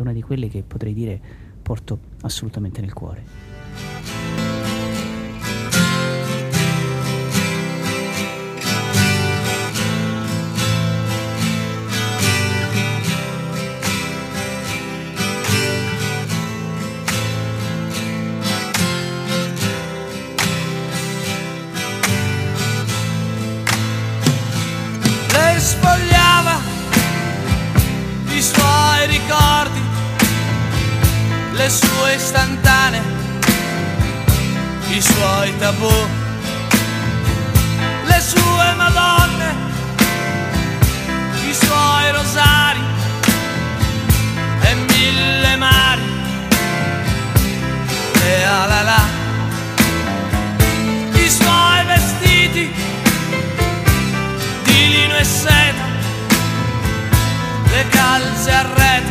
una di quelle che potrei dire porto assolutamente nel cuore. Sue istantanee, i suoi tabù, le sue madonne, i suoi rosari e mille mari. E alala, i suoi vestiti di lino e seta, le calze a rete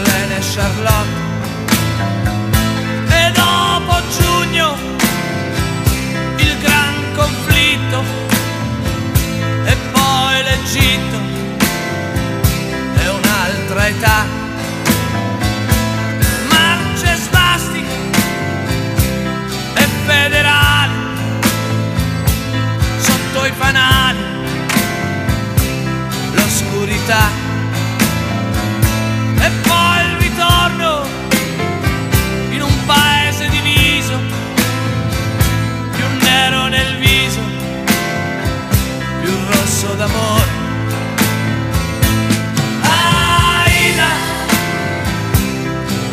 Marlene e Charlotte. E dopo giugno il gran conflitto e poi l'Egitto è un'altra età. Marce svastiche e federali sotto i fanali, l'oscurità paese diviso, più nero nel viso, più rosso d'amore. Aida,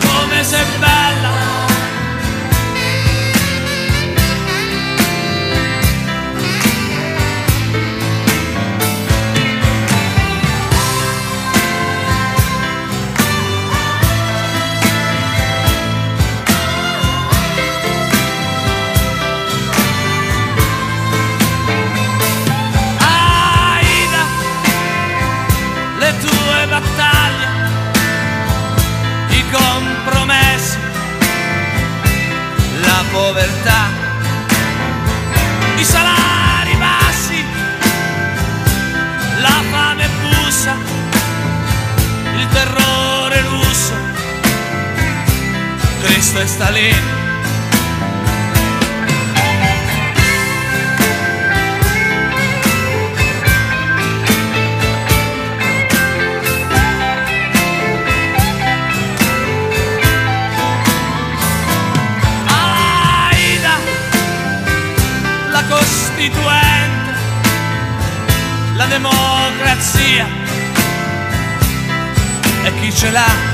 come sei bella. Cristo e Stalin. la democrazia e chi ce l'ha.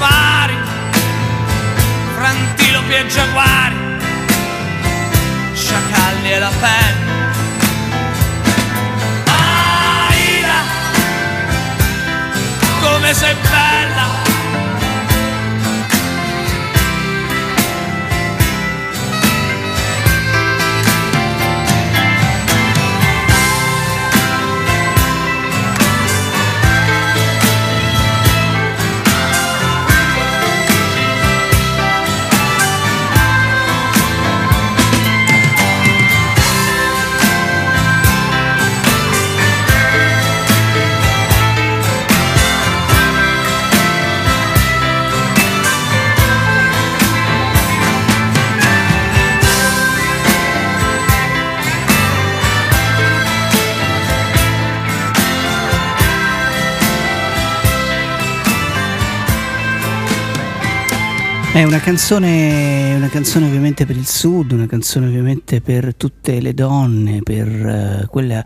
Di safari, frantilopi e giaguari, sciacalli e la pelle. Aida, come sei bella! È una canzone, una canzone ovviamente per il sud, una canzone ovviamente per tutte le donne, per uh, quella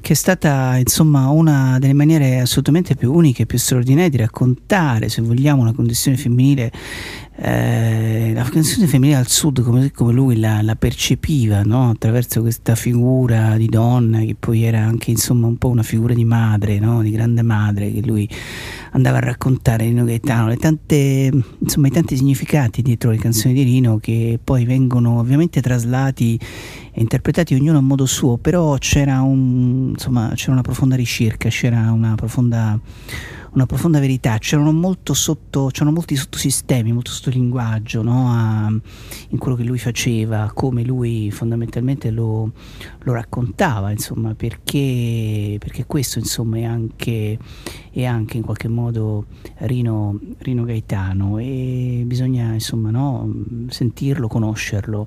che è stata insomma una delle maniere assolutamente più uniche, più straordinarie di raccontare, se vogliamo, una condizione femminile eh, la canzone femminile al sud come, come lui la, la percepiva no? attraverso questa figura di donna che poi era anche insomma un po' una figura di madre, no? di grande madre che lui andava a raccontare Rino Gaetano, le tante, insomma, i tanti significati dietro le canzoni di Rino che poi vengono ovviamente traslati e interpretati ognuno a modo suo, però c'era, un, insomma, c'era una profonda ricerca, c'era una profonda una profonda verità, c'erano, sotto, c'erano molti sottosistemi, molto sottolinguaggio no? A, in quello che lui faceva, come lui fondamentalmente lo, lo raccontava, insomma, perché, perché questo insomma, è, anche, è anche in qualche modo Rino, Rino Gaetano e bisogna insomma, no? sentirlo, conoscerlo.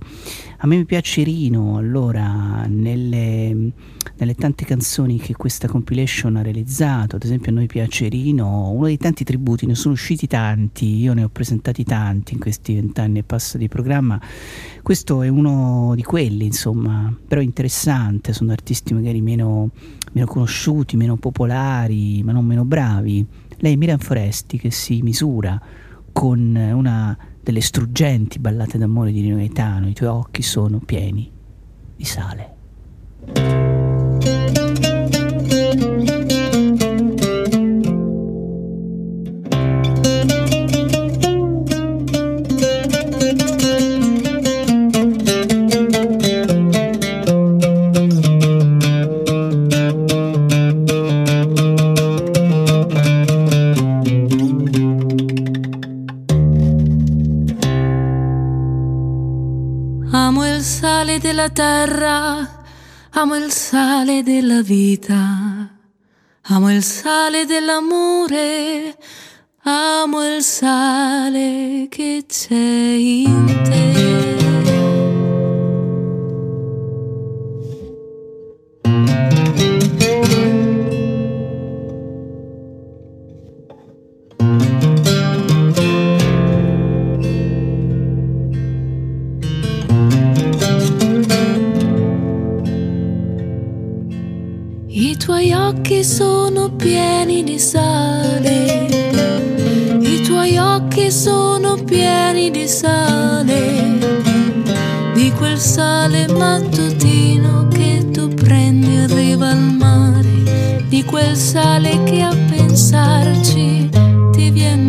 A me mi piace Rino, allora, nelle, nelle tante canzoni che questa compilation ha realizzato, ad esempio a noi piace Rino, uno dei tanti tributi, ne sono usciti tanti, io ne ho presentati tanti in questi vent'anni e passa di programma, questo è uno di quelli, insomma, però interessante, sono artisti magari meno, meno conosciuti, meno popolari, ma non meno bravi. Lei è Miriam Foresti che si misura con una delle struggenti ballate d'amore di Rino Gaetano, i tuoi occhi sono pieni di sale. Terra, amo il sale della vita, amo il sale dell'amore, amo il sale che c'è in te. Mattutino che tu prendi in riva al mare, di quel sale che a pensarci ti vien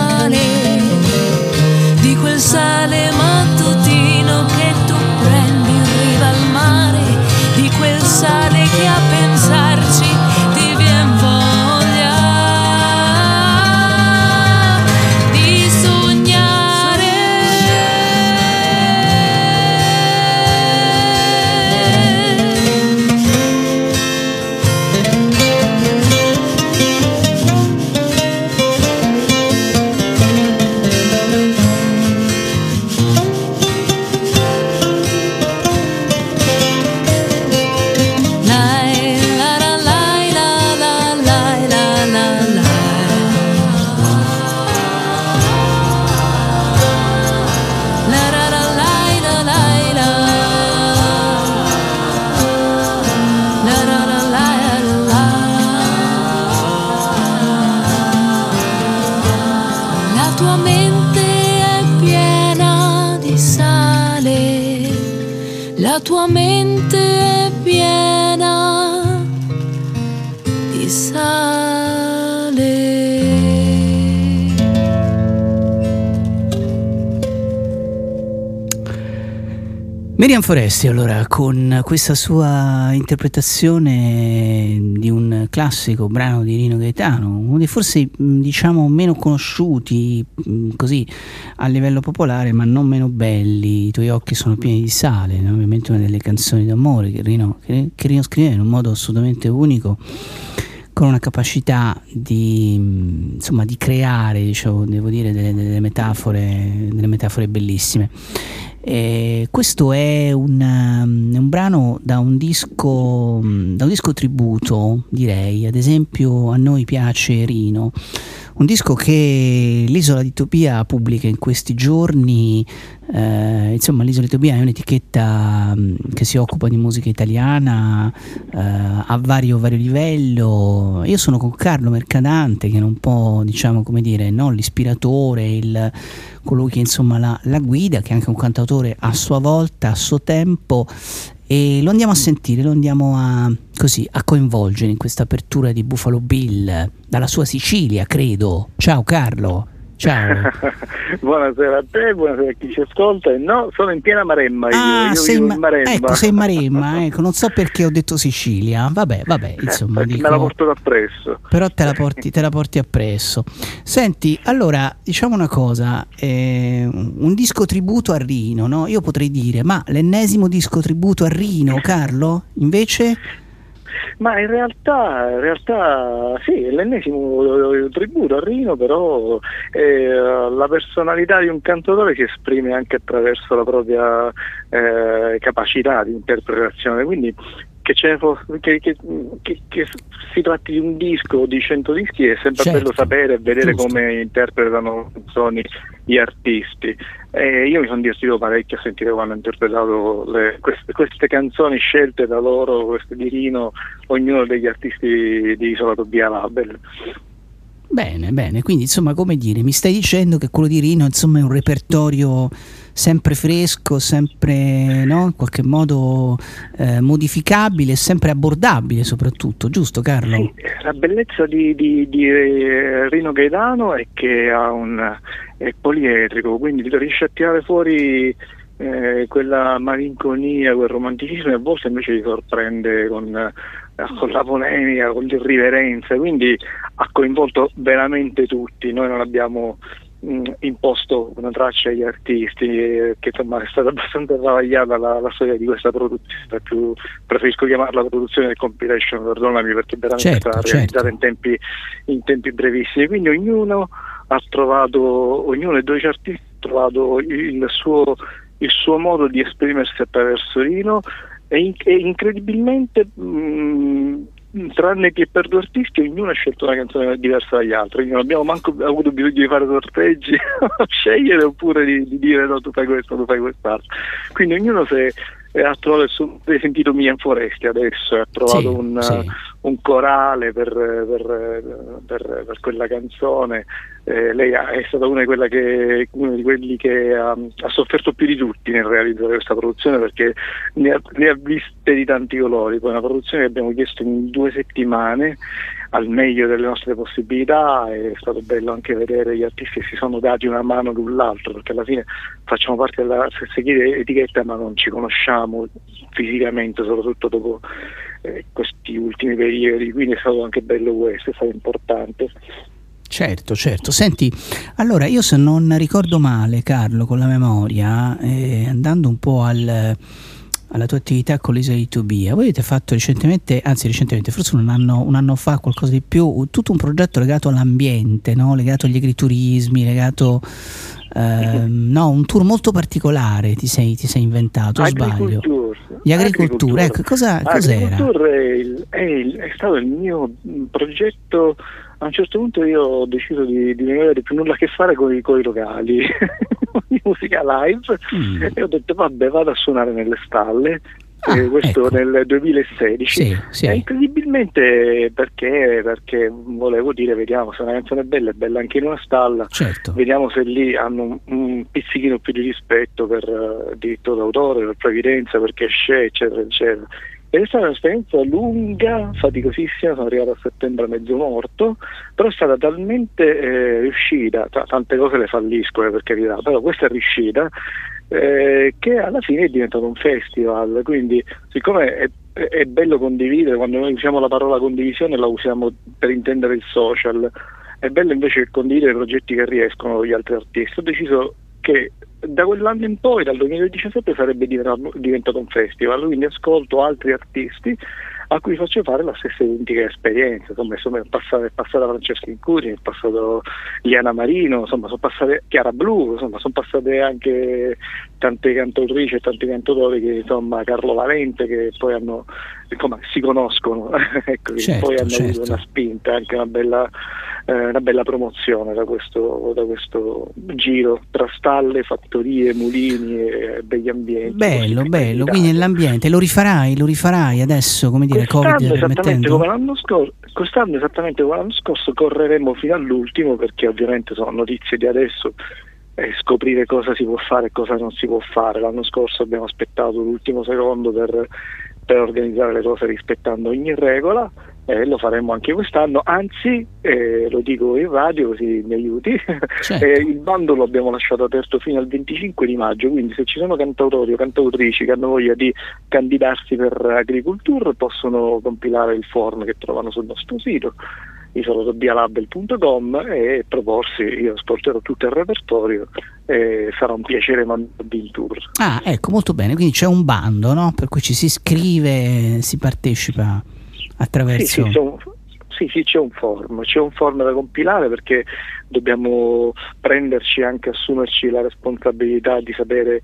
Miriam Foresti allora con questa sua interpretazione di un classico brano di Rino Gaetano, uno dei forse diciamo meno conosciuti così a livello popolare ma non meno belli, i tuoi occhi sono pieni di sale, no? ovviamente una delle canzoni d'amore che Rino, che, Rino scrive in un modo assolutamente unico con una capacità di, insomma, di creare, diciamo, devo dire, delle, delle, metafore, delle metafore bellissime. E questo è un, um, un, brano da un, disco, da un disco tributo, direi. Ad esempio, a noi piace Rino un disco che l'Isola di Topia pubblica in questi giorni, eh, insomma l'Isola di Topia è un'etichetta mm, che si occupa di musica italiana eh, a vario, vario, livello. Io sono con Carlo Mercadante che è un po' diciamo come dire no, l'ispiratore, il, colui che insomma la, la guida, che è anche un cantautore a sua volta, a suo tempo e lo andiamo a sentire, lo andiamo a, così, a coinvolgere in questa apertura di Buffalo Bill dalla sua Sicilia, credo. Ciao Carlo. Ciao. buonasera a te, buonasera a chi ci ascolta. No, sono in piena Maremma. Ah, io, sei in Maremma. Ecco, sei in Maremma. ecco, non so perché ho detto Sicilia. Vabbè, vabbè, eh, insomma. dico, me la porto appresso. Però te la porti, te la porti appresso. Senti, allora, diciamo una cosa. Eh, un disco tributo a Rino, no? Io potrei dire, ma l'ennesimo disco tributo a Rino, Carlo? Invece... Ma in realtà, in realtà sì, è l'ennesimo tributo a Rino, però è la personalità di un cantatore si esprime anche attraverso la propria eh, capacità di interpretazione, quindi che, che, che, che, si tratti di un disco o di cento dischi è sempre certo, bello sapere e vedere giusto. come interpretano canzoni gli artisti. E io mi sono divertito parecchio a sentire quando hanno interpretato le, queste, queste, canzoni scelte da loro, queste di Rino, ognuno degli artisti di Isola Tobia Label. Bene, bene, quindi insomma come dire, mi stai dicendo che quello di Rino insomma è un repertorio sempre fresco, sempre no? in qualche modo eh, modificabile, sempre abbordabile soprattutto, giusto Carlo? Sì, la bellezza di, di, di eh, Rino Gaetano è che un, è poliedrico, quindi riesce a tirare fuori eh, quella malinconia, quel romanticismo e a volte invece ti sorprende con, eh, con la polemica, con l'irriverenza, quindi ha coinvolto veramente tutti, noi non abbiamo mh, imposto una traccia agli artisti eh, che insomma è stata abbastanza travagliata la, la, storia di questa produzione, più, preferisco chiamarla produzione del compilation, perdonami perché veramente certo, è stata certo. realizzata in tempi, in tempi brevissimi, quindi ognuno ha trovato, ognuno dei 12 artisti ha trovato il suo il suo modo di esprimersi attraverso Rino e, in, e incredibilmente mh, mm, tranne che per due artisti ognuno ha scelto una canzone diversa dagli altri. Non abbiamo manco avuto bisogno di fare sorteggi scegliere oppure di, di, dire no tu fai questo tu fai quest'altro quindi ognuno si è e ha trovato il suo, hai sentito Mia Foresti adesso, ha trovato sì, un, sì. un, corale per, per, per, per quella canzone, eh, lei è stata una di, che, uno di quelli che ha, ha, sofferto più di tutti nel realizzare questa produzione perché ne ha, ne ha viste di tanti colori, poi una produzione che abbiamo chiesto in due settimane al meglio delle nostre possibilità, è stato bello anche vedere gli artisti che si sono dati una mano l'un l'altro, perché alla fine facciamo parte della stessa etichetta ma non ci conosciamo fisicamente, soprattutto dopo eh, questi ultimi periodi, quindi è stato anche bello questo, è stato importante. Certo, certo. Senti, allora io se non ricordo male, Carlo, con la memoria, eh, andando un po' al alla tua attività con l'isola di Tobia. Voi avete fatto recentemente, anzi recentemente, forse un anno, un anno fa, qualcosa di più, tutto un progetto legato all'ambiente, no? legato agli agriturismi, legato... Uh, no, un tour molto particolare ti sei, ti sei inventato, sbaglio? Gli agricoltura, ecco, cosa, cos'era? È, è, è, stato il mio progetto a un certo punto io ho deciso di, di non avere più nulla a che fare con i, con i locali di musica live mm. e ho detto vabbè vado a suonare nelle stalle ah, eh, questo ecco. nel 2016 sì, sì. E incredibilmente perché, perché volevo dire vediamo se una canzone è bella è bella anche in una stalla certo. vediamo se lì hanno un, un pizzichino più di rispetto per uh, diritto d'autore per previdenza per cachet eccetera eccetera ed è stata un'esperienza lunga, faticosissima, sono arrivato a settembre mezzo morto, però è stata talmente eh, riuscita, t- tante cose le falliscono per carità, però questa è riuscita, eh, che alla fine è diventato un festival, quindi siccome è, è bello condividere, quando noi usiamo la parola condivisione la usiamo per intendere il social, è bello invece condividere i progetti che riescono gli altri artisti, ho deciso che da quell'anno in poi, dal 2017, sarebbe diventato un festival, quindi ascolto altri artisti, a cui faccio fare la stessa identica esperienza. Insomma, insomma è, passata, è passata Francesca Incuri, è passato Liana Marino, insomma, sono passate Chiara Blu, insomma, sono passate anche tante cantautrici e tanti cantautori che insomma Carlo Valente che poi hanno insomma, si conoscono ecco, certo, poi hanno certo. avuto una spinta anche una bella, eh, una bella promozione da questo, da questo, giro tra stalle, fattorie, mulini e begli ambienti bello, bello, quindi nell'ambiente lo rifarai, lo rifarai adesso come dire quest'anno Covid esattamente come l'anno scorso quest'anno esattamente come l'anno scorso correremo fino all'ultimo perché ovviamente sono notizie di adesso scoprire cosa si può fare e cosa non si può fare. L'anno scorso abbiamo aspettato l'ultimo secondo per, per organizzare le cose rispettando ogni regola e lo faremo anche quest'anno, anzi eh, lo dico in radio così mi aiuti, certo. eh, il bando lo abbiamo lasciato aperto fino al 25 di maggio, quindi se ci sono cantautori o cantautrici che hanno voglia di candidarsi per agricultura possono compilare il form che trovano sul nostro sito isolatobialabel.com e proporsi, io asporterò tutto il repertorio e sarà un piacere mandarvi in tour. Ah, ecco, molto bene, quindi c'è un bando, no? Per cui ci si iscrive, si partecipa attraverso... Sì, sì, sì, sì, c'è un form, c'è un form da compilare perché dobbiamo prenderci anche, assumerci la responsabilità di sapere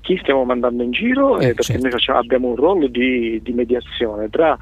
chi stiamo mandando in giro eh, perché certo. noi facciamo, abbiamo un ruolo di, di mediazione tra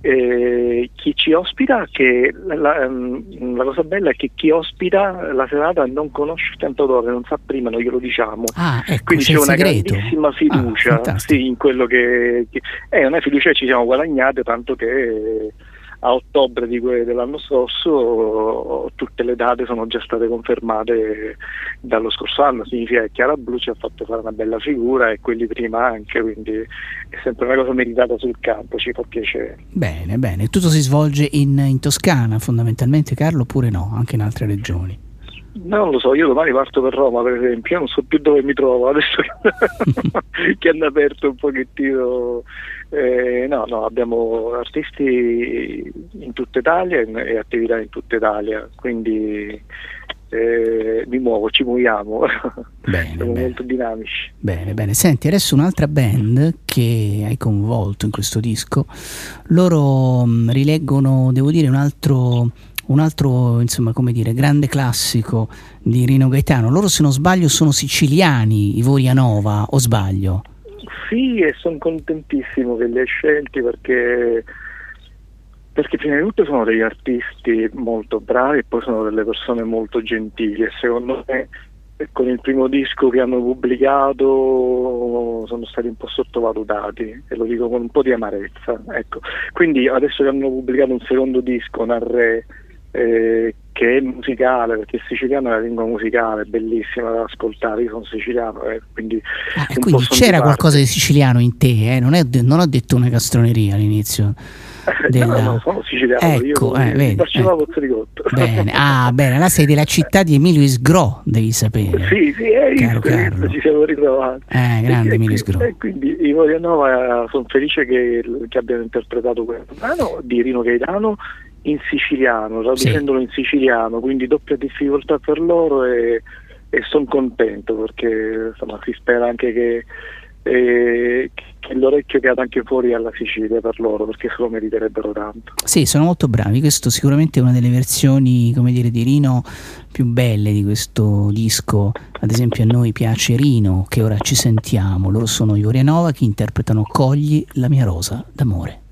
eh, chi ci ospita, che la, ehm, la, cosa bella è che chi ospita la serata non conosce il cantautore, non sa prima, noi glielo diciamo. Ah, ecco, Quindi c'è, c'è una segreto. grandissima fiducia ah, sì, in quello che, che, è una fiducia che ci siamo guadagnate, tanto che a ottobre que- dell'anno scorso tutte le date sono già state confermate dallo scorso anno, significa che Chiara Blu ci ha fatto fare una bella figura e quelli prima anche, quindi è sempre una cosa meritata sul campo, ci fa piacere. Bene, bene, tutto si svolge in, in Toscana fondamentalmente Carlo oppure no, anche in altre regioni? Non lo so, io domani parto per Roma per esempio, io non so più dove mi trovo adesso che hanno aperto un pochettino eh, no, no, abbiamo artisti in tutta Italia e attività in tutta Italia, quindi eh, mi muovo, ci muoviamo, bene, siamo bene. molto dinamici. Bene, bene. Senti, adesso un'altra band che hai coinvolto in questo disco, loro mh, mm, rileggono, devo dire, un altro un altro insomma, come dire, grande classico di Rino Gaetano. Loro, se non sbaglio, sono siciliani, i Vorianova, o sbaglio? Sì, e sono contentissimo che li hai scelti perché, perché prima di tutto sono degli artisti molto bravi e poi sono delle persone molto gentili e secondo me con il primo disco che hanno pubblicato sono stati un po' sottovalutati e lo dico con un po' di amarezza. Ecco. Quindi adesso che hanno pubblicato un secondo disco, Narre eh, che è musicale, perché il siciliano è la lingua musicale, bellissima da ascoltare, io sono siciliano. Eh, quindi, ah, quindi c'era qualcosa di siciliano in te, eh? non, è, non, ho detto una castroneria all'inizio. Della... No, no, sono siciliano, ecco, io eh, vedi, eh. Bene, ah, bene, là sei della città di Emilio Isgro, devi sapere. Sì, sì, è caro, caro. ci siamo ritrovati. Eh, grande e, Emilio Isgro. E quindi io Nova sono felice che, che abbiano interpretato questo brano di Rino Gaetano in siciliano, traducendolo sì. in siciliano, quindi doppia difficoltà per loro e, e sono contento perché insomma, si spera anche che, eh, che l'orecchio cade anche fuori alla Sicilia per loro perché se lo meriterebbero tanto. Sì, sono molto bravi, questo sicuramente è una delle versioni come dire, di Rino più belle di questo disco, ad esempio a noi piace Rino che ora ci sentiamo, loro sono Ioria Nova che interpretano Cogli la mia rosa d'amore.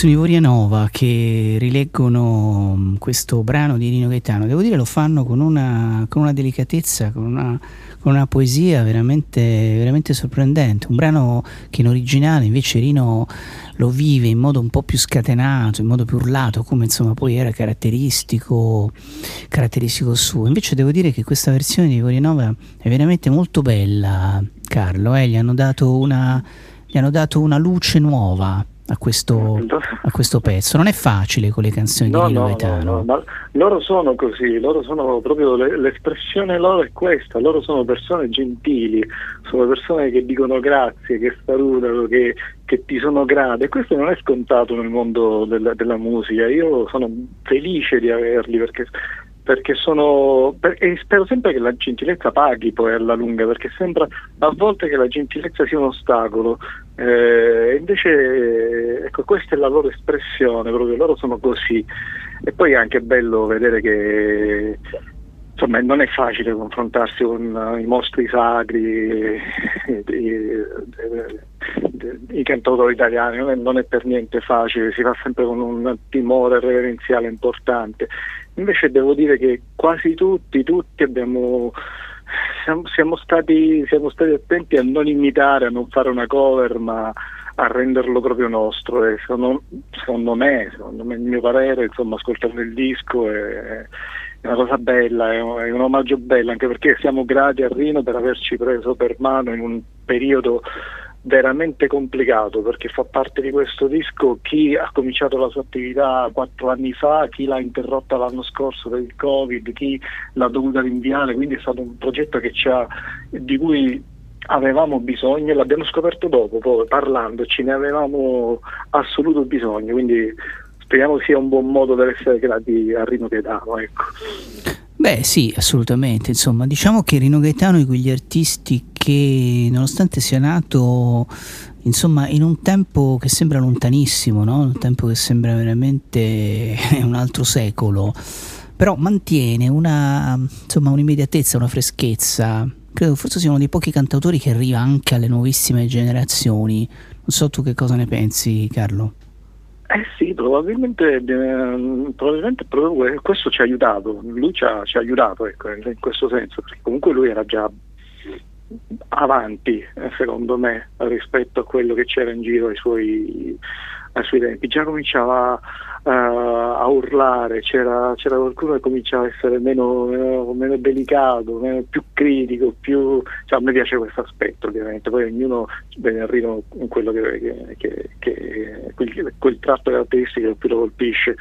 Sono i Vorianova che rileggono mm, questo brano di Rino Gaetano. Devo dire lo fanno con una, con una delicatezza, con una, con una poesia veramente, veramente sorprendente. Un brano che in originale invece Rino lo vive in modo un po' più scatenato, in modo più urlato, come insomma poi era caratteristico, caratteristico suo. Invece devo dire che questa versione di Vorianova è veramente molto bella, Carlo. eh, Gli hanno una, gli hanno dato una luce nuova a questo, a questo pezzo. Non è facile con le canzoni No, di Rino no, Gaetano. no, loro sono così, loro sono proprio le- l'espressione loro è questa, loro sono persone gentili, sono persone che dicono grazie, che salutano, che, che ti sono grate e questo non è scontato nel mondo della, della musica, io sono felice di averli perché perché sono per- e spero sempre che la gentilezza paghi poi alla lunga perché sembra a volte che la gentilezza sia un ostacolo eh, invece eh, ecco questa è la loro espressione proprio loro sono così. E poi è anche bello vedere che insomma non è facile confrontarsi con eh, i mostri sacri eh, i, i cantautori italiani non è, non è per niente facile si fa sempre con un timore reverenziale importante. Invece devo dire che quasi tutti tutti abbiamo siamo, siamo stati, siamo stati attenti a non imitare, a non fare una cover, ma a renderlo proprio nostro. E secondo, secondo me, secondo me, il mio parere, insomma, ascoltando il disco è, è una cosa bella, è un, è un omaggio bello, anche perché siamo grati a Rino per averci preso per mano in un periodo veramente complicato perché fa parte di questo disco chi ha cominciato la sua attività quattro anni fa, chi l'ha interrotta l'anno scorso per il Covid, chi l'ha dovuta rinviare, quindi è stato un progetto ha, di cui avevamo bisogno e l'abbiamo scoperto dopo, poi parlandoci, ne avevamo assoluto bisogno, quindi speriamo sia un buon modo per essere grati a Rino Gaetano. Ecco. Beh sì, assolutamente, insomma, diciamo che Rino Gaetano è quegli artisti che nonostante sia nato insomma in un tempo che sembra lontanissimo, no? un tempo che sembra veramente un altro secolo, però mantiene una, insomma, un'immediatezza, una freschezza. Credo forse sia uno dei pochi cantautori che arriva anche alle nuovissime generazioni. Non so tu che cosa ne pensi, Carlo. Eh sì, probabilmente, eh, probabilmente proprio questo ci ha aiutato, lui ci ha, ci ha aiutato ecco, in questo senso, perché comunque lui era già avanti, eh, secondo me, rispetto a quello che c'era in giro ai suoi, ai suoi tempi, già cominciava a, a urlare, c'era, c'era, qualcuno che cominciava a essere meno, meno, meno delicato, meno, più critico, più, cioè, a me piace questo aspetto ovviamente, poi ognuno ne arriva in quello che, che, che quel, quel tratto caratteristico che più lo colpisce.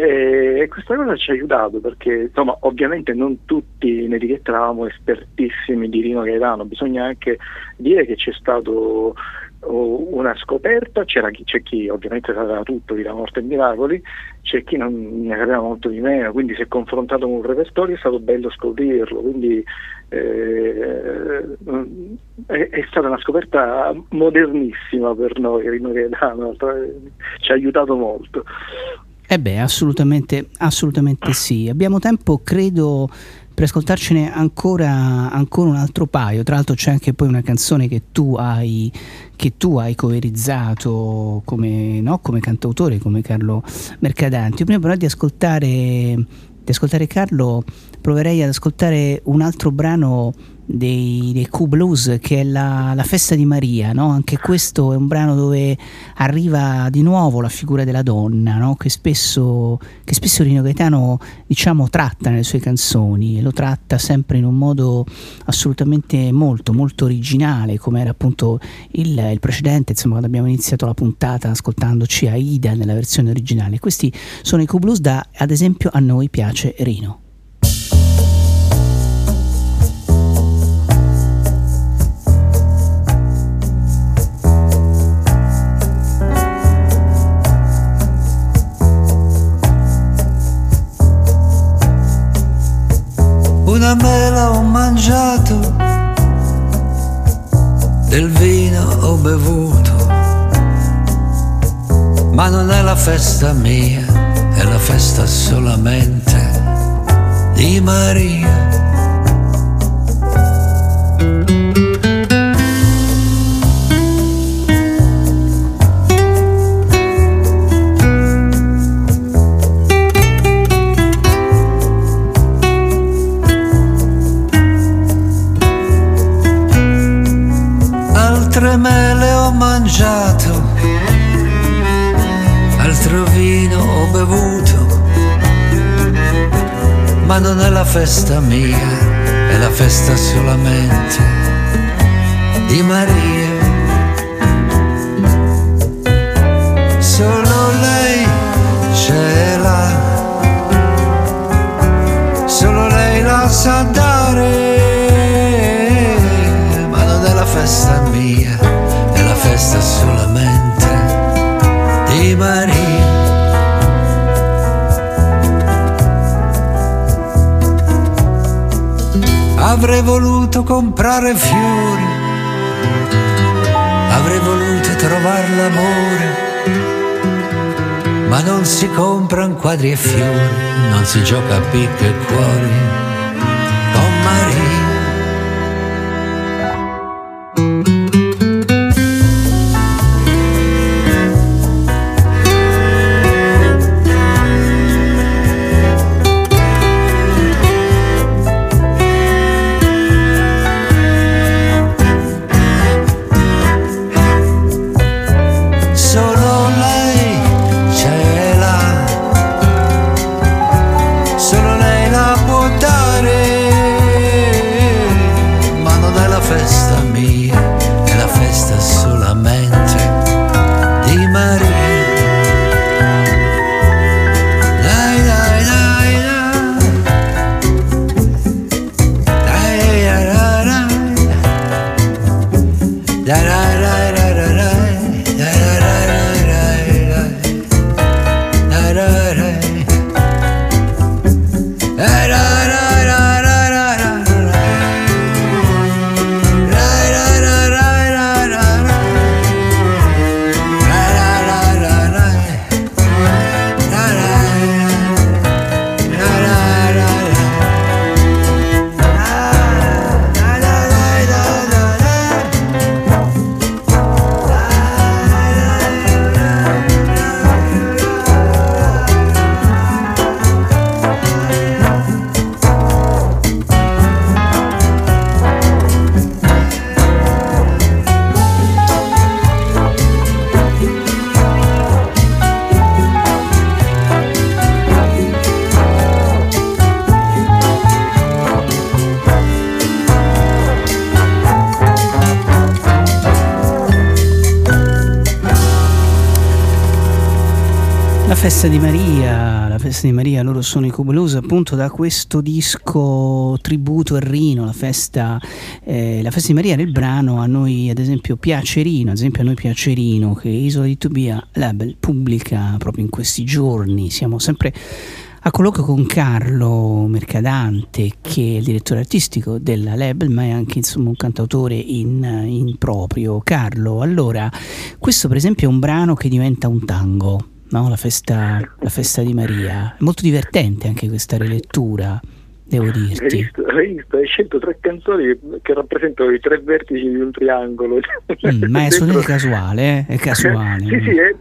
E questa cosa ci ha aiutato perché insomma ovviamente non tutti in etichetta eravamo espertissimi di Rino Gaetano, bisogna anche dire che c'è stato una scoperta, c'era chi, c'è chi ovviamente sapeva tutto di La morte e miracoli, c'è chi non ne sapeva molto di meno, quindi si è confrontato con un repertorio, è stato bello scoprirlo, quindi eh, è, è, stata una scoperta modernissima per noi, Rino Gaetano, ci ha aiutato molto. Eh beh, assolutamente, assolutamente sì. Abbiamo tempo, credo, per ascoltarcene ancora, ancora, un altro paio. Tra l'altro c'è anche poi una canzone che tu hai, che tu hai coverizzato come, no? come cantautore, come Carlo Mercadanti. Prima però di ascoltare, di ascoltare Carlo, proverei ad ascoltare un altro brano dei, dei Q Blues che è la, la festa di Maria, no? anche questo è un brano dove arriva di nuovo la figura della donna no? che, spesso, che spesso Rino Gaetano diciamo, tratta nelle sue canzoni e lo tratta sempre in un modo assolutamente molto molto originale come era appunto il, il precedente insomma quando abbiamo iniziato la puntata ascoltandoci Aida nella versione originale questi sono i Q Blues da ad esempio a noi piace Rino una mela ho mangiato, del vino ho bevuto, ma non è la festa mia, è la festa solamente di Maria. Altre mele ho mangiato, altro vino ho bevuto, ma non è la festa mia, è la festa solamente di Maria. Solo lei c'è là, solo lei la sa dare festa mia, è la festa solamente di Maria. Avrei voluto comprare fiori, avrei voluto trovare l'amore, ma non si comprano quadri e fiori, non si gioca a picche e cuori Festa di Maria, loro sono i Cubulus appunto da questo disco tributo a Rino, la festa, eh, la festa di Maria nel brano a noi ad esempio piace Rino, ad esempio a noi piace Rino che Isola di Tobia Label pubblica proprio in questi giorni, siamo sempre a colloquio con Carlo Mercadante che è il direttore artistico della Label ma è anche insomma un cantautore in, in proprio. Carlo, allora questo per esempio è un brano che diventa un tango no? la, festa, la festa di Maria. È molto divertente anche questa rilettura devo dirti. Hai visto, hai visto, hai scelto tre canzoni che rappresentano i tre vertici di un triangolo. Mm, ma è assolutamente casuale, eh? è casuale. sì, sì, è,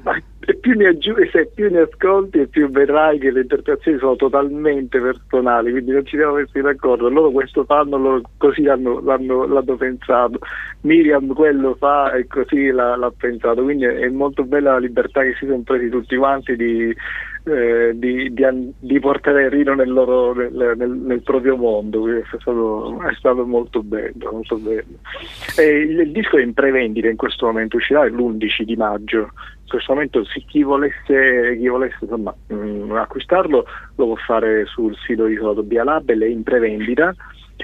e più ne aggiungi, se più ne ascolti e più vedrai che le interpretazioni sono totalmente personali, quindi non ci siamo messi d'accordo. Loro questo fanno, loro così l'hanno, l'hanno, l'hanno pensato. Miriam quello fa e così l'ha, l'ha pensato. Quindi è molto bella la libertà che si sono presi tutti quanti di eh, di, di, di, portare Rino nel, loro, nel, nel, nel proprio mondo, è stato, è stato, molto bello. Molto bello. Il, il, disco è in prevendita in questo momento, uscirà l'11 di maggio. In questo momento chi volesse, chi volesse insomma, mh, mm, acquistarlo lo può fare sul sito di Label, è in prevendita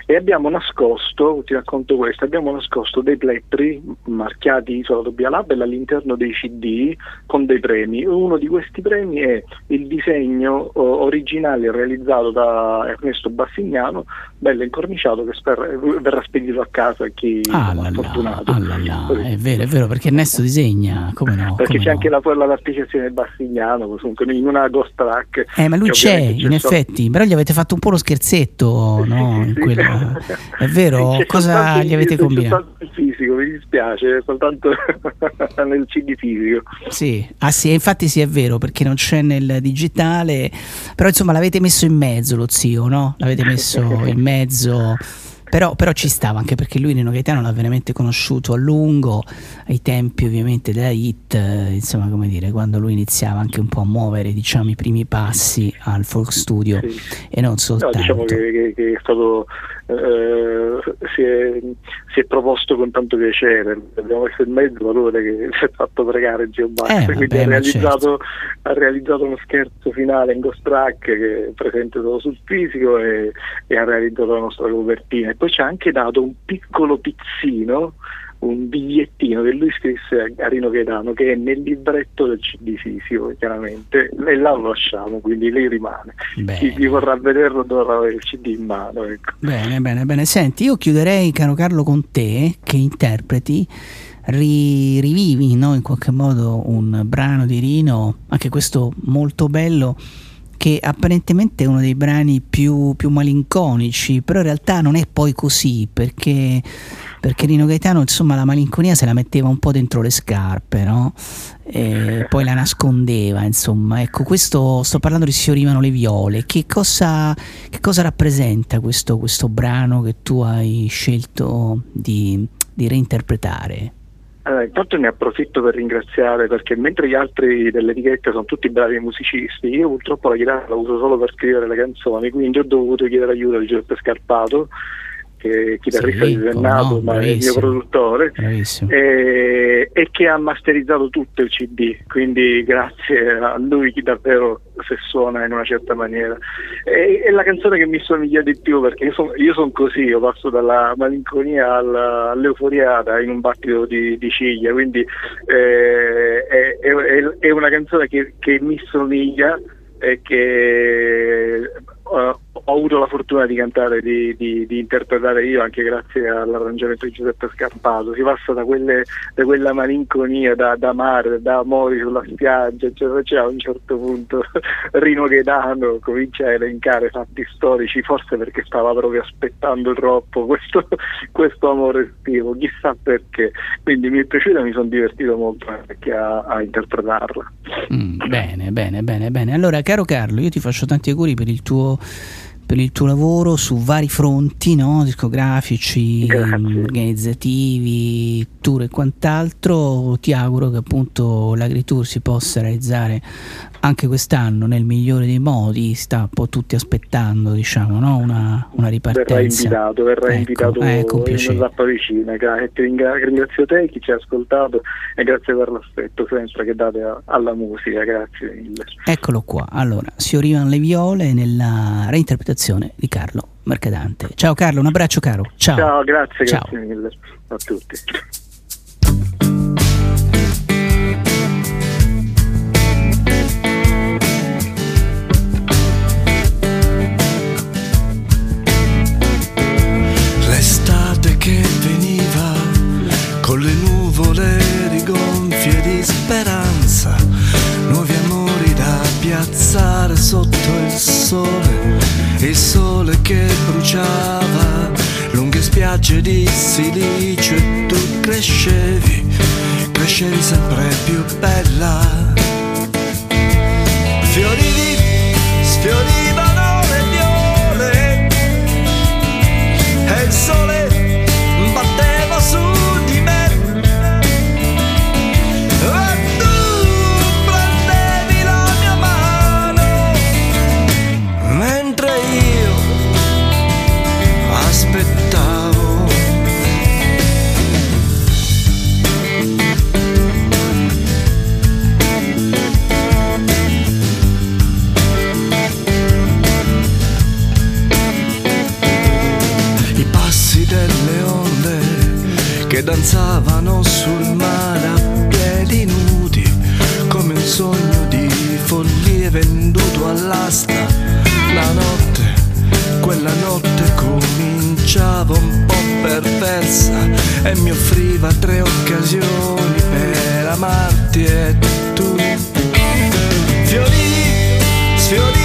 e abbiamo nascosto, ti racconto questo, abbiamo nascosto dei plettri marchiati Isola Dobbia Label all'interno dei CD con dei premi. Uno di questi premi è il disegno originale realizzato da Ernesto Bassignano, bello incorniciato, che spero, verrà spedito a casa a chi ah, è fortunato. Ah, è vero, è vero, perché Ernesto disegna, come no? Perché come c'è no. anche la, la partecipazione di Bassignano, comunque in una ghost track. Eh, ma lui c'è, in effetti, però gli avete fatto un po' lo scherzetto, no? Sì, quella... È vero? C'è Cosa gli avete combinato? Soltanto il fisico, mi dispiace, soltanto nel CD fisico. Sì, ah sì, infatti sì è vero perché non c'è nel digitale, però insomma l'avete messo in mezzo lo zio, no? L'avete messo in mezzo però, però, ci stava anche perché lui Nino Gaetano l'ha veramente conosciuto a lungo ai tempi ovviamente della hit eh, insomma come dire quando lui iniziava anche un po' a muovere diciamo i primi passi al folk studio sì. e non soltanto no, diciamo che, che, che è stato eh, si, è, si, è, proposto con tanto piacere. Abbiamo messo in mezzo valore che si è fatto pregare Gio Bax eh, quindi ha, realizzato, certo. ha realizzato uno scherzo finale in Ghost Track che è presente solo sul fisico e, e ha realizzato la nostra copertina. E poi ci ha anche dato un piccolo pizzino un bigliettino che lui scrisse a Rino Gaetano che è nel libretto del CD fisico chiaramente e là lo lasciamo quindi lei rimane bene. chi, chi vorrà vederlo dovrà avere il CD in mano ecco. bene bene bene senti io chiuderei caro Carlo con te che interpreti ri, rivivi no, in qualche modo un brano di Rino anche questo molto bello che apparentemente è uno dei brani più, più malinconici, però in realtà non è poi così, perché, perché Rino Gaetano insomma la malinconia se la metteva un po' dentro le scarpe, no? E poi la nascondeva, insomma. Ecco, questo sto parlando di Si fiorivano le viole. Che cosa, che cosa rappresenta questo, questo brano che tu hai scelto di, di reinterpretare? Allora, intanto ne approfitto per ringraziare perché mentre gli altri dell'etichetta sono tutti bravi musicisti, io purtroppo la chitarra la uso solo per scrivere le canzoni, quindi ho dovuto chiedere aiuto a Giuseppe Scarpato che è chitarrista sì, di Sennato, no, ma è il mio produttore, e, e, che ha masterizzato tutto il CD, quindi grazie a lui davvero se suona in una certa maniera. E, è la canzone che mi somiglia di più perché io sono son così, io passo dalla malinconia alla, all'euforia in un battito di, di ciglia, quindi eh, è, è, è, una canzone che, che mi somiglia e che uh, ho avuto la fortuna di cantare, di, di, di, interpretare io anche grazie all'arrangiamento di Giuseppe Scarpato. Si passa da, quelle, da quella malinconia, da, da, mare, da amori sulla spiaggia, eccetera, eccetera. A un certo punto Rino Gaetano comincia a elencare fatti storici, forse perché stava proprio aspettando troppo questo, questo amore estivo, chissà perché. Quindi mi è piaciuto e mi sono divertito molto anche a, a interpretarla. Mm, bene, bene, bene, bene. Allora, caro Carlo, io ti faccio tanti auguri per il tuo per il tuo lavoro su vari fronti, no? discografici, Grazie. organizzativi, tour e quant'altro. Ti auguro che appunto l'Agritour si possa realizzare anche quest'anno nel migliore dei modi sta un po' tutti aspettando diciamo no? una, una, ripartenza. Verrà invitato verrà ecco, invitato ecco, in zappa vicina ringrazio te chi ci ha ascoltato e grazie per l'aspetto sempre che date a, alla musica grazie mille. Eccolo qua. Allora si orivano le viole nella reinterpretazione di Carlo Mercadante. Ciao Carlo un abbraccio caro. Ciao, ciao grazie, ciao. grazie mille a tutti con le nuvole rigonfie di speranza, nuovi amori da piazzare sotto il sole, il sole che bruciava lunghe spiagge di silicio e tu crescevi, crescevi sempre più bella. Che danzavano sul mare a piedi nudi come un sogno di follie venduto all'asta. La notte quella notte cominciava un po' perversa e mi offriva tre occasioni per amarti e tu. Fiorivi sfiorivano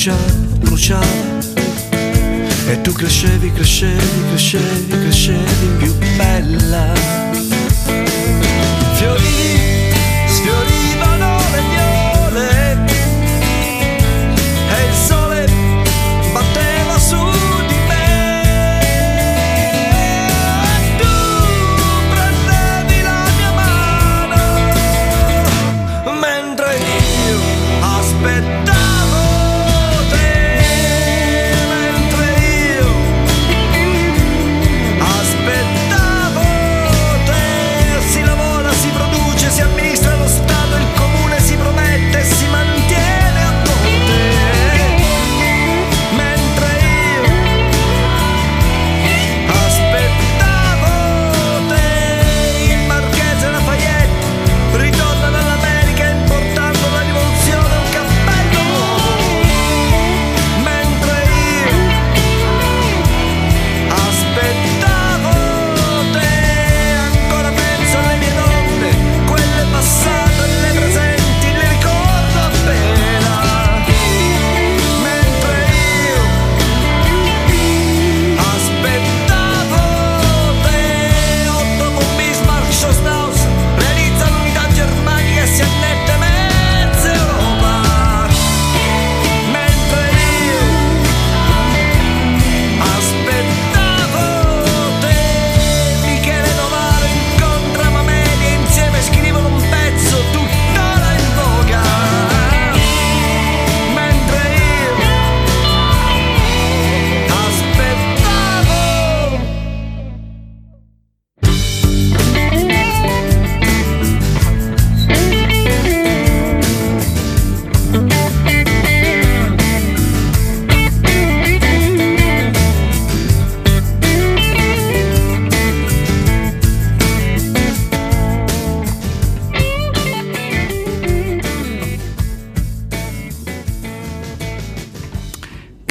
bruciava, bruciava. E tu crescevi, crescevi, crescevi, crescevi più bella.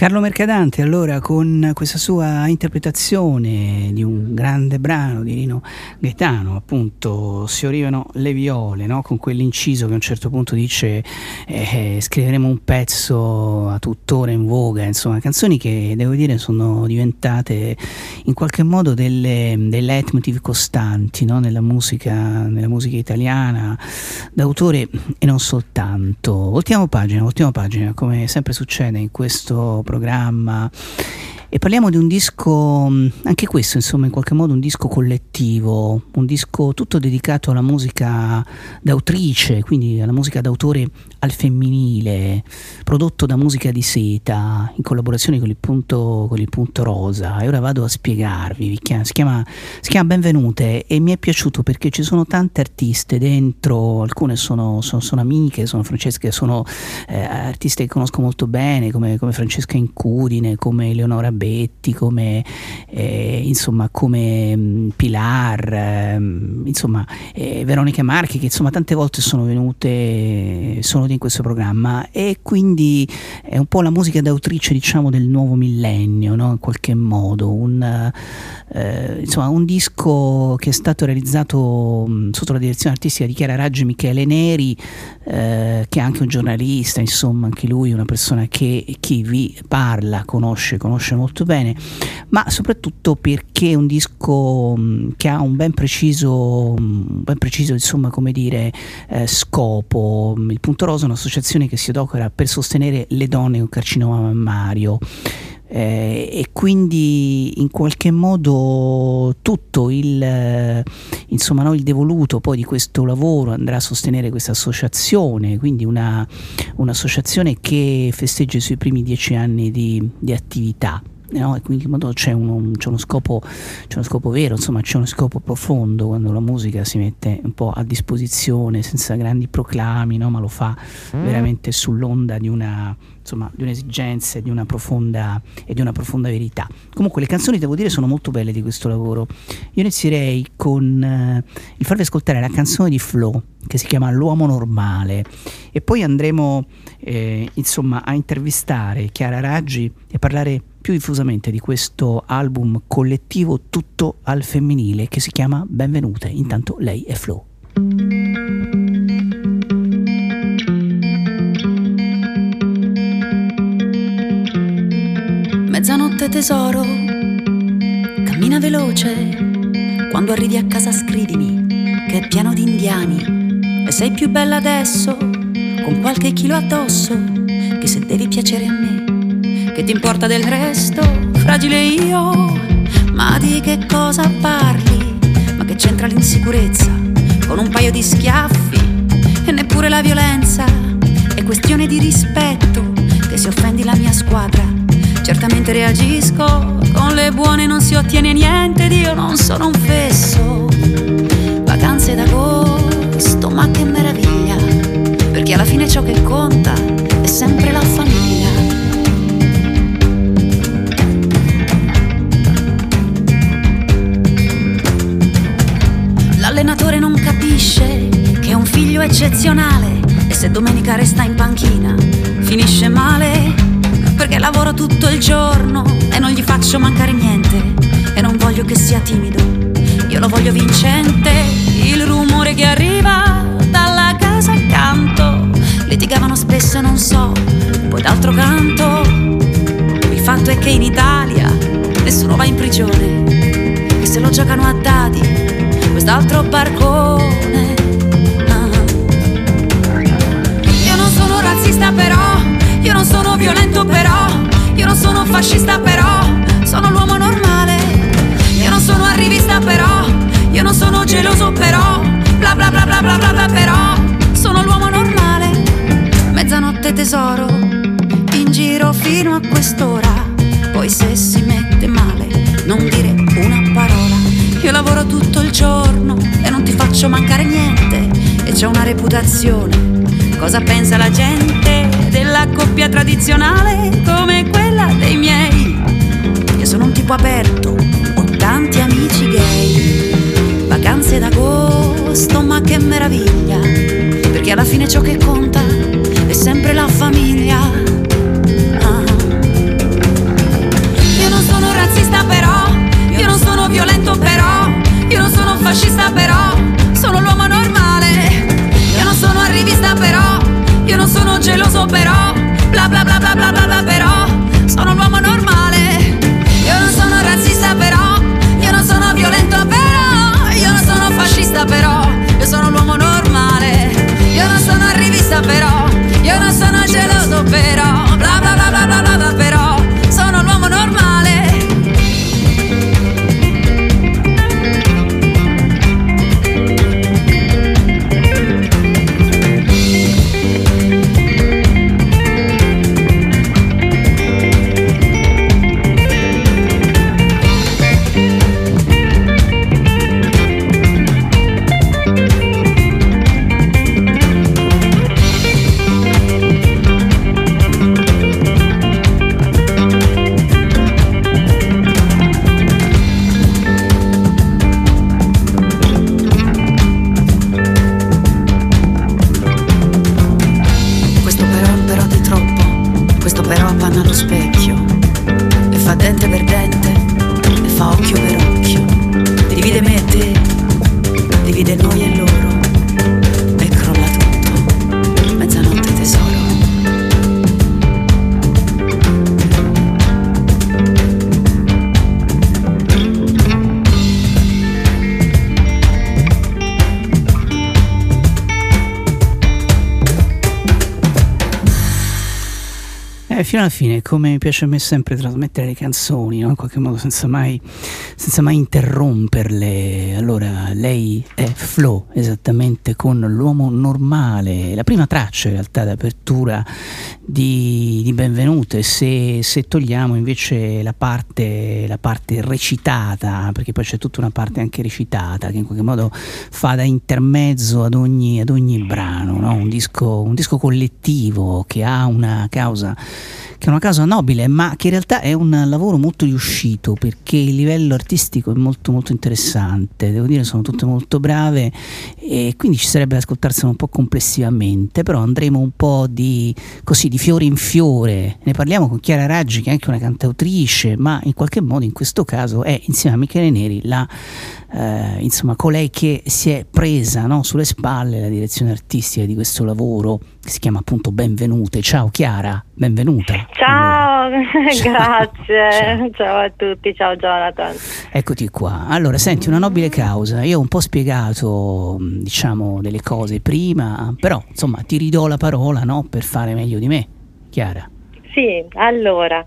Carlo Mercadante allora con questa sua interpretazione di un grande brano di Rino Gaetano appunto si orivano le viole no? con quell'inciso che a un certo punto dice eh, scriveremo un pezzo a tuttora in voga insomma canzoni che devo dire sono diventate in qualche modo delle, dei leitmotiv costanti no? nella, musica, nella musica italiana d'autore e non soltanto voltiamo pagina, voltiamo pagina come sempre succede in questo programma e parliamo di un disco, mm, anche questo insomma in qualche modo un disco collettivo, un disco tutto dedicato alla musica d'autrice, quindi alla musica d'autore al femminile, prodotto da Musica di Seta in collaborazione con il Punto, con il punto Rosa. E ora vado a spiegarvi, si chiama, si chiama Benvenute e mi è piaciuto perché ci sono tante artiste dentro, alcune sono, sono, sono amiche, sono Francesche, sono eh, artiste che conosco molto bene come, come Francesca Incudine, come Eleonora Betti, come, eh, insomma, come mm, Pilar, eh, insomma, Veronica Marchi, che insomma tante volte sono venute, sono in questo programma e quindi è un po' la musica d'autrice diciamo del nuovo millennio, no? in qualche modo, un, eh, insomma, un disco che è stato realizzato mh, sotto la direzione artistica di Chiara Raggi e Michele Neri, eh, che è anche un giornalista, insomma anche lui una persona che chi vi parla conosce, conosce molto bene, ma soprattutto perché è un disco mm, che ha un ben preciso, un ben preciso insomma, come dire, eh, scopo. Il Punto Rosa è un'associazione che si adopera per sostenere le donne con carcinoma mammario. Eh, e quindi in qualche modo tutto il, eh, insomma, no, il devoluto poi di questo lavoro andrà a sostenere questa associazione, quindi una, un'associazione che festeggia i suoi primi dieci anni di, di attività. No? E quindi in modo c'è, uno, c'è, uno scopo, c'è uno scopo vero, insomma c'è uno scopo profondo quando la musica si mette un po' a disposizione senza grandi proclami, no? ma lo fa mm. veramente sull'onda di una insomma, di un'esigenza e di una profonda, e di una profonda verità. Comunque le canzoni, devo dire, sono molto belle di questo lavoro. Io inizierei con eh, il farvi ascoltare la canzone di Flo che si chiama L'uomo normale e poi andremo eh, insomma a intervistare Chiara Raggi e parlare più diffusamente di questo album collettivo tutto al femminile che si chiama Benvenute. Intanto lei è Flo. Mezzanotte tesoro, cammina veloce, quando arrivi a casa scrivimi che è pieno di indiani e sei più bella adesso, con qualche chilo addosso, che se devi piacere a me, che ti importa del resto, fragile io, ma di che cosa parli? Ma che c'entra l'insicurezza con un paio di schiaffi e neppure la violenza, è questione di rispetto che se offendi la mia squadra Certamente reagisco, con le buone non si ottiene niente ed io non sono un fesso. Vacanze d'agosto, ma che meraviglia, perché alla fine ciò che conta è sempre la famiglia. L'allenatore non capisce che è un figlio eccezionale e se domenica resta in panchina finisce male perché lavoro tutto il giorno e non gli faccio mancare niente e non voglio che sia timido, io lo voglio vincente, il rumore che arriva dalla casa accanto, litigavano spesso non so, poi d'altro canto, il fatto è che in Italia nessuno va in prigione e se lo giocano a dadi, quest'altro barcone. Ah. Io non sono razzista però io non sono violento però, io non sono fascista però, sono l'uomo normale. Io non sono arrivista però, io non sono geloso però, bla bla bla bla bla bla, bla però, sono l'uomo normale. Mezzanotte tesoro, in giro fino a quest'ora, poi se si mette male, non dire una parola. Io lavoro tutto il giorno e non ti faccio mancare niente e c'è una reputazione. Cosa pensa la gente? della coppia tradizionale come quella dei miei. Io sono un tipo aperto, ho tanti amici gay. Vacanze d'agosto, ma che meraviglia, perché alla fine ciò che conta è sempre la famiglia. Ah. Io non sono razzista però, io non sono violento però, io non sono fascista però, sono l'uomo normale. Io non sono arrivista però, io non sono geloso però, bla bla bla bla bla bla, bla però, sono l'uomo normale. Io non sono razzista però, io non sono violento però, io non sono fascista però, io sono l'uomo normale. Io non sono arrivista però però bla bla bla fino alla fine, come piace a me sempre trasmettere le canzoni, no? in qualche modo senza mai, senza mai interromperle. Allora, lei è Flo, esattamente con l'uomo normale, la prima traccia in realtà d'apertura di, di Benvenute, se, se, togliamo invece la parte, la parte recitata, perché poi c'è tutta una parte anche recitata che in qualche modo fa da intermezzo ad ogni, ad ogni brano, no? un, disco, un disco collettivo che ha una causa che è una causa nobile, ma che in realtà è un lavoro molto riuscito perché il livello artistico è molto molto interessante, devo dire sono tutte molto brave e quindi ci sarebbe da ascoltarselo un po' complessivamente, però andremo un po' di, così, di fiore in fiore, ne parliamo con Chiara Raggi che è anche una cantautrice, ma in qualche modo in questo caso è insieme a Michele Neri la eh, insomma, colei che si è presa no, sulle spalle la direzione artistica di questo lavoro che si chiama appunto Benvenute. Ciao Chiara, benvenuta. Ciao, allora. grazie. Ciao. ciao. a tutti, ciao Jonathan. Eccoti qua. Allora, senti, una nobile causa. Io ho un po' spiegato, diciamo, delle cose prima, però insomma ti ridò la parola no, per fare meglio di me. Chiara. Sì, allora,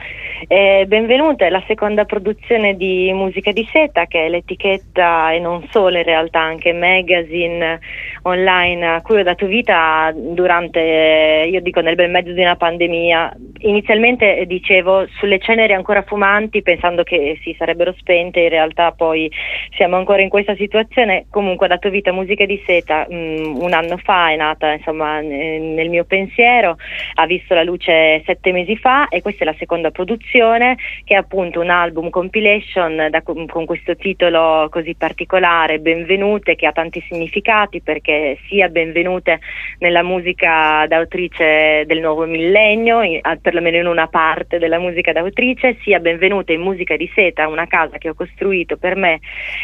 eh, benvenuta, è la seconda produzione di Musica di Seta, che è l'etichetta e non solo in realtà, anche magazine online a cui ho dato vita durante, io dico nel bel mezzo di una pandemia. Inizialmente dicevo sulle ceneri ancora fumanti pensando che si sarebbero spente, in realtà poi siamo ancora in questa situazione. Comunque ho dato vita a Musica di Seta mh, mm, un anno fa, è nata insomma nel mio pensiero, ha visto la luce sette mesi fa e questa è la seconda produzione che è appunto un album compilation da, con questo titolo così particolare, Benvenute, che ha tanti significati perché sia benvenute nella musica d'autrice del nuovo millennio, in, perlomeno in una parte della musica d'autrice, sia benvenute in musica di seta, una casa che ho costruito per me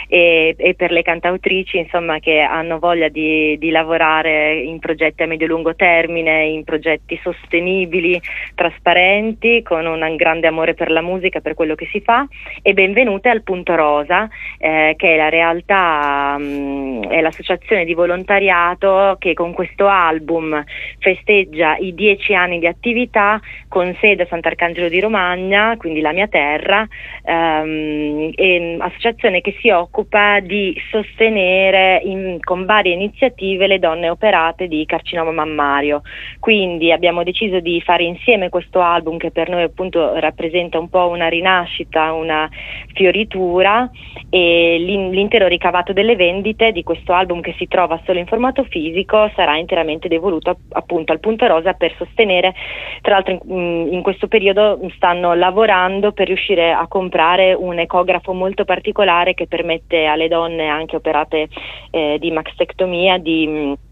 e, e per le cantautrici insomma, che hanno voglia di, di lavorare in progetti a medio-lungo termine, in progetti sostenibili, trasparenti, con un grande amore per la musica, per quello che si fa e benvenute al Punto Rosa, eh, che è la realtà, mh, mm, è l'associazione di volontariato che con questo album festeggia i dieci anni di attività con sede a Sant'Arcangelo di Romagna, quindi la mia terra, ehm, e, associazione che si occupa di sostenere in, con varie iniziative le donne operate di carcinoma mammario. Quindi abbiamo deciso di fare insieme questo album che per noi appunto rappresenta un po' una rinascita, una fioritura e l'intero ricavato delle vendite di questo album che si trova solo in formato fisico sarà interamente devoluto appunto al Punto Rosa per sostenere, tra l'altro in, in questo periodo stanno lavorando per riuscire a comprare un ecografo molto particolare che permette alle donne anche operate eh, di mastectomia di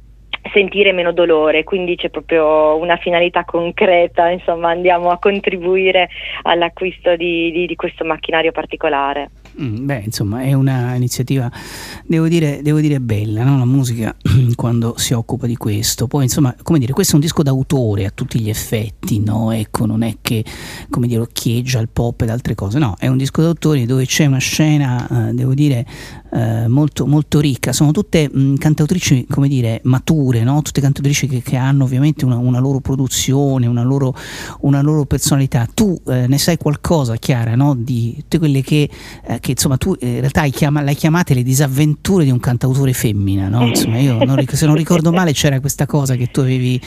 sentire meno dolore, quindi c'è proprio una finalità concreta, insomma andiamo a contribuire all'acquisto di, di, di questo macchinario particolare. Mm, beh, insomma, è un'iniziativa, devo dire, devo dire bella, no? la musica quando si occupa di questo. Poi, insomma, come dire, questo è un disco d'autore a tutti gli effetti, no? Ecco, non è che, come dire, occhieggia il pop ed altre cose, no, è un disco d'autore dove c'è una scena, eh, devo dire, eh, molto, molto ricca. Sono tutte mh, mm, cantautrici, come dire, mature, no? Tutte cantautrici che, che hanno ovviamente una, una, loro produzione, una loro, una loro personalità. Tu eh, ne sai qualcosa, Chiara, no? Di tutte quelle che che insomma tu eh, in realtà hai, chiama, l'hai chiamate le disavventure di un cantautore femmina, no? Insomma, io non, se non ricordo male c'era questa cosa che tu avevi,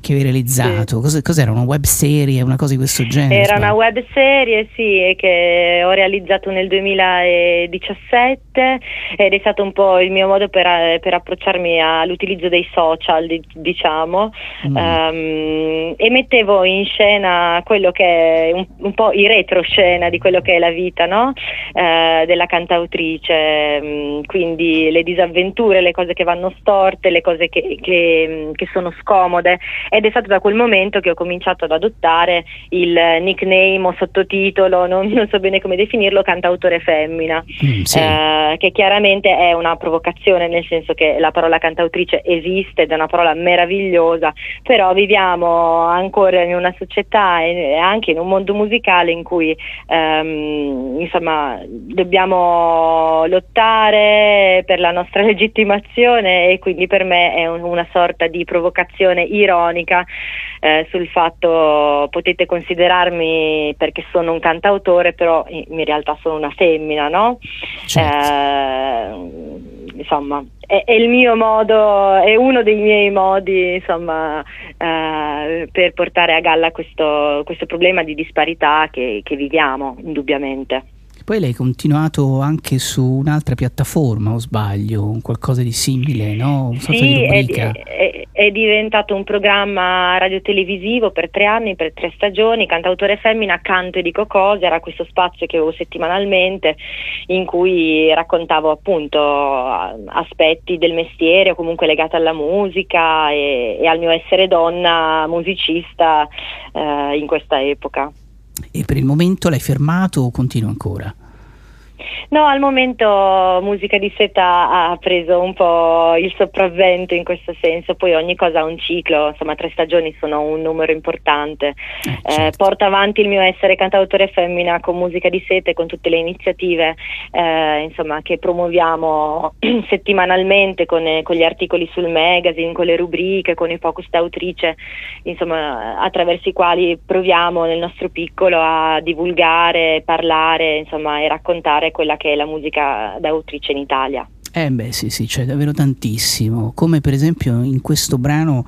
che avevi realizzato. Cos, cos'era? Una web serie, una cosa di questo genere? Era una web serie, sì, che ho realizzato nel 2017 ed è stato un po' il mio modo per, per approcciarmi all'utilizzo dei social, diciamo, mm. um, e mettevo in scena quello che è un, un po' i retroscena di quello che è la vita, no? Uh, della cantautrice, mm, quindi le disavventure, le cose che vanno storte, le cose che, che, mm, che, sono scomode ed è stato da quel momento che ho cominciato ad adottare il nickname o sottotitolo, non, non so bene come definirlo, cantautore femmina, mm, sì. eh, che chiaramente è una provocazione nel senso che la parola cantautrice esiste ed è una parola meravigliosa, però viviamo ancora in una società e anche in un mondo musicale in cui ehm, insomma dobbiamo lottare per la nostra legittimazione e quindi per me è un, una sorta di provocazione ironica eh, sul fatto potete considerarmi perché sono un cantautore però in, realtà sono una femmina no? Certo. Eh, insomma è, è, il mio modo è uno dei miei modi insomma eh, per portare a galla questo, questo problema di disparità che, che viviamo indubbiamente poi lei ha continuato anche su un'altra piattaforma, o sbaglio, qualcosa di simile, no? Un sì, è, è, è, diventato un programma radiotelevisivo per tre anni, per tre stagioni, cantautore femmina, canto e dico cose, era questo spazio che avevo settimanalmente in cui raccontavo appunto aspetti del mestiere o comunque legati alla musica e, e al mio essere donna musicista eh, in questa epoca. E per il momento l'hai fermato o continua ancora? No, al momento Musica di Seta ha preso un po' il sopravvento in questo senso, poi ogni cosa ha un ciclo, insomma tre stagioni sono un numero importante. Eh, eh certo. eh, porto avanti il mio essere cantautore femmina con Musica di Seta e con tutte le iniziative eh, insomma, che promuoviamo settimanalmente con, con, gli articoli sul magazine, con le rubriche, con i focus d'autrice, insomma, attraverso i quali proviamo nel nostro piccolo a divulgare, parlare insomma, e raccontare quella che è la musica d'autrice in Italia. Eh beh sì sì, c'è davvero tantissimo, come per esempio in questo brano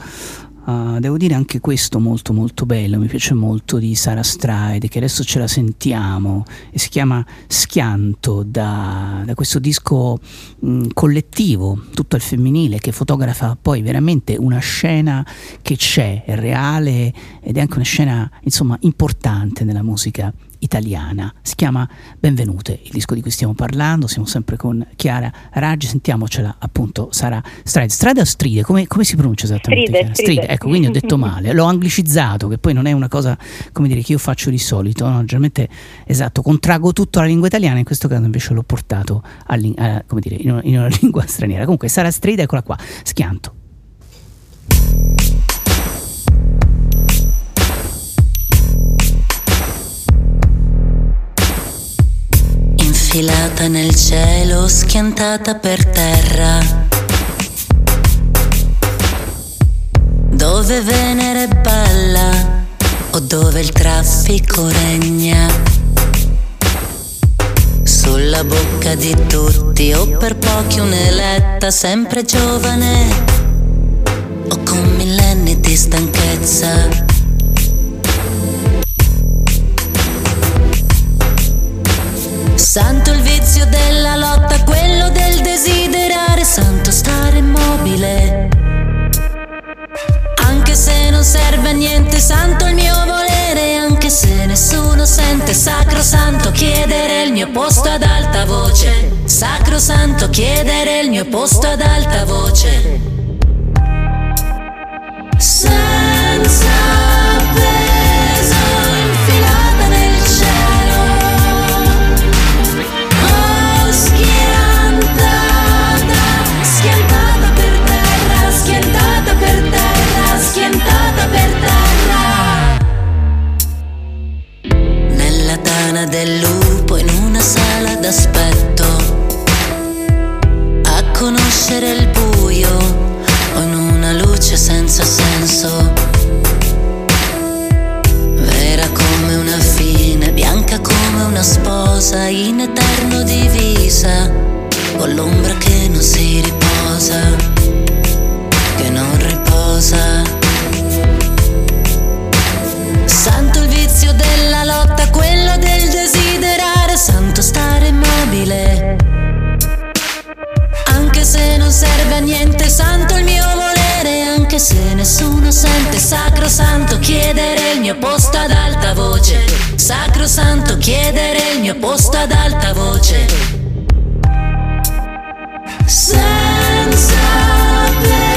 Uh, devo dire anche questo molto molto bello, mi piace molto di Sara Stride, che adesso ce la sentiamo, e si chiama Schianto, da, da questo disco mh, collettivo, tutto al femminile, che fotografa poi veramente una scena che c'è, è reale ed è anche una scena insomma importante nella musica italiana. Si chiama Benvenute, il disco di cui stiamo parlando. Siamo sempre con Chiara Raggi. Sentiamocela appunto. Sarà Stride. Stride o Stride? Come, come si pronuncia esattamente? Stride, stride. Ecco, quindi ho detto male. L'ho anglicizzato, che poi non è una cosa come dire che io faccio di solito. No? Generalmente, esatto, contraggo tutto alla lingua italiana. In questo caso invece l'ho portato a, a, come dire, in, una, in una lingua straniera. Comunque, Sara Stride, eccola qua. Schianto. Infilata nel cielo, schiantata per terra. Dove Venere balla o dove il traffico regna. Sulla bocca di tutti o per pochi un'eletta sempre giovane o con millenni di stanchezza Santo il vizio della lotta, quello del desiderare, santo stare immobile. Anche se non serve a niente, santo il mio volere, anche se nessuno sente, sacro santo chiedere il mio posto ad alta voce. Sacro santo chiedere il mio posto ad alta voce. Senza tana del lupo in una sala d'aspetto. A conoscere il buio o in una luce senza senso. Vera come una fine bianca come una sposa in eterno divisa. Con l'ombra che non si riposa che non riposa santo stare immobile. Anche se non serve a niente, santo il mio volere, anche se nessuno sente, sacro santo chiedere il mio posto ad alta voce. Sacro santo chiedere il mio posto ad alta voce. Senza peso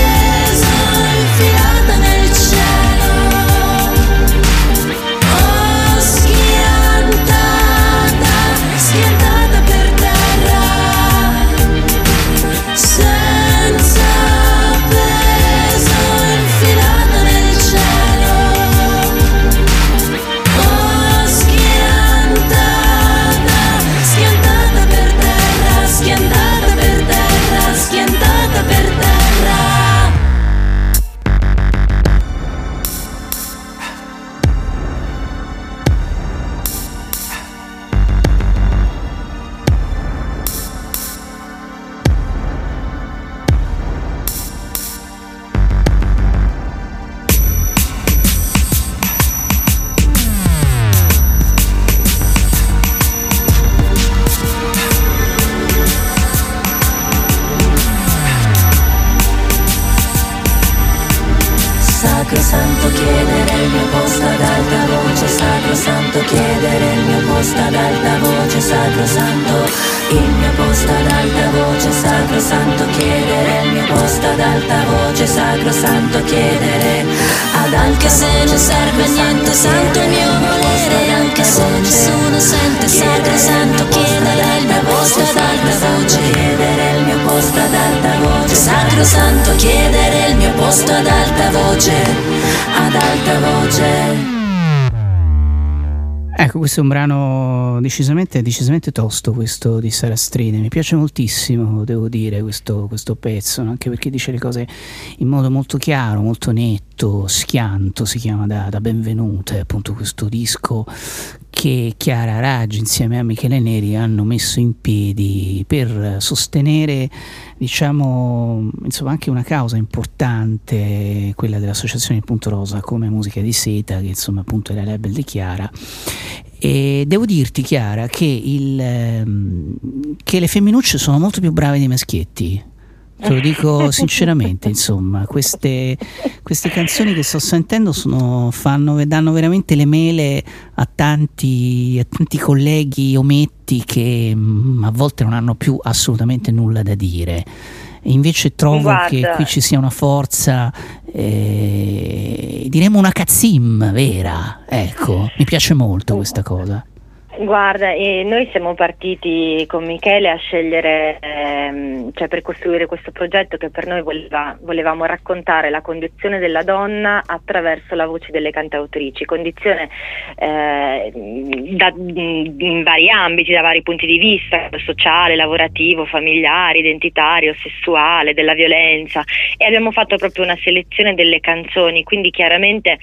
questo è un brano decisamente, decisamente tosto, questo di Sarastrine. Mi piace moltissimo, devo dire, questo, questo pezzo, anche perché dice le cose in modo molto chiaro, molto netto, schianto, si chiama da, da Benvenute, appunto questo disco che Chiara Raggi insieme a Michele Neri hanno messo in piedi per sostenere diciamo insomma anche una causa importante quella dell'associazione Punto Rosa come musica di seta che insomma appunto è la label di Chiara e devo dirti Chiara che, il, ehm, che le femminucce sono molto più brave dei maschietti Te lo dico sinceramente, insomma, queste, queste, canzoni che sto sentendo sono, fanno, danno veramente le mele a tanti, a tanti colleghi ometti che mh, mm, a volte non hanno più assolutamente nulla da dire. E invece trovo Guarda. che qui ci sia una forza, eh, diremo una cazzim vera, ecco, mi piace molto questa cosa. Guarda, noi siamo partiti con Michele a scegliere, ehm, cioè per costruire questo progetto che per noi voleva, volevamo raccontare la condizione della donna attraverso la voce delle cantautrici, condizione eh, da, in vari ambiti, da vari punti di vista, sociale, lavorativo, familiare, identitario, sessuale, della violenza. E abbiamo fatto proprio una selezione delle canzoni, quindi chiaramente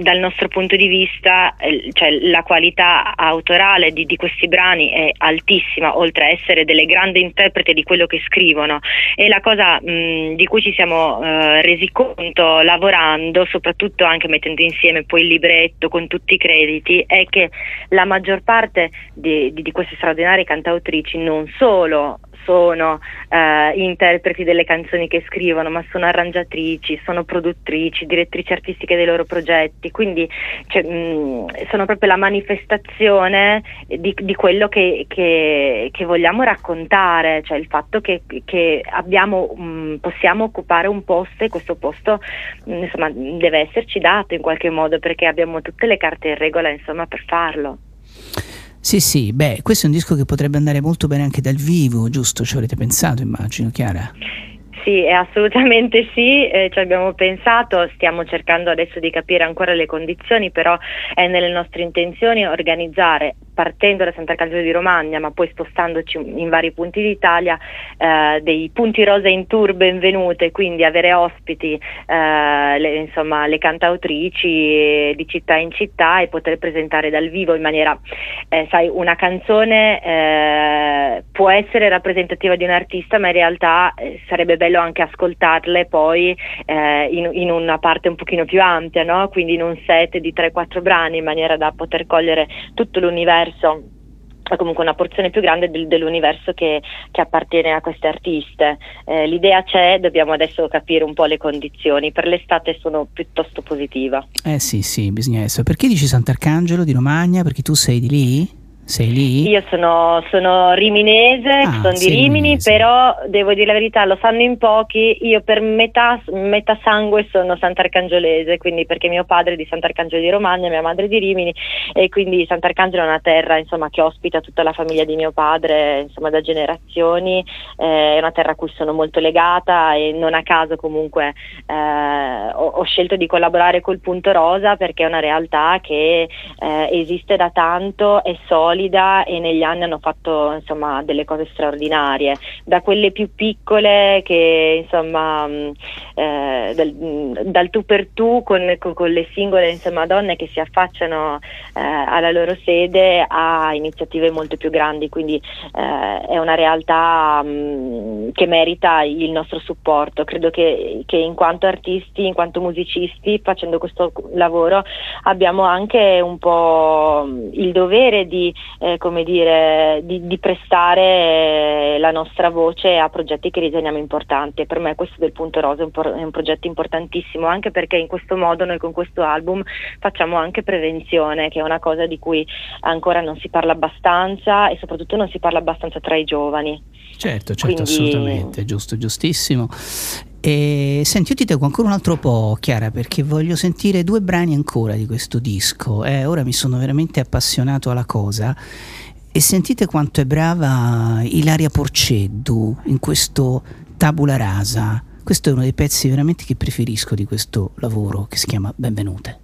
dal nostro punto di vista eh, cioè, la qualità qualità autorale di, di, questi brani è altissima, oltre a essere delle grandi interpreti di quello che scrivono. E la cosa mh, di cui ci siamo eh, resi conto lavorando, soprattutto anche mettendo insieme poi il libretto con tutti i crediti, è che la maggior parte di, di, di queste straordinarie cantautrici non solo sono eh, interpreti delle canzoni che scrivono, ma sono arrangiatrici, sono produttrici, direttrici artistiche dei loro progetti, quindi cioè, mh, sono proprio la manifestazione di, di quello che, che, che, vogliamo raccontare, cioè il fatto che, che abbiamo, mh, possiamo occupare un posto e questo posto mh, insomma, deve esserci dato in qualche modo perché abbiamo tutte le carte in regola insomma, per farlo. Sì, sì, beh, questo è un disco che potrebbe andare molto bene anche dal vivo, giusto? Ci avrete pensato, immagino, Chiara? Sì, assolutamente sì, eh, ci abbiamo pensato, stiamo cercando adesso di capire ancora le condizioni, però è nelle nostre intenzioni organizzare partendo da Sant'Arcangelo di Romagna ma poi spostandoci in vari punti d'Italia eh, dei punti rosa in tour benvenute quindi avere ospiti eh, le, insomma, le cantautrici di città in città e poter presentare dal vivo in maniera eh, sai una canzone eh, può essere rappresentativa di un artista ma in realtà eh, sarebbe bello anche ascoltarle poi eh, in, in, una parte un pochino più ampia no? quindi in un set di 3-4 brani in maniera da poter cogliere tutto l'universo l'universo è comunque una porzione più grande del, dell'universo che, che, appartiene a queste artiste. Eh, l'idea c'è, dobbiamo adesso capire un po' le condizioni. Per l'estate sono piuttosto positiva. Eh sì, sì, bisogna essere. Perché dici Sant'Arcangelo di Romagna? Perché tu sei di lì? Sei lì? Io sono, sono riminese, ah, sono di Rimini, riminese. però devo dire la verità, lo sanno in pochi, io per metà, metà sangue sono sant'arcangiolese, quindi perché mio padre è di Sant'Arcangelo di Romagna, mia madre è di Rimini e quindi Sant'Arcangelo è una terra insomma, che ospita tutta la famiglia di mio padre insomma, da generazioni, eh, è una terra a cui sono molto legata e non a caso comunque eh, ho, ho, scelto di collaborare col Punto Rosa perché è una realtà che eh, esiste da tanto, è solida solida e negli anni hanno fatto insomma, delle cose straordinarie, da quelle più piccole che insomma mm, eh, dal, mm, dal, tu per tu con, con, le singole insomma, donne che si affacciano eh, alla loro sede a iniziative molto più grandi, quindi eh, è una realtà mh, mm, che merita il nostro supporto. Credo che, che in quanto artisti, in quanto musicisti, facendo questo lavoro abbiamo anche un po' il dovere di eh, come dire, di, di prestare eh, la nostra voce a progetti che riteniamo importanti. E per me questo del Punto Rosa è un, por- è un progetto importantissimo, anche perché in questo modo noi con questo album facciamo anche prevenzione, che è una cosa di cui ancora non si parla abbastanza e soprattutto non si parla abbastanza tra i giovani. Certo, certo, Quindi- assolutamente, giusto, giustissimo. E senti, io ti tengo ancora un altro po', Chiara, perché voglio sentire due brani ancora di questo disco. Eh, ora mi sono veramente appassionato alla cosa. E sentite quanto è brava Ilaria Porceddu in questo Tabula Rasa. Questo è uno dei pezzi veramente che preferisco di questo lavoro che si chiama Benvenute.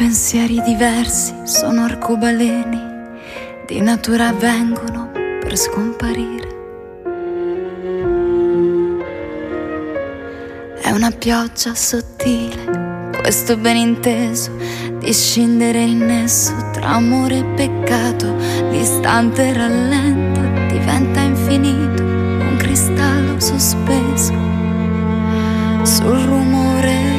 Pensieri diversi sono arcobaleni, di natura vengono per scomparire. È una pioggia sottile, questo ben inteso, di scindere il nesso tra amore e peccato, l'istante rallenta, diventa infinito, un cristallo sospeso sul rumore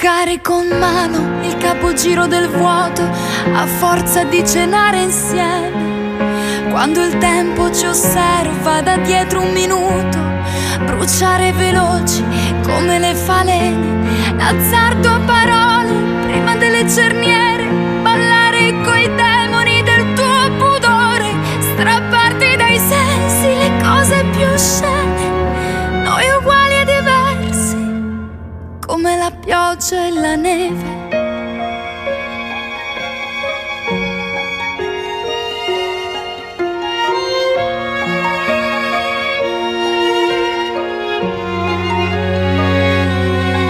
Toccare con mano il capogiro del vuoto a forza di cenare insieme. Quando il tempo ci osserva da dietro un minuto, bruciare veloci come le falene, l'azzardo a parole prima delle cerniere, ballare coi demoni del tuo pudore, strapparti dai sensi le cose più scene, come la pioggia e la neve.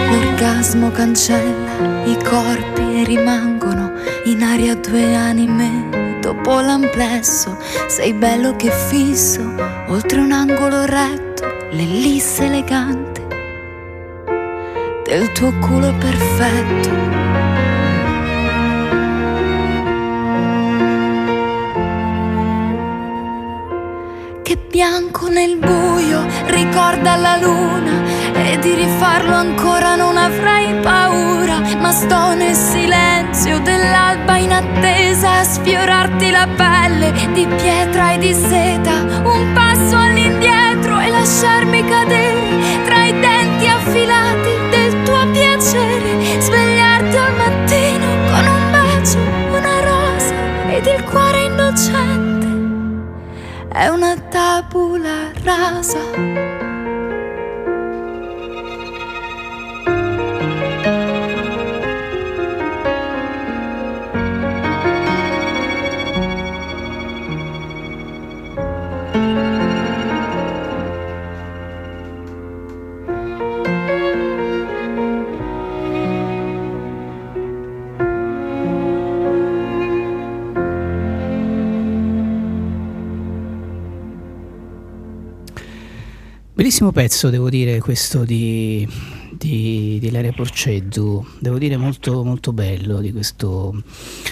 L'orgasmo cancella i corpi e rimangono in aria due anime. Dopo l'amplesso sei bello che fisso, oltre un angolo retto, l'ellisse elegante del tuo culo perfetto. Che bianco nel buio ricorda la luna e di rifarlo ancora non avrei paura, ma sto nel silenzio dell'alba in attesa a sfiorarti la pelle di pietra e di seta, un passo all'indietro e lasciarmi cadere tra i denti affilati è una tabula rasa. Bellissimo pezzo, devo dire, questo di, di, di Ilaria Porceddu, devo dire molto, molto bello di questo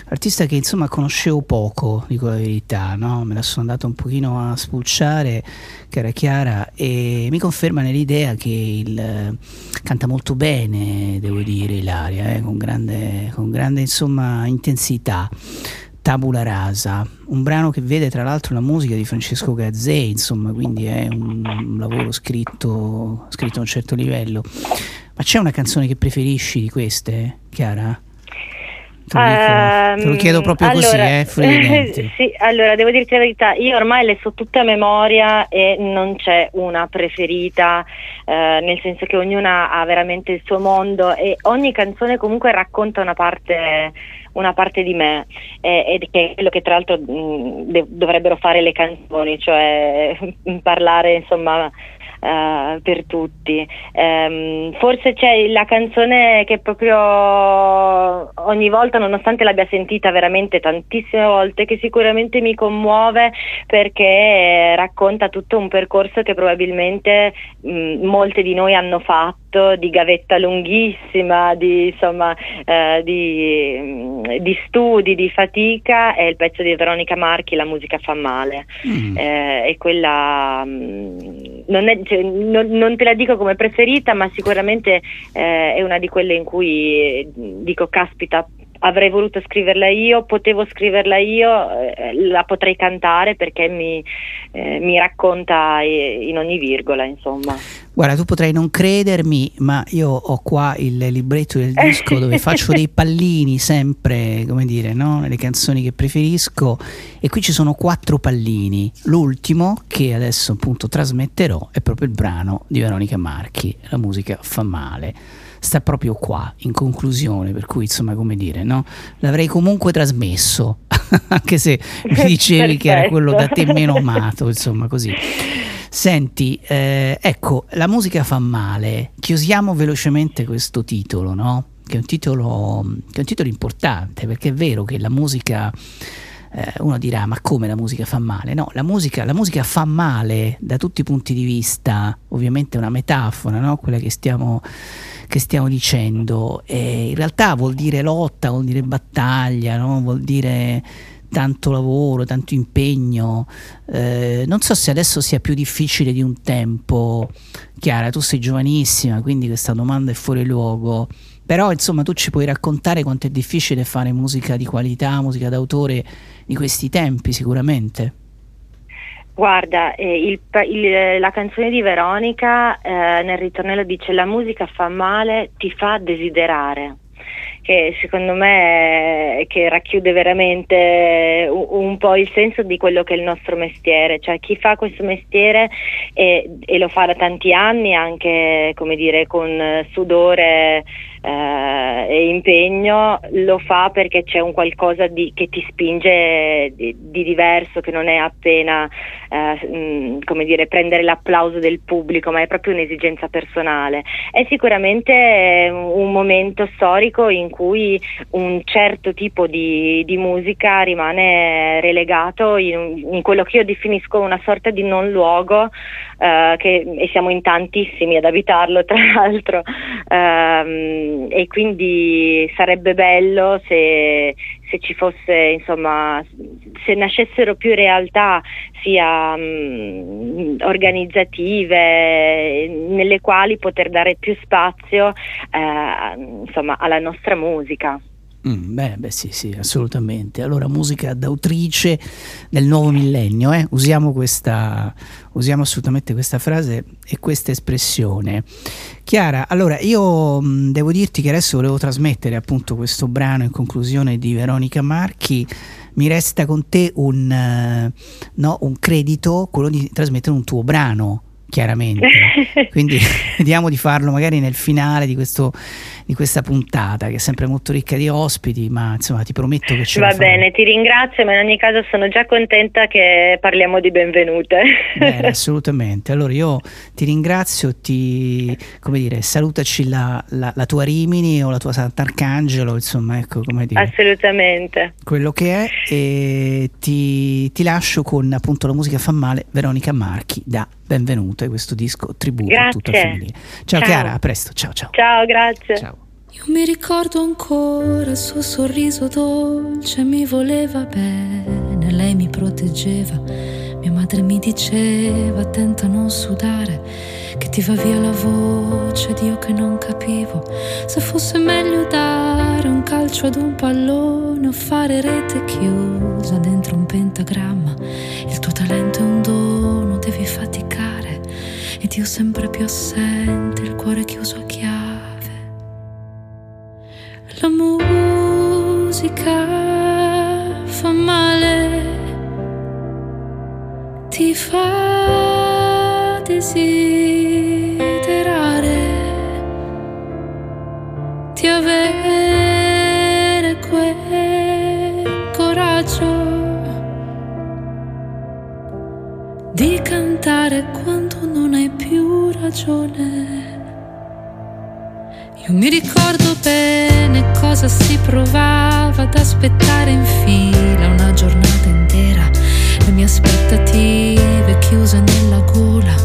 artista che insomma conoscevo poco, dico la verità, no? me la sono andata un pochino a spulciare, cara Chiara, e mi conferma nell'idea che il, canta molto bene, devo dire, Ilaria, eh, con grande, con grande insomma, intensità. Tabula Rasa, un brano che vede tra l'altro la musica di Francesco Gazzè, insomma, quindi è un, lavoro scritto, scritto a un certo livello. Ma c'è una canzone che preferisci di queste, Chiara? Te lo, dico- te lo chiedo proprio così, Ehm, allora, eh, sì, allora devo dirti la verità, io ormai le so tutte a memoria e non c'è una preferita, eh, nel senso che ognuna ha veramente il suo mondo e ogni canzone comunque racconta una parte, una parte di me eh, ed che è quello che tra l'altro mh, de- dovrebbero fare le canzoni, cioè parlare insomma eh, per tutti. Ehm, forse c'è la canzone che proprio ogni volta, nonostante l'abbia sentita veramente tantissime volte, che sicuramente mi commuove perché racconta tutto un percorso che probabilmente mh, molte di noi hanno fatto, di gavetta lunghissima, di, insomma, eh, di, di, studi, di fatica, è il pezzo di Veronica Marchi, La musica fa male. Mm. Eh, e quella mh, non, è, cioè, non, non, te la dico come preferita, ma sicuramente eh, è una di quelle in cui dico caspita avrei voluto scriverla io, potevo scriverla io, eh, la potrei cantare perché mi, eh, mi, racconta in ogni virgola, insomma. Guarda, tu potrai non credermi, ma io ho qua il libretto del disco dove faccio dei pallini sempre, come dire, no? le canzoni che preferisco e qui ci sono quattro pallini. L'ultimo che adesso appunto trasmetterò è proprio il brano di Veronica Marchi, La musica fa male sta proprio qua, in conclusione, per cui insomma come dire, no? l'avrei comunque trasmesso, anche se mi dicevi che era quello da te meno amato, insomma così. Senti, eh, ecco, la musica fa male, chiusiamo velocemente questo titolo, no? Che è un titolo, che è un titolo importante, perché è vero che la musica... Eh, uno dirà ma come la musica fa male? No, la musica, la musica, fa male da tutti i punti di vista, ovviamente è una metafora, no? quella che stiamo che stiamo dicendo. E in realtà vuol dire lotta, vuol dire battaglia, no? vuol dire tanto lavoro, tanto impegno. Eh, non so se adesso sia più difficile di un tempo. Chiara, tu sei giovanissima, quindi questa domanda è fuori luogo. Però insomma tu ci puoi raccontare quanto è difficile fare musica di qualità, musica d'autore di questi tempi sicuramente. Guarda, eh, il, il, la canzone di Veronica eh, nel ritornello dice la musica fa male, ti fa desiderare che secondo me che racchiude veramente un, un, po' il senso di quello che è il nostro mestiere, cioè chi fa questo mestiere e, e lo fa da tanti anni anche come dire con sudore eh, e impegno lo fa perché c'è un qualcosa di, che ti spinge di, di, diverso, che non è appena eh, mm, come dire, prendere l'applauso del pubblico, ma è proprio un'esigenza personale. È sicuramente un momento storico in cui un certo tipo di, di musica rimane relegato in, in, quello che io definisco una sorta di non luogo eh, che, e siamo in tantissimi ad abitarlo tra l'altro. Um, e quindi sarebbe bello se, se, ci fosse, insomma, se nascessero più realtà sia mh, organizzative nelle quali poter dare più spazio eh, insomma, alla nostra musica. Mm, beh, beh, sì, sì, assolutamente. Allora, musica d'autrice del nuovo millennio, eh? usiamo, questa, usiamo assolutamente questa frase e questa espressione. Chiara, allora io mh, mm, devo dirti che adesso volevo trasmettere appunto questo brano in conclusione di Veronica Marchi. Mi resta con te un, uh, no, un credito, quello di trasmettere un tuo brano chiaramente. Quindi vediamo di farlo magari nel finale di, questo, di, questa puntata, che è sempre molto ricca di ospiti, ma insomma ti prometto che ce Va bene, ti ringrazio, ma in ogni caso sono già contenta che parliamo di benvenute. Bene, assolutamente. Allora io ti ringrazio, ti, come dire, salutaci la, la, la tua Rimini o la tua Sant'Arcangelo, insomma, ecco come dire. Assolutamente. Quello che è e ti, ti lascio con appunto la musica fa male, Veronica Marchi da benvenuta a questo disco tributo grazie. a tutta la famiglia. Ciao, ciao, Chiara, a presto, ciao ciao. Ciao, grazie. Ciao. Io mi ricordo ancora il suo sorriso dolce, mi voleva bene, lei mi proteggeva. Mia madre mi diceva, attenta a non sudare, che ti va via la voce, Dio che non capivo. Se fosse meglio dare un calcio ad un pallone o fare rete chiusa dentro un pentagramma. Il tuo talento è un dono, devi faticare ed io sempre più assente, il cuore chiuso a. La musica fa male, ti fa desiderare, ti avere quel coraggio di cantare quando non hai più ragione. Io mi ricordo bene cosa si provava ad aspettare in fila una giornata intera, le mie aspettative chiuse nella gola,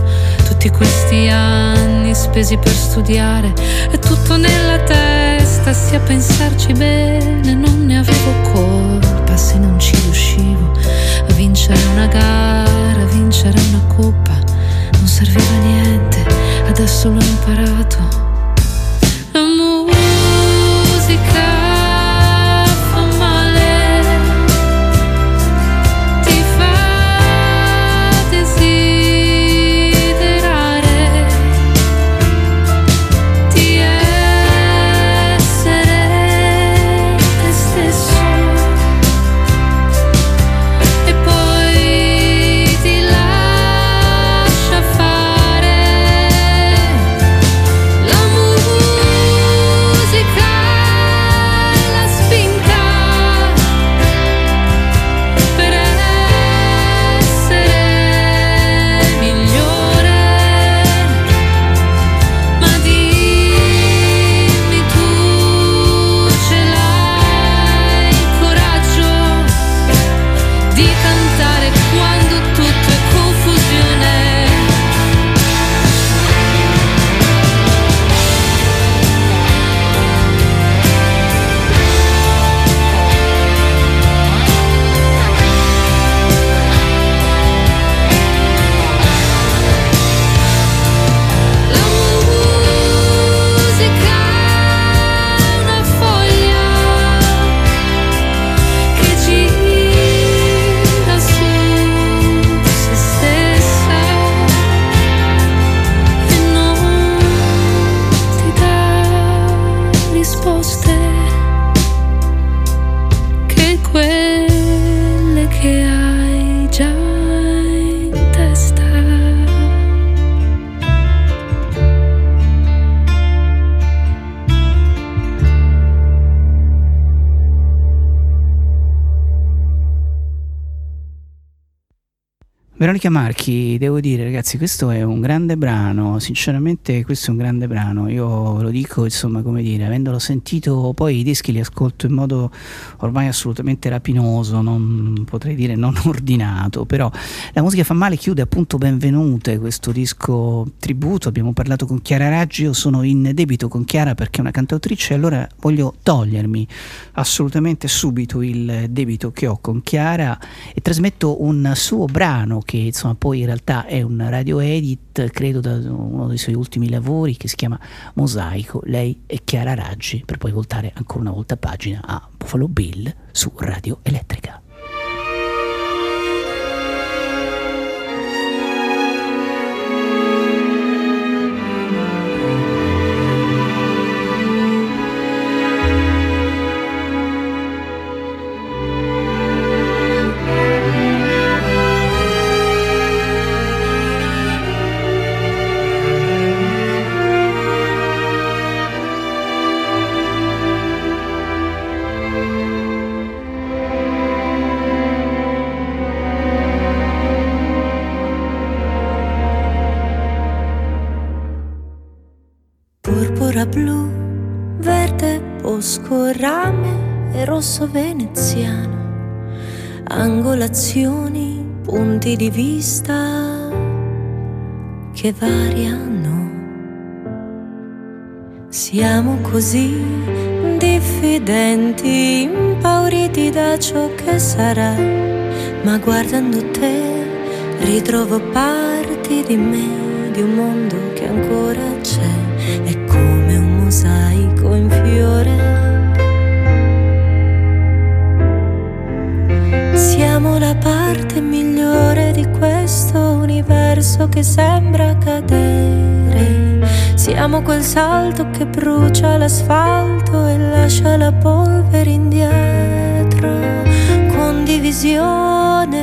tutti questi anni spesi per studiare. E tutto nella testa, sia pensarci bene, non ne avevo colpa se non ci riuscivo. A vincere una gara, a vincere una coppa, non serviva niente, adesso l'ho imparato. Veronica Marchi, devo dire ragazzi, questo è un grande brano, sinceramente questo è un grande brano, io lo dico insomma come dire, avendolo sentito poi i dischi li ascolto in modo ormai assolutamente rapinoso, non potrei dire non ordinato, però la musica fa male chiude appunto benvenute questo disco tributo, abbiamo parlato con Chiara Raggi, io sono in debito con Chiara perché è una cantautrice e allora voglio togliermi assolutamente subito il debito che ho con Chiara e trasmetto un suo brano che insomma poi in realtà è un radio edit, credo da uno dei suoi ultimi lavori che si chiama Mosaico, lei è Chiara Raggi, per poi voltare ancora una volta pagina a Buffalo Bill su Radio Elettrica. Rame e rosso veneziano. Angolazioni, punti di vista che variano. Siamo così diffidenti, impauriti da ciò che sarà, ma guardando te ritrovo parti di me, di un mondo che ancora c'è, è come un mosaico in fiore. Siamo la parte migliore di questo universo che sembra cadere. Siamo quel salto che brucia l'asfalto e lascia la polvere indietro. Condivisione,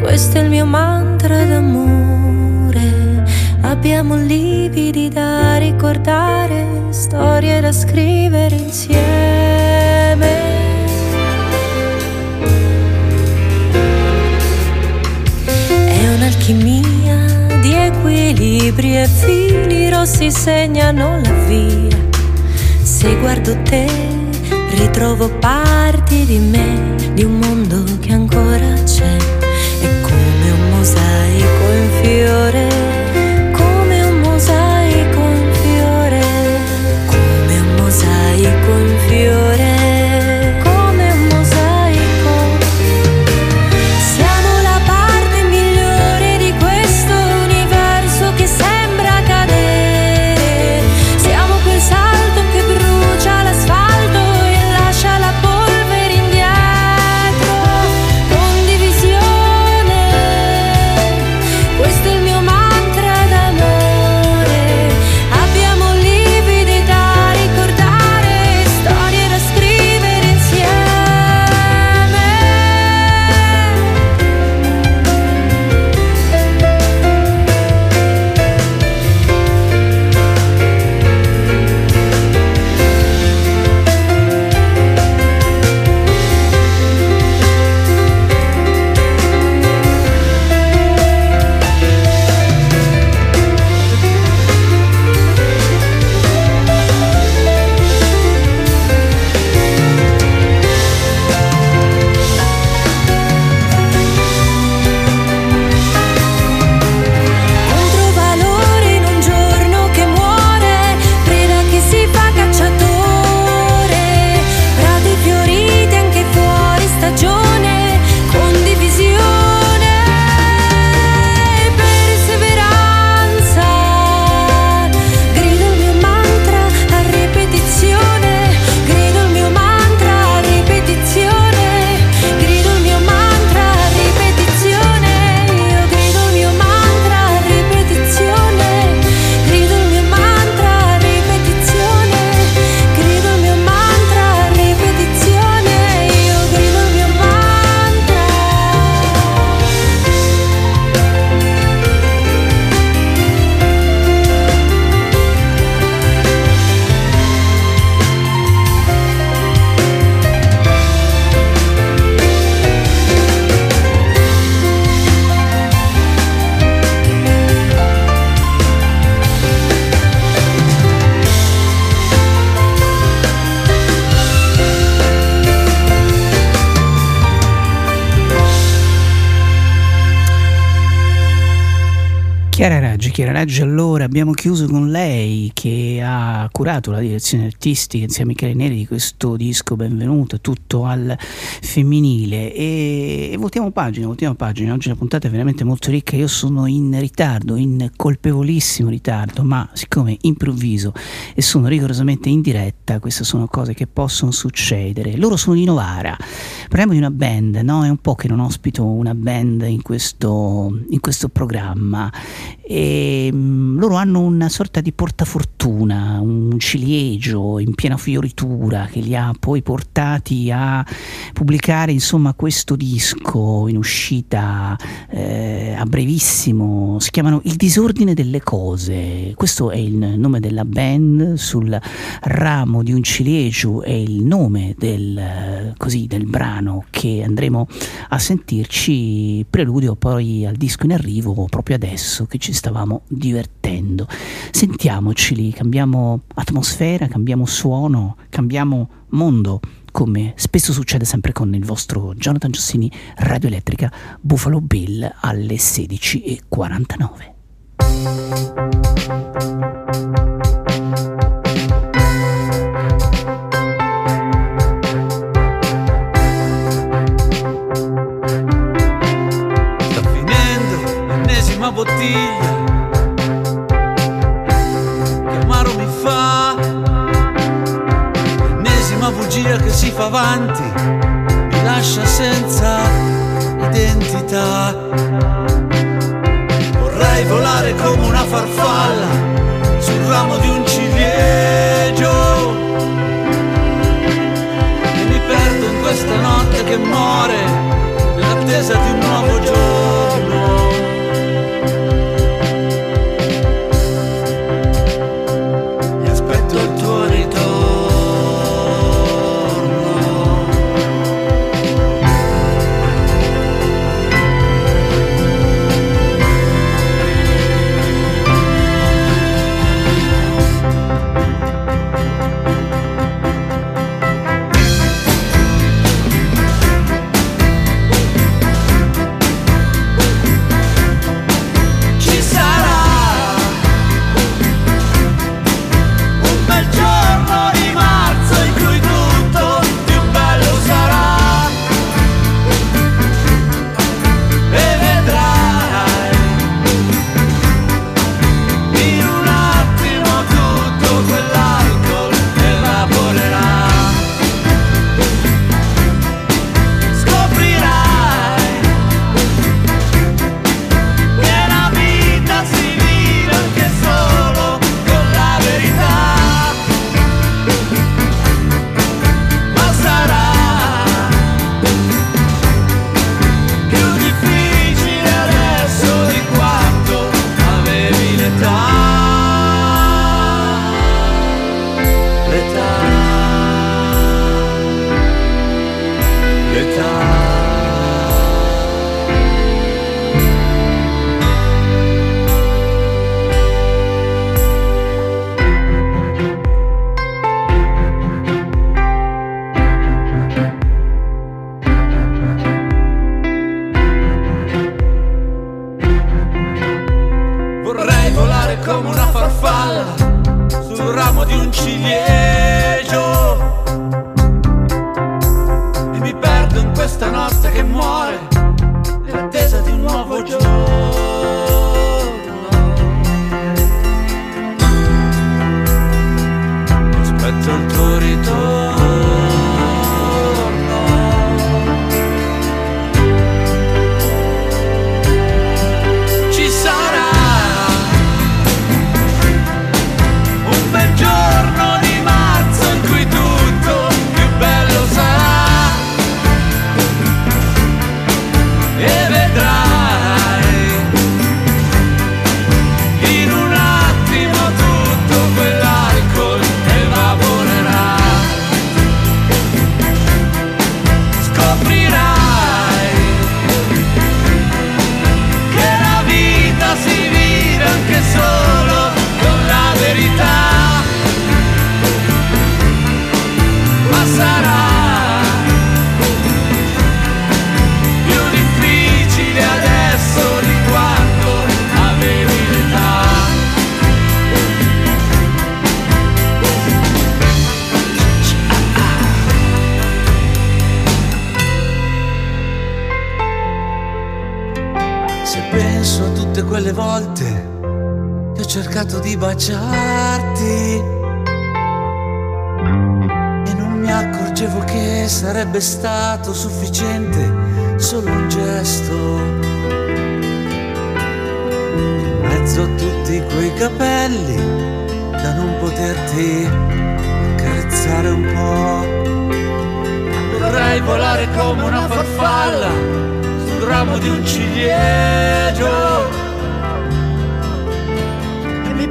questo è il mio mantra d'amore. Abbiamo lividi da ricordare, storie da scrivere insieme. Un'alchimia di equilibri e fili rossi segnano la via. Se guardo te, ritrovo parti di me, di un mondo che ancora c'è. È come un mosaico in fiore, Raggi allora abbiamo chiuso con curato la direzione artistica insieme a Michele Neri di questo disco Benvenuto, tutto al femminile. E, e voltiamo pagina, voltiamo pagina, oggi la puntata è veramente molto ricca, io sono in ritardo, in colpevolissimo ritardo, ma siccome improvviso e sono rigorosamente in diretta, queste sono cose che possono succedere. Loro sono di Novara, parliamo di una band, no? È un po' che non ospito una band in questo, in questo programma. E mm, loro hanno una sorta di portafortuna, un ciliegio in piena fioritura che li ha poi portati a pubblicare insomma questo disco in uscita eh, a brevissimo, si chiamano Il disordine delle cose, questo è il nome della band, sul ramo di un ciliegio è il nome del, così, del brano che andremo a sentirci, preludio poi al disco in arrivo proprio adesso che ci stavamo divertendo. Sentiamoceli, cambiamo atmosfera, cambiamo suono, cambiamo mondo, come spesso succede sempre con il vostro Jonathan Giossini Radio Elettrica Buffalo Bill alle 16.49. Sta finendo l'ennesima bottiglia avanti Mi lascia senza identità. Vorrei volare come una farfalla Sul ramo di un ciliegio. E mi perdo in questa notte che muore Nell'attesa di un nuovo giorno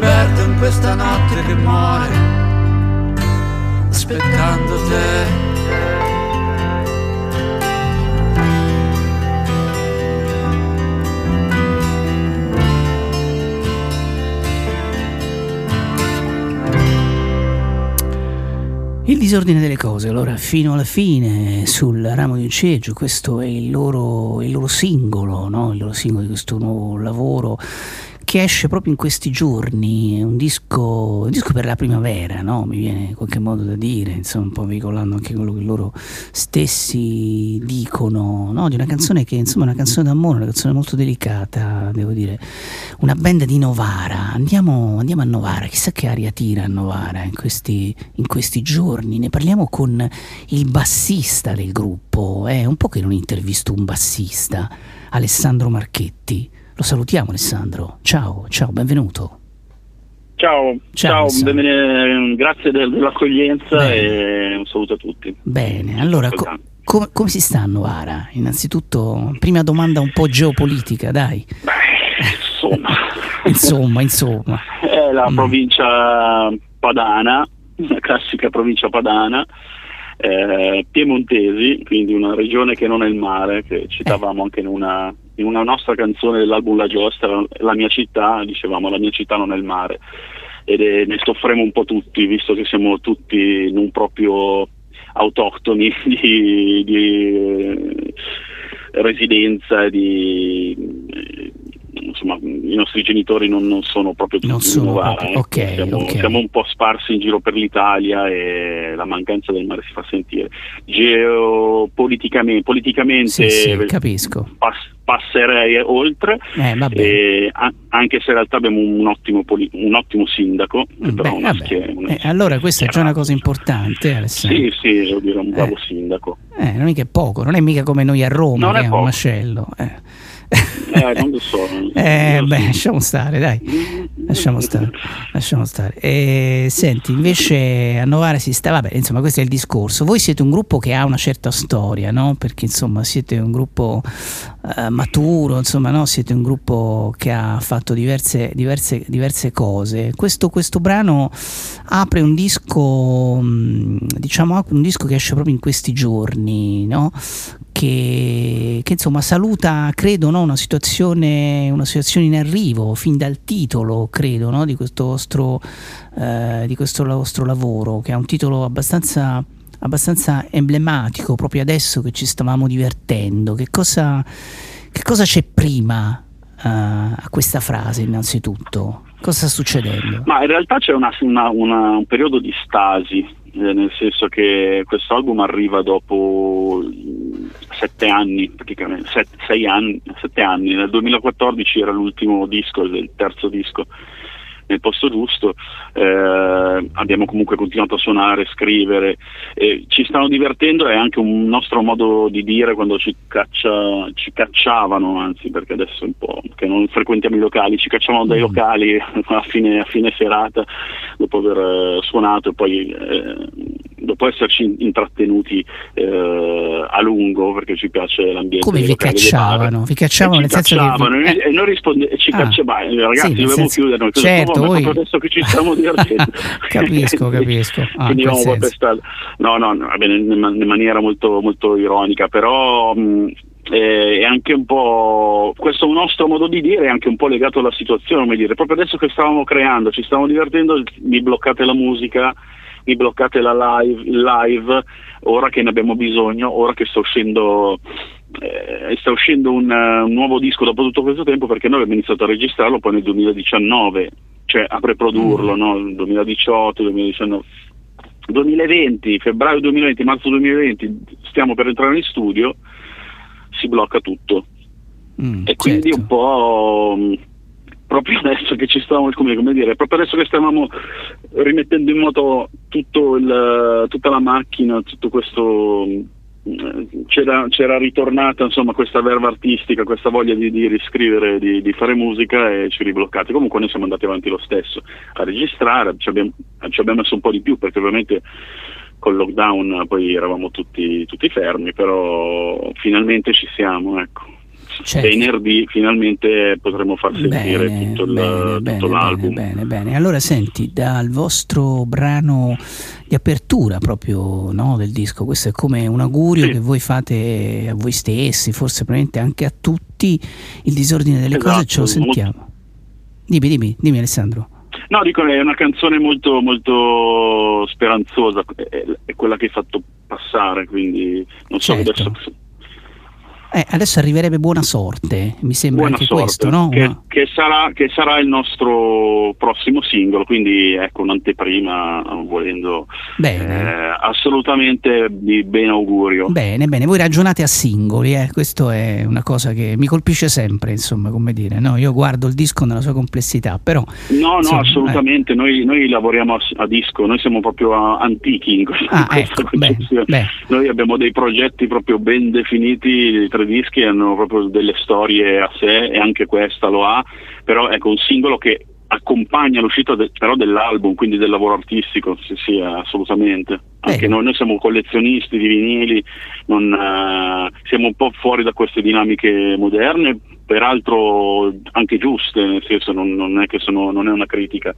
perdo in questa notte che muore aspettando te. Il disordine delle cose, allora fino alla fine sul ramo di un ciliegio, questo è il loro, il loro singolo, no? il loro singolo di questo nuovo lavoro che esce proprio in questi giorni, un disco, un disco per la primavera, no? mi viene in qualche modo da dire, insomma un po' veicolando anche quello che loro stessi dicono, no? di una canzone che insomma è una canzone d'amore, una canzone molto delicata, devo dire, una band di Novara, andiamo, andiamo a Novara, chissà che aria tira a Novara in questi, in questi giorni, ne parliamo con il bassista del gruppo, è un po' che non intervisto un bassista, Alessandro Marchetti. Lo salutiamo Alessandro. Ciao, ciao, benvenuto. Ciao, Ciao, ciao, Alessandro. bene- grazie del- dell'accoglienza Bene. e un saluto a tutti. Bene, allora co- come, come si sta a Novara? Innanzitutto, prima domanda un po' geopolitica, dai. Insomma, Insomma, insomma. è la Mm. provincia padana, la classica provincia padana, eh, piemontesi, quindi una regione che non è il mare, che citavamo anche in una, in una nostra canzone dell'album La Giostra, la mia città, dicevamo la mia città non è il mare. Ed è- ne soffriamo un po' tutti, visto che siamo tutti non proprio autoctoni di, di, eh, residenza di insomma i nostri genitori non, non sono proprio di Novara, proprio- ecco. ok, siamo, ok. siamo un po' sparsi in giro per l'Italia e la mancanza del mare si fa sentire geopoliticamente politicamente Sì, sì, capisco. pass- passerei oltre Eh, a- anche se in realtà abbiamo un ottimo, poli- un ottimo sindaco però Beh, una schia- una- Eh, allora questa è già una cosa importante, Alessandro. sì sì devo dire un bravo sindaco Eh, non è è poco, non è mica come noi a Roma, Non che è è un macello. Eh. Eh, non lo so Eh, non lo beh, lasciamo stare, dai. Lasciamo stare, lasciamo stare. E, senti, invece a Novara si sta, vabbè, insomma, questo è il discorso. Voi siete un gruppo che ha una certa storia, no? Perché insomma siete un gruppo eh, maturo, insomma, no? Siete un gruppo che ha fatto diverse, diverse, diverse cose. Questo, questo brano apre un disco, mh, diciamo, un disco che esce proprio in questi giorni, no? Che, che, insomma saluta, credo, no, una, situazione, una situazione in arrivo, fin dal titolo, credo, no, di, questo vostro, eh, di questo vostro lavoro, che ha un titolo abbastanza, abbastanza emblematico, proprio adesso che ci stavamo divertendo. Che cosa, che cosa c'è prima eh, a questa frase, innanzitutto? Cosa sta succedendo? Ma in realtà c'è una, una, un periodo di stasi, eh, nel senso che questo album arriva dopo sette anni, praticamente, sette, sei anni, sette anni. Nel 2014 era l'ultimo disco, il terzo disco nel posto giusto, eh, abbiamo comunque continuato a suonare, scrivere, eh, ci stanno divertendo, è anche un nostro modo di dire quando ci, caccia, ci cacciavano, anzi perché adesso è un po' che non frequentiamo i locali, ci cacciavano dai mm. locali a fine, a fine serata dopo aver eh, suonato e poi eh, dopo esserci intrattenuti eh, a lungo perché ci piace l'ambiente. Come vi cacciavano? Vi cacciavano nel senso cacciavano, che... E noi risponde- ci ah. cacciavano, ragazzi sì, dobbiamo senso... chiudere. Noi certo, voi... adesso che ci stiamo divertendo. capisco, capisco. Ah, Finiamo per No, no, no vabbè, in, maniera molto, molto ironica, però... Mh, è anche un po' questo nostro modo di dire è anche un po' legato alla situazione, come dire, proprio adesso che stavamo creando, ci stavamo divertendo, mi bloccate la musica, mi bloccate la live, il live, ora che ne abbiamo bisogno, ora che sta uscendo, eh, sta uscendo un, uh, un, nuovo disco dopo tutto questo tempo, perché noi abbiamo iniziato a registrarlo poi nel 2019, cioè a preprodurlo, mm. no? 2018, 2019. 2020, febbraio 2020, marzo 2020, stiamo per entrare in studio, si blocca tutto. Mm, e quindi certo. un po' proprio adesso che ci stavamo, come, come dire, proprio adesso che stavamo rimettendo in moto il, tutta la macchina, tutto questo c'era, c'era, ritornata insomma questa verva artistica, questa voglia di, di riscrivere, di, di, fare musica e ci ribloccate. Comunque noi siamo andati avanti lo stesso a registrare, ci abbiamo, ci abbiamo messo un po' di più perché ovviamente col lockdown poi eravamo tutti, tutti fermi, però finalmente ci siamo. Ecco certo. venerdì finalmente potremo far sentire bene, tutto, il, bene, tutto bene, l'album. Bene, bene, allora senti, dal vostro brano di apertura proprio no, del disco, questo è come un augurio sì. che voi fate a voi stessi, forse probabilmente anche a tutti, il disordine delle esatto, cose, ce lo sentiamo. Molto... Dimmi, dimmi, dimmi Alessandro. No, dico, è una canzone molto, molto speranzosa, è, è quella che hai fatto passare, quindi non so certo. adesso eh, adesso arriverebbe buona sorte, mi sembra buona anche sorte, questo, no? Che, che, sarà, che, sarà, il nostro prossimo singolo, quindi ecco un'anteprima, volendo eh, assolutamente di ben augurio. Bene, bene, voi ragionate a singoli, eh? questo è una cosa che mi colpisce sempre, insomma, come dire, no? Io guardo il disco nella sua complessità, però... No, no, insomma, assolutamente, eh. noi, noi, lavoriamo a, a, disco, noi siamo proprio antichi in questa, ah, in questa ecco, beh, beh. Noi abbiamo dei progetti proprio ben definiti, tre dischi hanno proprio delle storie a sé e anche questa lo ha, però ecco un singolo che accompagna l'uscita de- però dell'album, quindi del lavoro artistico, sì, sì assolutamente. Anche noi, noi, siamo collezionisti di vinili, non, uh, siamo un po' fuori da queste dinamiche moderne, peraltro anche giuste, nel senso non, non è che sono, non è una critica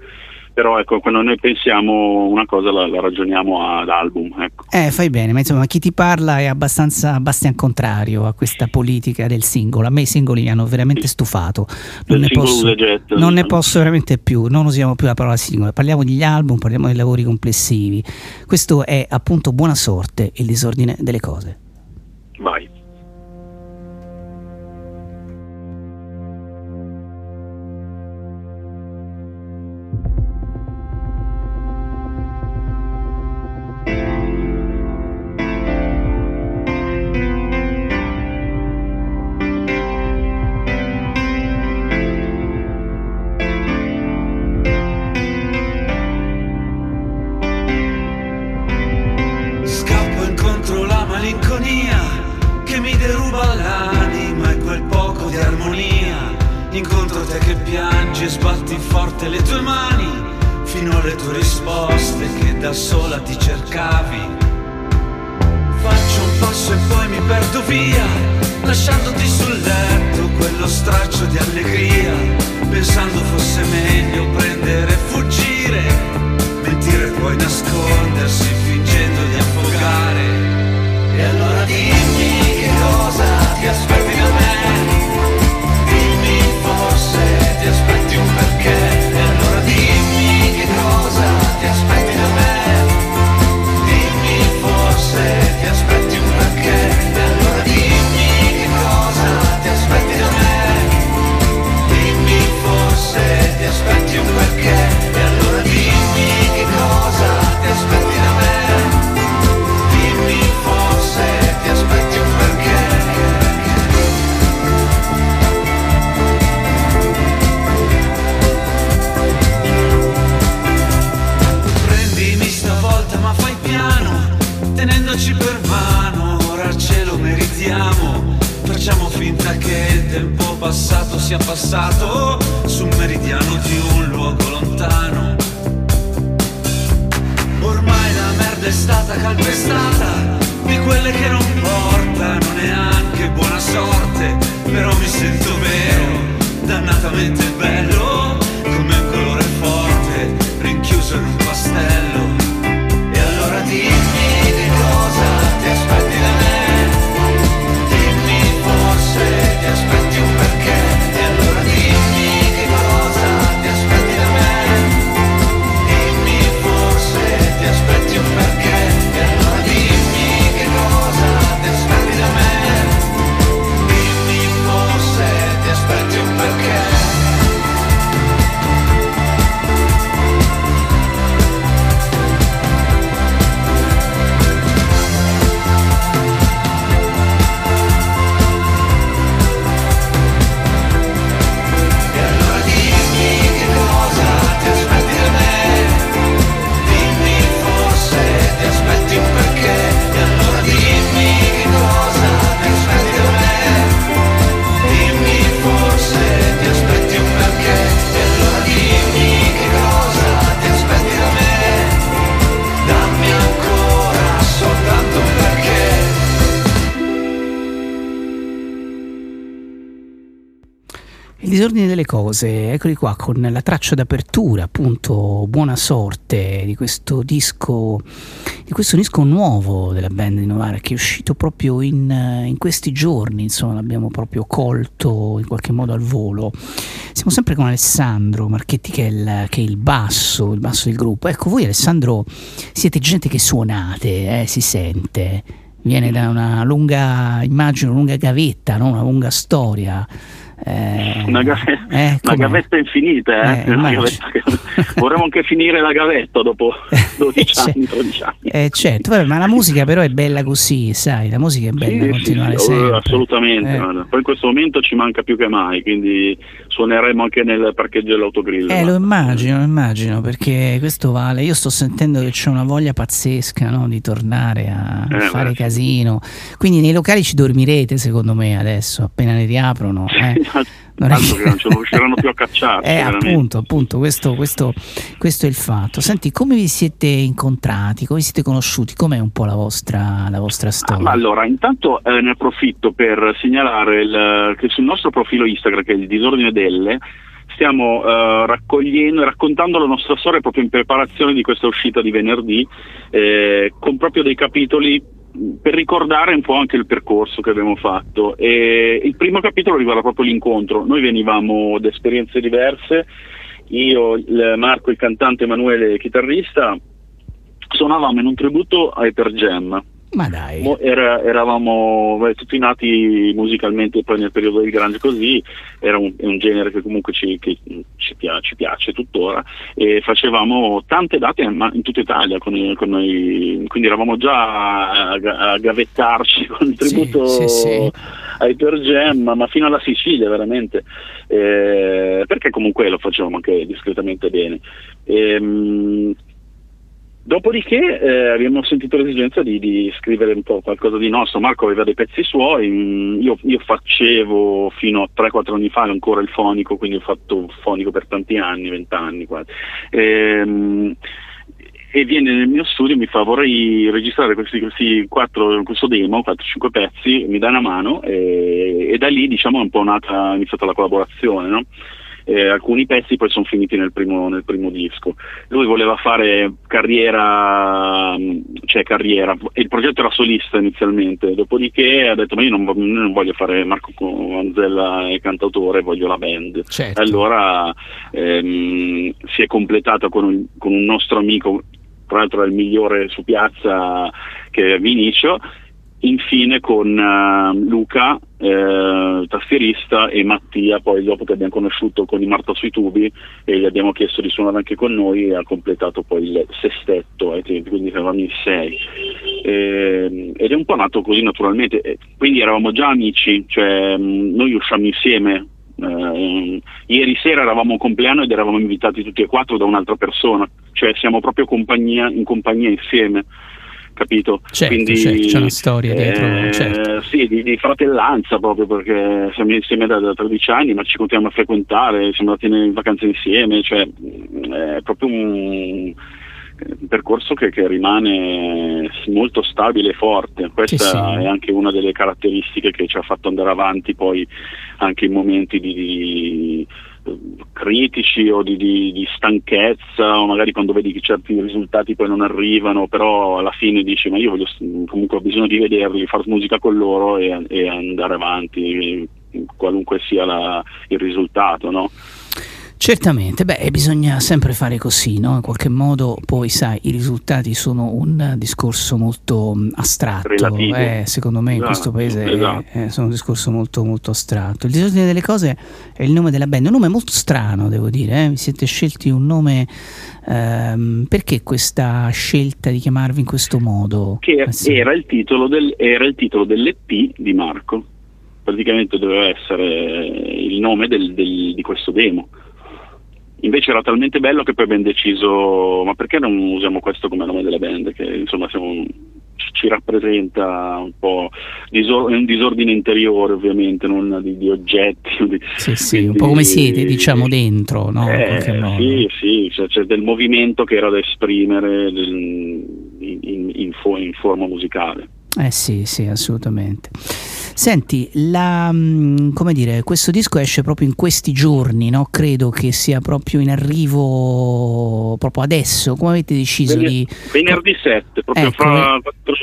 però ecco, quando noi pensiamo una cosa la, la ragioniamo ad album. Ecco. Eh, fai bene, ma insomma chi ti parla è abbastanza Bastian contrario a questa politica del singolo. A me i singoli mi hanno veramente stufato. Non, ne posso, jet, non ne posso, veramente più, non usiamo più la parola singola, parliamo degli album, parliamo dei lavori complessivi. Questo è appunto buona sorte, il disordine delle cose. Vai. Disordine delle cose, eccoli qua con la traccia d'apertura, appunto, buona sorte di questo disco, di questo disco nuovo della band di Novara che è uscito proprio in, in questi giorni, insomma, l'abbiamo proprio colto in qualche modo al volo. Siamo sempre con Alessandro Marchetti che è il, che è il basso, il basso del gruppo. Ecco, voi Alessandro siete gente che suonate, eh, si sente. Viene da una lunga, immagino, lunga gavetta, no? una lunga storia. Eh, Una, gave- eh, una gavetta infinita, eh? Eh, Una gavetta che- Vorremmo anche finire la gavetta dopo 12 Cioè, anni, 13 anni. Eh, certo, vabbè, ma la musica però è bella così, sai, la musica è bella Sì, continuare sì, assolutamente. Eh. Poi in questo momento ci manca più che mai, quindi suoneremo anche nel parcheggio dell'autogrill. Eh, ma- lo immagino, lo immagino, perché questo vale. Io sto sentendo che c'è una voglia pazzesca no, di tornare a Eh, fare beh. casino. Quindi nei locali ci dormirete, secondo me, adesso, appena ne riaprono. eh. Non è Tanto che non ce lo riusciranno più a cacciarci. Eh, appunto, appunto, questo, questo, questo è il fatto. Senti, come vi siete incontrati? Come vi siete conosciuti? Com'è un po' la vostra, la vostra Ah, storia? ma allora, intanto eh, ne approfitto per segnalare il- che sul nostro profilo Instagram, che è il disordine delle, stiamo eh, raccogliendo raccontando la nostra storia proprio in preparazione di questa uscita di venerdì, eh, con proprio dei capitoli per ricordare un po' anche il percorso che abbiamo fatto. E il primo capitolo riguarda proprio l'incontro. Noi venivamo da esperienze diverse, io, il Marco, il cantante, Emanuele, il chitarrista, suonavamo in un tributo a Hyper Jam. Ma dai. Era- eravamo beh, tutti nati musicalmente poi nel periodo del grande così, era un, un genere che comunque ci, che ci pia- ci piace tuttora e facevamo tante date ma in tutta Italia con, i- con noi, quindi eravamo già a, a gavettarci con il Sì, tributo sì, sì. ai Per Jam, ma fino alla Sicilia veramente, Eh, perché comunque lo facevamo anche discretamente bene. Ehm, Dopodiché eh, abbiamo sentito l'esigenza di, di scrivere un po' qualcosa di nostro. Marco aveva dei pezzi suoi, mm, io, io facevo fino a 3-4 anni fa ancora il fonico, quindi ho fatto fonico per tanti anni, 20 anni quasi. Ehm, e viene nel mio studio e mi fa vorrei registrare questi, questi quattro, questo demo, 4-5 pezzi, mi dà una mano e, e da lì diciamo è un po' nata, è iniziata la collaborazione. No? Eh, alcuni pezzi poi sono finiti nel primo, nel primo disco. Lui voleva fare carriera, mh, cioè carriera, il progetto era solista inizialmente, dopodiché ha detto ma io non, non voglio fare Marco Manzella e cantautore, voglio la band. Certo. Allora ehm, si è completata con un, con un nostro amico, tra l'altro è il migliore su piazza che è Vinicio, infine con eh, Luca, eh, tastierista, e Mattia, poi dopo che abbiamo conosciuto con i Marta sui tubi e gli abbiamo chiesto di suonare anche con noi, ha completato poi il sestetto, ai tempi, quindi eravamo in sei. Eh, ed è un po' nato così naturalmente, eh, quindi eravamo già amici, cioè mh, noi usciamo insieme. eh, ieri sera eravamo a compleanno ed eravamo invitati tutti e quattro da un'altra persona, cioè siamo proprio compagnia, in compagnia insieme capito? Certo, Quindi, certo, c'è una storia dietro, eh, certo. Sì, di, di fratellanza proprio perché siamo insieme da, da 13 anni, ma ci continuiamo a frequentare, siamo andati in vacanze insieme, cioè mh, è proprio un percorso che, che rimane molto stabile e forte. Questa Sì, sì. è anche una delle caratteristiche che ci ha fatto andare avanti poi anche in momenti di, di, eh, critici o di, di- di stanchezza o magari quando vedi che certi risultati poi non arrivano, però alla fine dici ma io voglio, comunque ho bisogno di vederli, fare musica con loro e, e andare avanti qualunque sia la- il risultato, no? Certamente, beh, bisogna sempre fare così, no? In qualche modo, poi sai, i risultati sono un discorso molto mh, astratto. Eh, secondo me in Esatto, questo paese esatto. è, sono un discorso molto molto astratto. Il disordine delle cose è il nome della band, un nome molto strano, devo dire. eh. Vi siete scelti un nome. ehm, perché questa scelta di chiamarvi in questo modo? che Eh sì. era, il titolo del- era il titolo dell'EP di Marco. Praticamente doveva essere il nome del- del- di questo demo. Invece era talmente bello che poi abbiamo deciso, ma perché non usiamo questo come nome della band? Che insomma siamo- ci rappresenta un po' disor- un disordine interiore ovviamente, non di, di oggetti. di- Sì, sì, un quindi- po' come siete, diciamo, dentro, no? Eh, sì, sì, cioè, c'è del movimento che era da esprimere del- in, in- in fo- in forma musicale. Eh sì, sì, assolutamente. Senti, la, mm, come dire, questo disco esce proprio in questi giorni, no? Credo che sia proprio in arrivo proprio adesso. Come avete deciso Vener- di... venerdì 7, proprio Ecco, fra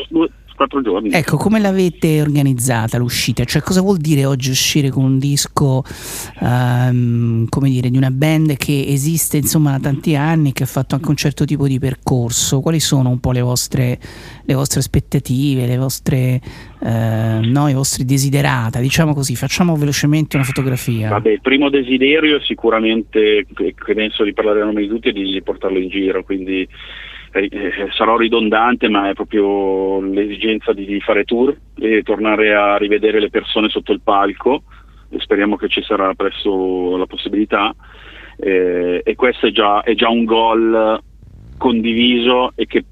due- quattro giorni. Ecco, come l'avete organizzata l'uscita? Cioè, cosa vuol dire oggi uscire con un disco, ehm, come dire, di una band che esiste insomma da tanti anni, che ha fatto anche un certo tipo di percorso? Quali sono un po' le vostre, le vostre aspettative, le vostre, eh, no, i vostri desiderata? Diciamo così, facciamo velocemente una fotografia. Vabbè, il primo desiderio è sicuramente, che penso di parlare a nome di tutti, è di portarlo in giro, quindi sarò ridondante, ma è proprio l'esigenza di, fare tour e tornare a rivedere le persone sotto il palco, speriamo che ci sarà presto la possibilità, eh, e questo è già, è già un goal condiviso e che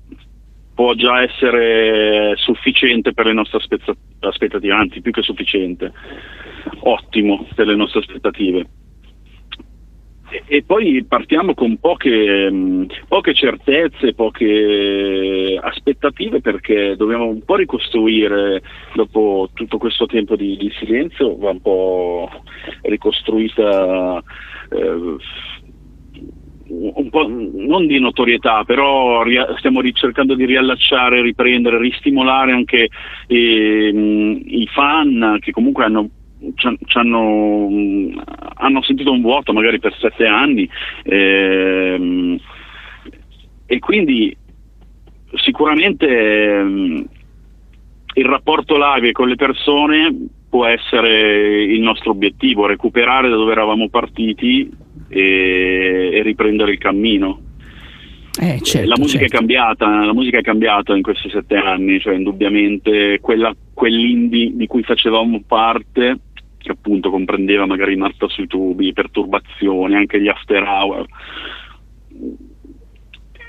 può già essere sufficiente per le nostre aspettative, anzi più che sufficiente, ottimo per le nostre aspettative. E, poi partiamo con poche, mh, poche certezze, poche aspettative perché dobbiamo un po' ricostruire dopo tutto questo tempo di, di silenzio, va un po' ricostruita eh, un po' non di notorietà, però stiamo ricercando di riallacciare, riprendere, ristimolare anche ehm, i fan che comunque hanno, han- ci hanno, sentito un vuoto magari per sette anni ehm, e quindi sicuramente ehm, il rapporto live con le persone può essere il nostro obiettivo, recuperare da dove eravamo partiti e, e riprendere il cammino. Eh, certo, la musica certo. è cambiata, la musica è cambiata in questi sette anni, cioè indubbiamente quella, quell'indie di cui facevamo parte, che appunto comprendeva magari Marta sui tubi, perturbazioni, anche gli after hour,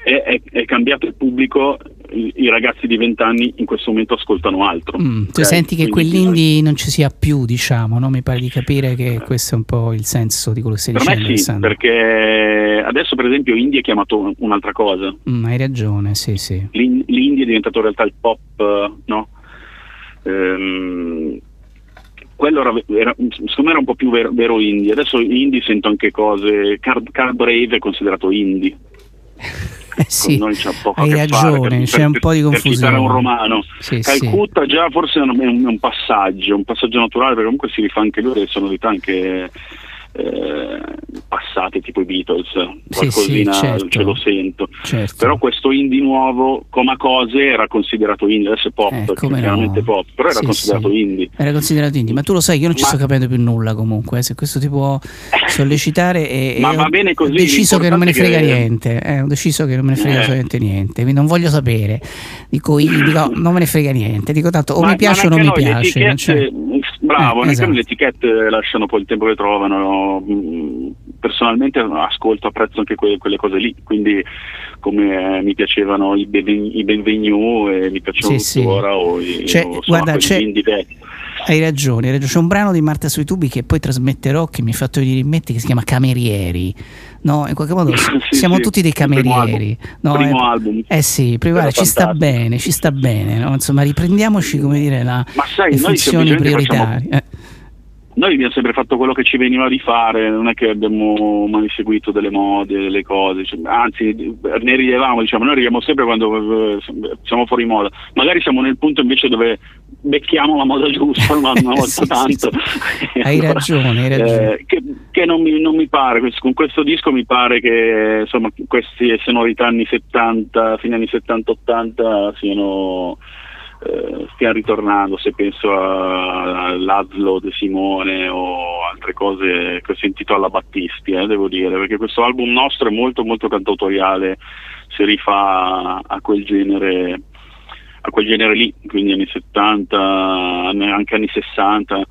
è, è- è cambiato il pubblico, i, i ragazzi di vent'anni in questo momento ascoltano altro. Mm, tu Ok? senti che Quindi quell'indie non ci sia più, diciamo, no? Mi pare di capire che questo è un po' il senso di quello che stai Per dicendo, me sì, Alessandro. perché adesso per esempio indie è chiamato un'altra cosa. Mm, hai ragione, sì, sì. L'in- L'indie è diventato in realtà il pop, eh, no? Ehm, quello era, era- secondo me era un po' più vero, vero indie. Adesso indie sento anche cose. Car, Car Brave è considerato indie. Eh sì, hai che fare, ragione, per- c'è un per- po' di per confusione. citare un romano. Sì, sì. Calcutta già forse è un, è un- è un passaggio, un passaggio naturale perché comunque si rifà anche lui delle sonorità anche eh, passate tipo i Beatles, qualcosina sì, certo. ce lo sento. Certo. Però questo indie nuovo, come cose, era considerato indie, adesso è pop, Eh, come no. chiaramente pop, però era Sì, considerato sì. indie. Era considerato indie, ma tu lo sai che io non ci Ma- sto capendo più nulla comunque, eh, se questo ti può sollecitare e, Ma e va bene così, ho deciso che non me ne frega è niente, eh, ho deciso che non me ne frega Eh. assolutamente niente, quindi non voglio sapere, dico, dico non me ne frega niente, dico tanto o Ma- mi piace o non mi piace. non bravo, Eh, esatto. le etichette lasciano poi il tempo che trovano. mm, personalmente ascolto, apprezzo anche que- quelle cose lì, quindi come eh, mi piacevano i, ben- i Benvenu e mi piacciono Sì, tuttora sì. o i C'è- o, insomma, guarda, c'è-. Hai ragione, hai ragione. C'è un brano di Marta sui tubi che poi trasmetterò che mi ha fatto venire in mente che si chiama Camerieri. No, in qualche modo Sì, siamo sì, tutti dei il primo camerieri. No, primo eh, album. eh sì, prima ci sta bene, ci sta bene. no? Insomma, riprendiamoci, come dire, la, sai, le funzioni prioritarie. Eh, Noi abbiamo sempre fatto quello che ci veniva di fare, non è che abbiamo mai seguito delle mode, delle cose, cioè, anzi ne ridevamo, diciamo, noi ridiamo sempre quando eh, siamo fuori moda, magari siamo nel punto invece dove becchiamo la moda giusta una, una volta Sì, tanto. sì. Hai ragione, hai ragione. Eh, che che non, mi, non mi pare, con questo disco mi pare che insomma, queste sonorità anni 70, fine anni 70-80 siano eh, stiano ritornando, se penso all'Azlo De Simone o altre cose che ho sentito alla Battisti, eh, devo dire, perché questo album nostro è molto molto cantautoriale, si rifà a quel genere a quel genere lì, quindi anni 70, anni- anche anni 60,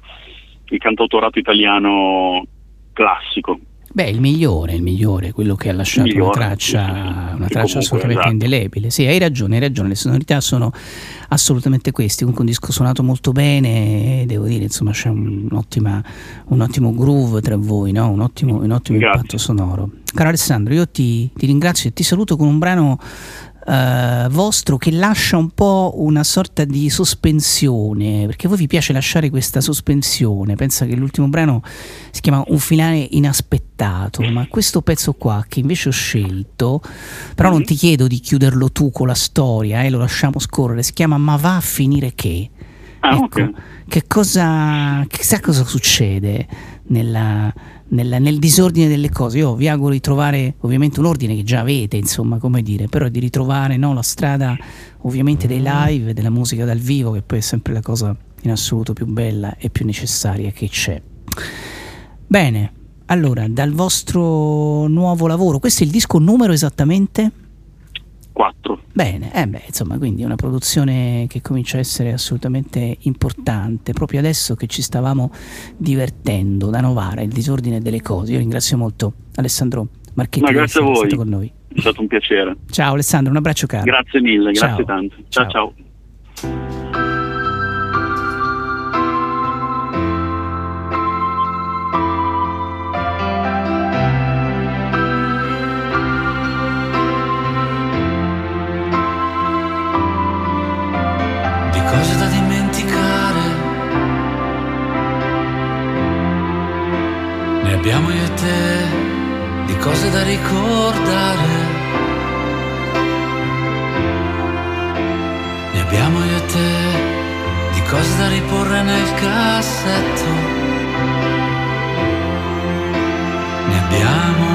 il cantautorato italiano classico. Beh, il migliore, il migliore, quello che ha lasciato una Migliore, traccia, sì, sì, sì. una traccia comunque, assolutamente esatto. indelebile. Sì, hai ragione, hai ragione, le sonorità sono assolutamente queste. Comunque un disco suonato molto bene, devo dire, insomma, c'è un, un ottimo groove tra voi, no? un ottimo, un ottimo impatto sonoro. Caro Alessandro, io ti, ti ringrazio e ti saluto con un brano eh, vostro che lascia un po' una sorta di sospensione, perché a voi vi piace lasciare questa sospensione. Pensa che l'ultimo brano si chiama Un finale inaspettato, ma questo pezzo qua che invece ho scelto, però non ti chiedo di chiuderlo tu con la storia, eh, lo lasciamo scorrere, si chiama Ma va a finire che? Ah, Ecco, ok. che cosa, chissà cosa succede nella- nella- nel disordine delle cose. Io vi auguro di trovare ovviamente un ordine che già avete, insomma, come dire, però di ritrovare no, la strada ovviamente dei live, della musica dal vivo, che poi è sempre la cosa in assoluto più bella e più necessaria che c'è. Bene, allora, dal vostro nuovo lavoro, questo è il disco numero esattamente? 4. Bene, eh beh, insomma, quindi una produzione che comincia a essere assolutamente importante, proprio adesso che ci stavamo divertendo da Novara, il disordine delle cose. Io ringrazio molto Alessandro Marchetti Ma di grazie a essere voi. stato con noi. È stato un piacere. Ciao Alessandro, un abbraccio caro. Grazie mille, grazie Ciao. tanto. ciao. Ciao. ciao. Abbiamo io e te di cose da ricordare. Ne abbiamo io e te di cose da riporre nel cassetto. Ne abbiamo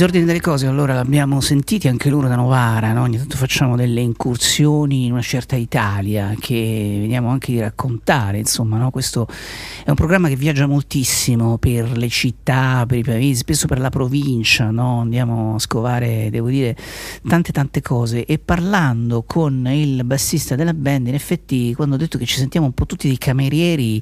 disordine delle cose, allora l'abbiamo sentiti anche loro da Novara, no? ogni tanto facciamo delle incursioni in una certa Italia che vediamo anche di raccontare, insomma, no? questo è un programma che viaggia moltissimo per le città, per i paesi, spesso per la provincia, no? andiamo a scovare, devo dire, tante tante cose e parlando con il bassista della band, in effetti quando ho detto che ci sentiamo un po' tutti dei camerieri,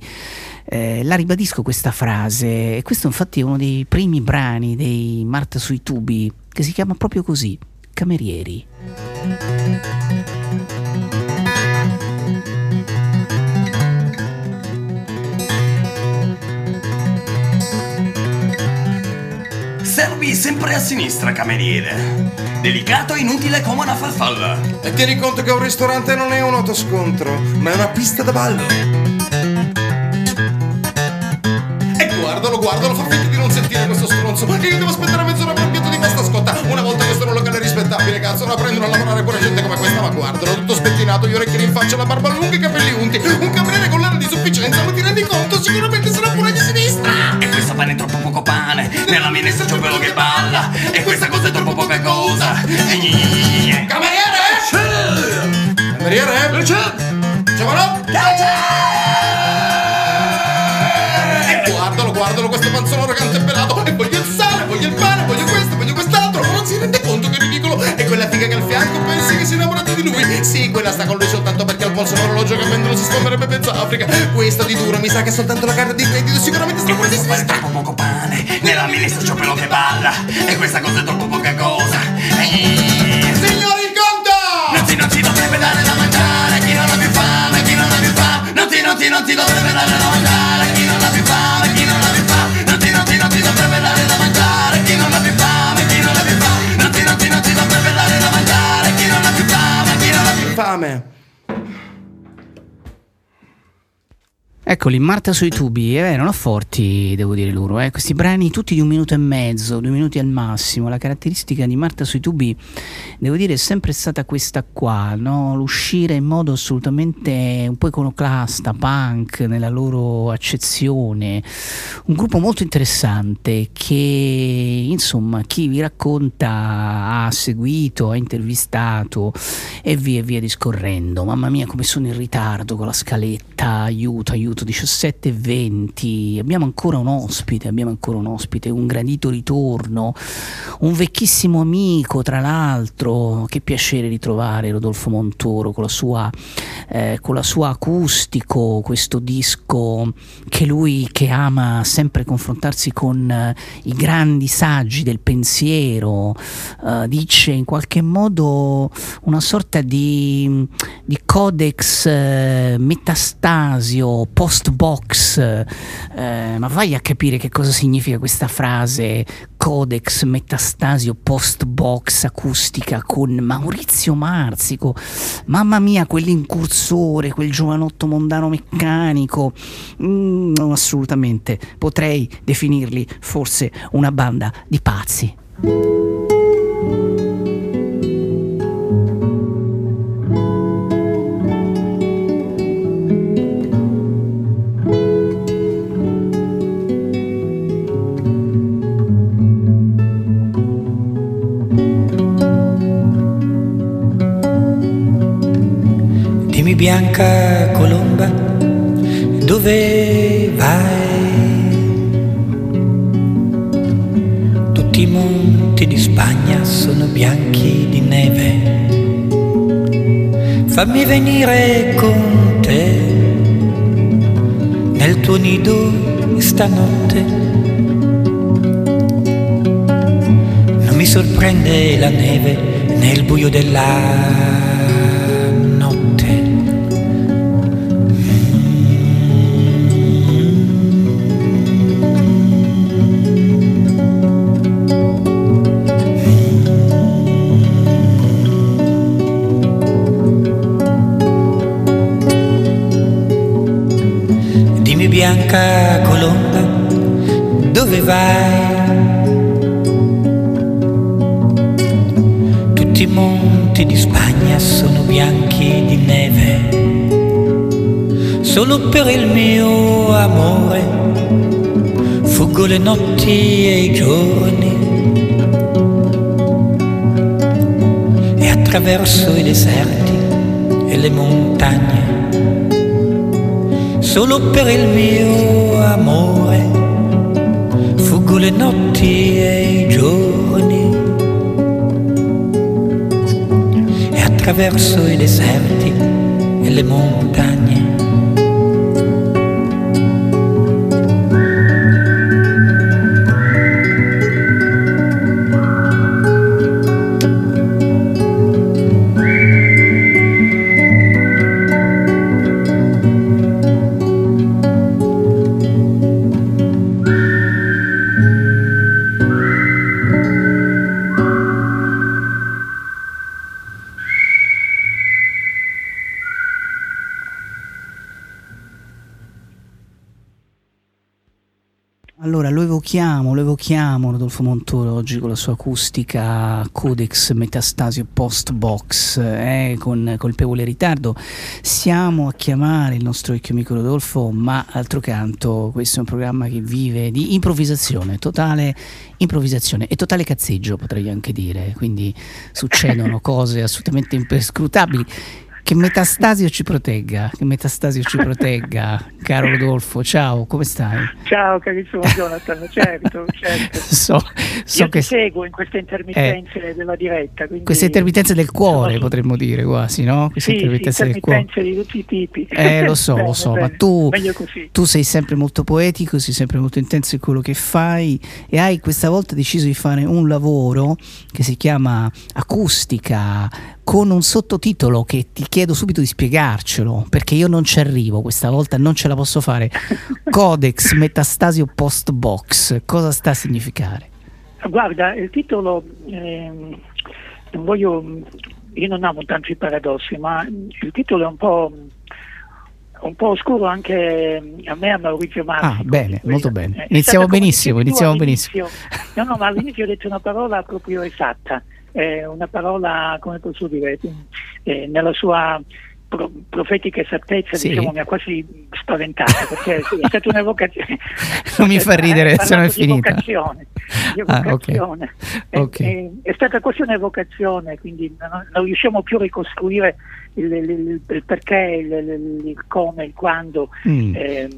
eh, la ribadisco questa frase, e questo infatti è uno dei primi brani dei Marta sui tubi, che si chiama proprio così, Camerieri. Servi sempre a sinistra, cameriere. Delicato e inutile come una farfalla. E tieni conto che un ristorante non è un autoscontro, ma è una pista da ballo. Guardalo, guardalo, fa finta di non sentire questo stronzo. Che io devo aspettare mezz'ora per un piatto di pasta scotta. Una volta che sono un locale rispettabile, cazzo, la prendono a lavorare pure gente come questa, ma guardalo, tutto spettinato, gli orecchini in faccia, la barba lunga, i capelli unti. Un cameriere con l'aria di sufficienza, ma ti rendi conto? Sicuramente sarà pure di sinistra. E questo pane è troppo poco pane, nella minestra c'è un pelo che balla. E questa cosa è troppo poca cosa. Cameriere! Cameriere? Giovanotto! guardalo, panzone arrogante e pelato. E voglio il sale, voglio il pane, voglio questo, voglio quest'altro. Ma non si rende conto che è ridicolo. E quella figa che al fianco pensi che si è innamorata di lui. Sì, quella sta con lui soltanto perché al polso un orologio che vendolo si scomerebbe mezza Africa. Questo di duro mi sa che è soltanto la carta di credito. Sicuramente sta pure di sinistra. troppo poco pane. Nella minestra c'ho pelo che balla. E questa cosa è troppo poca cosa. Signori, il conto! Non ti, non ti dovrebbe dare da mangiare. Chi non ha più fame, chi non ha più fame. Non ti, non ti, non ti dovrebbe dare da mangiare. Chi non ha più fame, chi Eccoli, Marta sui tubi, eh, erano forti, devo dire loro, eh. questi brani tutti di un minuto e mezzo, due minuti al massimo, la caratteristica di Marta sui tubi, devo dire, è sempre stata questa qua, no? l'uscire in modo assolutamente un po' iconoclasta, punk nella loro accezione, un gruppo molto interessante che insomma chi vi racconta ha seguito, ha intervistato e via via discorrendo, mamma mia come sono in ritardo con la scaletta, aiuto, aiuto. 17 e 20 abbiamo ancora un ospite abbiamo ancora un ospite un gradito ritorno un vecchissimo amico tra l'altro. Che piacere ritrovare Rodolfo Montoro con la sua eh, con la sua acustico questo disco che lui che ama sempre confrontarsi con eh, i grandi saggi del pensiero eh, dice in qualche modo una sorta di, di codex eh, metastasio post box eh, ma vai a capire che cosa significa questa frase codex metastasio post box acustica con Maurizio Marzico. Mamma mia quell'incursore quel giovanotto mondano meccanico. Mm, assolutamente potrei definirli forse una banda di pazzi bianca colomba, dove vai? Tutti i monti di Spagna sono bianchi di neve. Fammi venire con te nel tuo nido stanotte. Non mi sorprende la neve nel buio della bianca colomba, dove vai? Tutti i monti di Spagna sono bianchi di neve, solo per il mio amore fuggo le notti e i giorni e attraverso i deserti e le montagne solo per il mio amore, fuggo le notti e i giorni, e attraverso i deserti e le montagne. Evochiamo, lo evochiamo Rodolfo Montoro oggi con la sua acustica Codex Metastasio Post Box, eh, con colpevole ritardo. Siamo a chiamare il nostro vecchio amico Rodolfo, ma altro canto, questo è un programma che vive di improvvisazione, totale improvvisazione e totale cazzeggio potrei anche dire, quindi succedono cose assolutamente imperscrutabili. Che Metastasio ci protegga, che Metastasio ci protegga, caro Rodolfo. Ciao, come stai? Ciao carissimo Jonathan, certo, certo. So, so Io che ti seguo in queste intermittenze della diretta. Queste intermittenze del cuore potremmo dire quasi, no? Queste Sì, sì, intermittenze cuore. intermittenze di tutti i tipi. Eh, lo so, Bene, lo so, ma bene. tu, Meglio così. tu sei sempre molto poetico, sei sempre molto intenso in quello che fai e hai questa volta deciso di fare un lavoro che si chiama Acustica con un sottotitolo che ti chiedo subito di spiegarcelo perché io non ci arrivo questa volta, non ce la posso fare. Codex Metastasio Post Box, cosa sta a significare? Guarda, il titolo, ehm, non voglio, io non amo tanto i paradossi, ma il titolo è un po', un po' oscuro anche a me a Maurizio Marzi. Ah, bene, molto bene. Eh, Iniziamo benissimo, iniziamo benissimo. No, no, ma all'inizio ho detto una parola proprio esatta, eh, una parola, come posso dire, eh, nella sua pro- profetica esattezza, Sì. diciamo, mi ha quasi spaventato, perché è stata un'evocazione. Non mi fa ridere, se no è finita. evocazione, Ah, ok. evocazione. È- Ok. È, è stata quasi un'evocazione, quindi non, non riusciamo più a ricostruire il, il- il- perché, il, il- come, il quando. Mm. Ehm,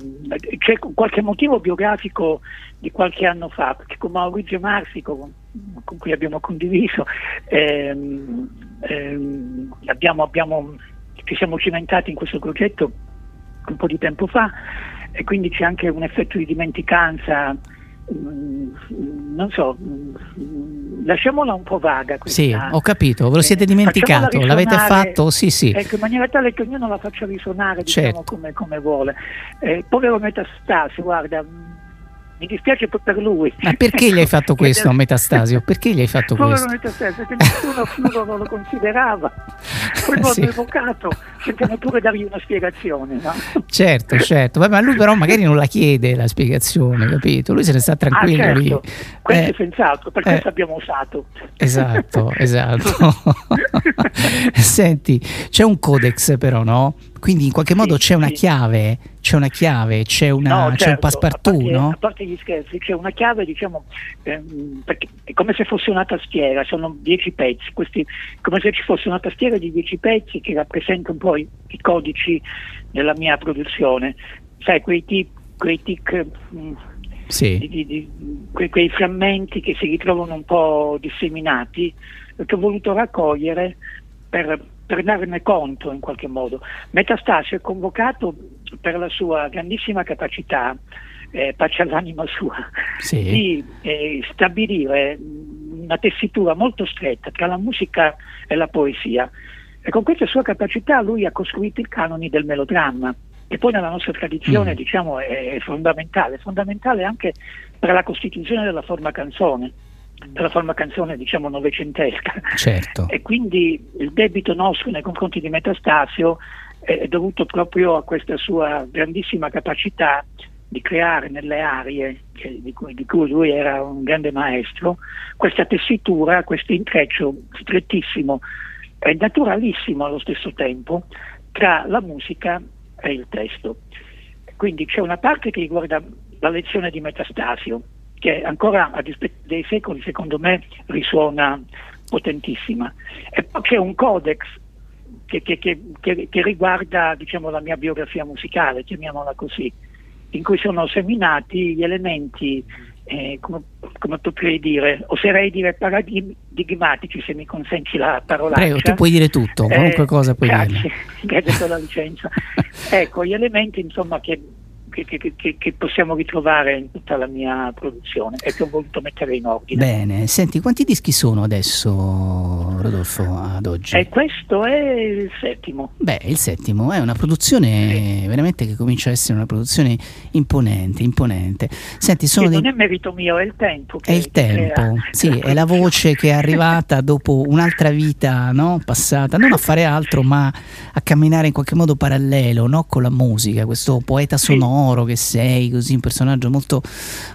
c'è qualche motivo biografico di qualche anno fa, perché con Maurizio Marsi, con, con cui abbiamo condiviso, ehm, ehm, abbiamo, abbiamo- ci siamo cimentati in questo progetto un po' di tempo fa e quindi c'è anche un effetto di dimenticanza. mm, Non so, mm, lasciamola un po' vaga. Questa, Sì, ho capito, ve lo siete eh, dimenticato, l'avete fatto? Sì, sì. Ecco, in maniera tale che ognuno la faccia risuonare diciamo, Certo. come, come vuole. Eh, povero Metastasio, guarda, mi dispiace per- lui. Ma perché gli hai fatto questo a Metastasio? Perché gli hai fatto Povero questo? Metastasio, che nessuno più lo, lo considerava. Poi lo Sì. evocato senza neppure dargli una spiegazione. No? Certo, certo, Vabbè, ma lui però magari non la chiede la spiegazione, capito? Lui se ne sta tranquillo ah, lì. certo. Questo Eh, è senz'altro, per eh. questo abbiamo usato. Esatto, esatto. Senti, c'è un codex però, no? Quindi in qualche modo c'è una chiave, c'è una chiave, c'è, una, No, c'è un certo, passepartout, a parte, no? A parte gli scherzi, c'è una chiave, diciamo, ehm, è come se fosse una tastiera, sono dieci pezzi, questi, come se ci fosse una tastiera di dieci pezzi che rappresenta un po' i, i codici della mia produzione. Sai, quei, tic, quei tic, mm, Sì. di- di- di- que- quei frammenti che si ritrovano un po' disseminati, che ho voluto raccogliere per, per darne conto in qualche modo. Metastasio è convocato per la sua grandissima capacità, eh, pace all'anima sua, Sì. di eh, stabilire una tessitura molto stretta tra la musica e la poesia. E con questa sua capacità lui ha costruito i canoni del melodramma, che poi nella nostra tradizione Mm. diciamo, è, fondamentale, fondamentale anche per la costituzione della forma canzone, della forma canzone diciamo novecentesca. Certo. E quindi il debito nostro nei confronti di Metastasio è, dovuto proprio a questa sua grandissima capacità di creare nelle arie, che- di, cui, di cui lui era un grande maestro, questa tessitura, questo intreccio strettissimo e naturalissimo allo stesso tempo tra la musica e il testo. Quindi c'è una parte che riguarda la lezione di Metastasio, che ancora a dispetto dei secoli secondo me risuona potentissima. E poi c'è un codex che, che- che- che- riguarda diciamo, la mia biografia musicale, chiamiamola così, in cui sono seminati gli elementi, eh, come, come potrei dire, oserei dire paradigmatici, se mi consenti la parola. Prego, tu puoi dire tutto, qualunque cosa puoi dire. grazie, grazie per la licenza. ecco, gli elementi insomma che, che- che- che- possiamo ritrovare in tutta la mia produzione e che ho voluto mettere in ordine. Bene, senti, quanti dischi sono adesso, Rodolfo, ad oggi? E questo è il settimo. Beh, il settimo è una produzione veramente che comincia a essere una produzione imponente, imponente. Senti, sono Che dei... non è merito mio, è il tempo. Che, È il tempo, sì, è la voce che è arrivata dopo un'altra vita no, passata, non a fare altro, ma a camminare in qualche modo parallelo no, con la musica, questo poeta sonoro che sei, così un personaggio molto,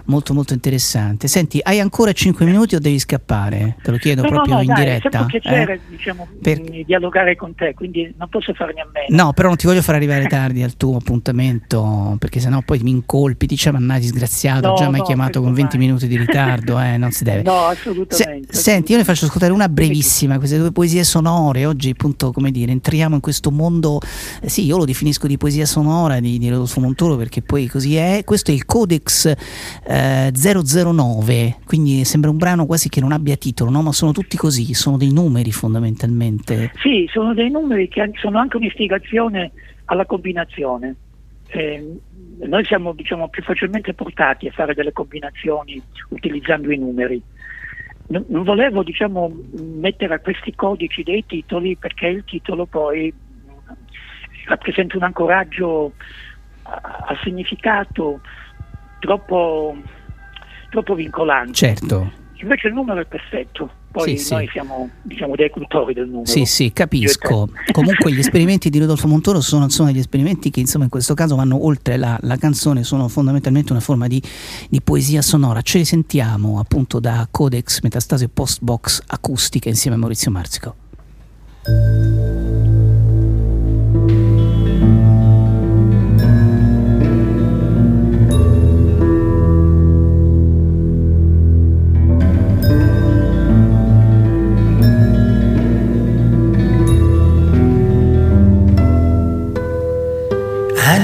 molto, molto interessante. Senti, hai ancora 5 minuti o devi scappare? Te lo chiedo No, no, proprio no, in dai, diretta. È un piacere eh? diciamo, Per- dialogare con te, quindi non posso farne a meno. No, però non ti voglio far arrivare tardi al tuo appuntamento, perché sennò poi mi incolpi, dici, ma no, disgraziato, No, già mi hai no, chiamato con 20 minuti di ritardo, eh, non si deve. No, Se- assolutamente. senti, io ne faccio ascoltare una brevissima, queste due poesie sonore. Oggi, appunto, come dire, entriamo in questo mondo. eh, sì, io lo definisco di poesia sonora di, di Rodolfo Montoro perché poi così è. Questo è il Codex eh, 009, quindi sembra un brano quasi che non abbia titolo, no? Ma sono tutti così, sono dei numeri fondamentalmente. Sì, sono dei numeri che sono anche un'istigazione alla combinazione. Eh, noi siamo diciamo, più facilmente portati a fare delle combinazioni utilizzando i numeri. Non, volevo diciamo, mettere a questi codici dei titoli perché il titolo poi mh, rappresenta un ancoraggio a- al significato troppo, troppo vincolante. Certo. Invece il numero è perfetto, poi Sì, sì. noi siamo diciamo, dei cultori del numero. Sì, sì, capisco. Comunque gli esperimenti di Rodolfo Montoro sono insomma degli esperimenti che insomma in questo caso vanno oltre la, la canzone, sono fondamentalmente una forma di, di poesia sonora. Ce li sentiamo appunto da Codex Metastasio Postbox Acustica insieme a Maurizio Marzico.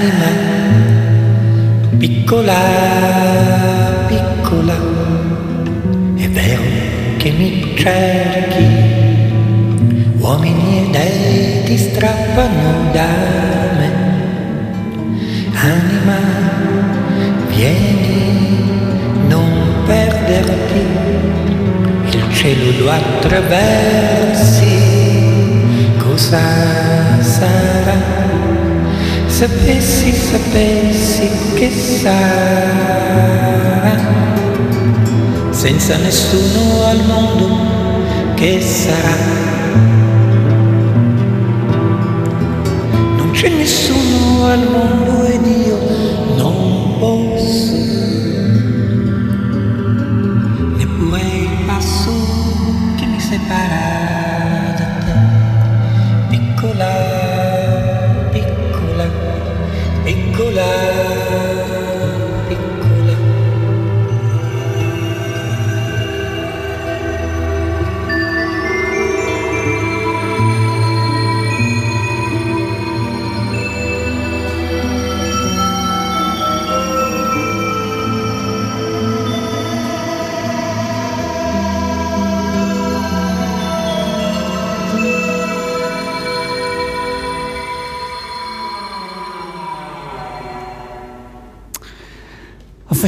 Anima. Piccola, piccola, è vero che mi cerchi, uomini e dei ti strappano da me. Anima, vieni, non perderti, il cielo lo attraversi, cosa sarà? Sapessi, sapessi che sarà senza nessuno al mondo che sarà. Non c'è nessuno al mondo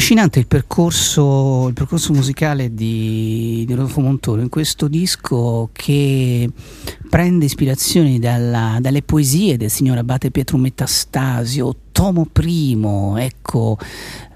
Affascinante il percorso, il percorso musicale di, di Rodolfo Montoro in questo disco che prende ispirazioni dalla- dalle poesie del signor Abate Pietro Metastasio, tomo primo, ecco,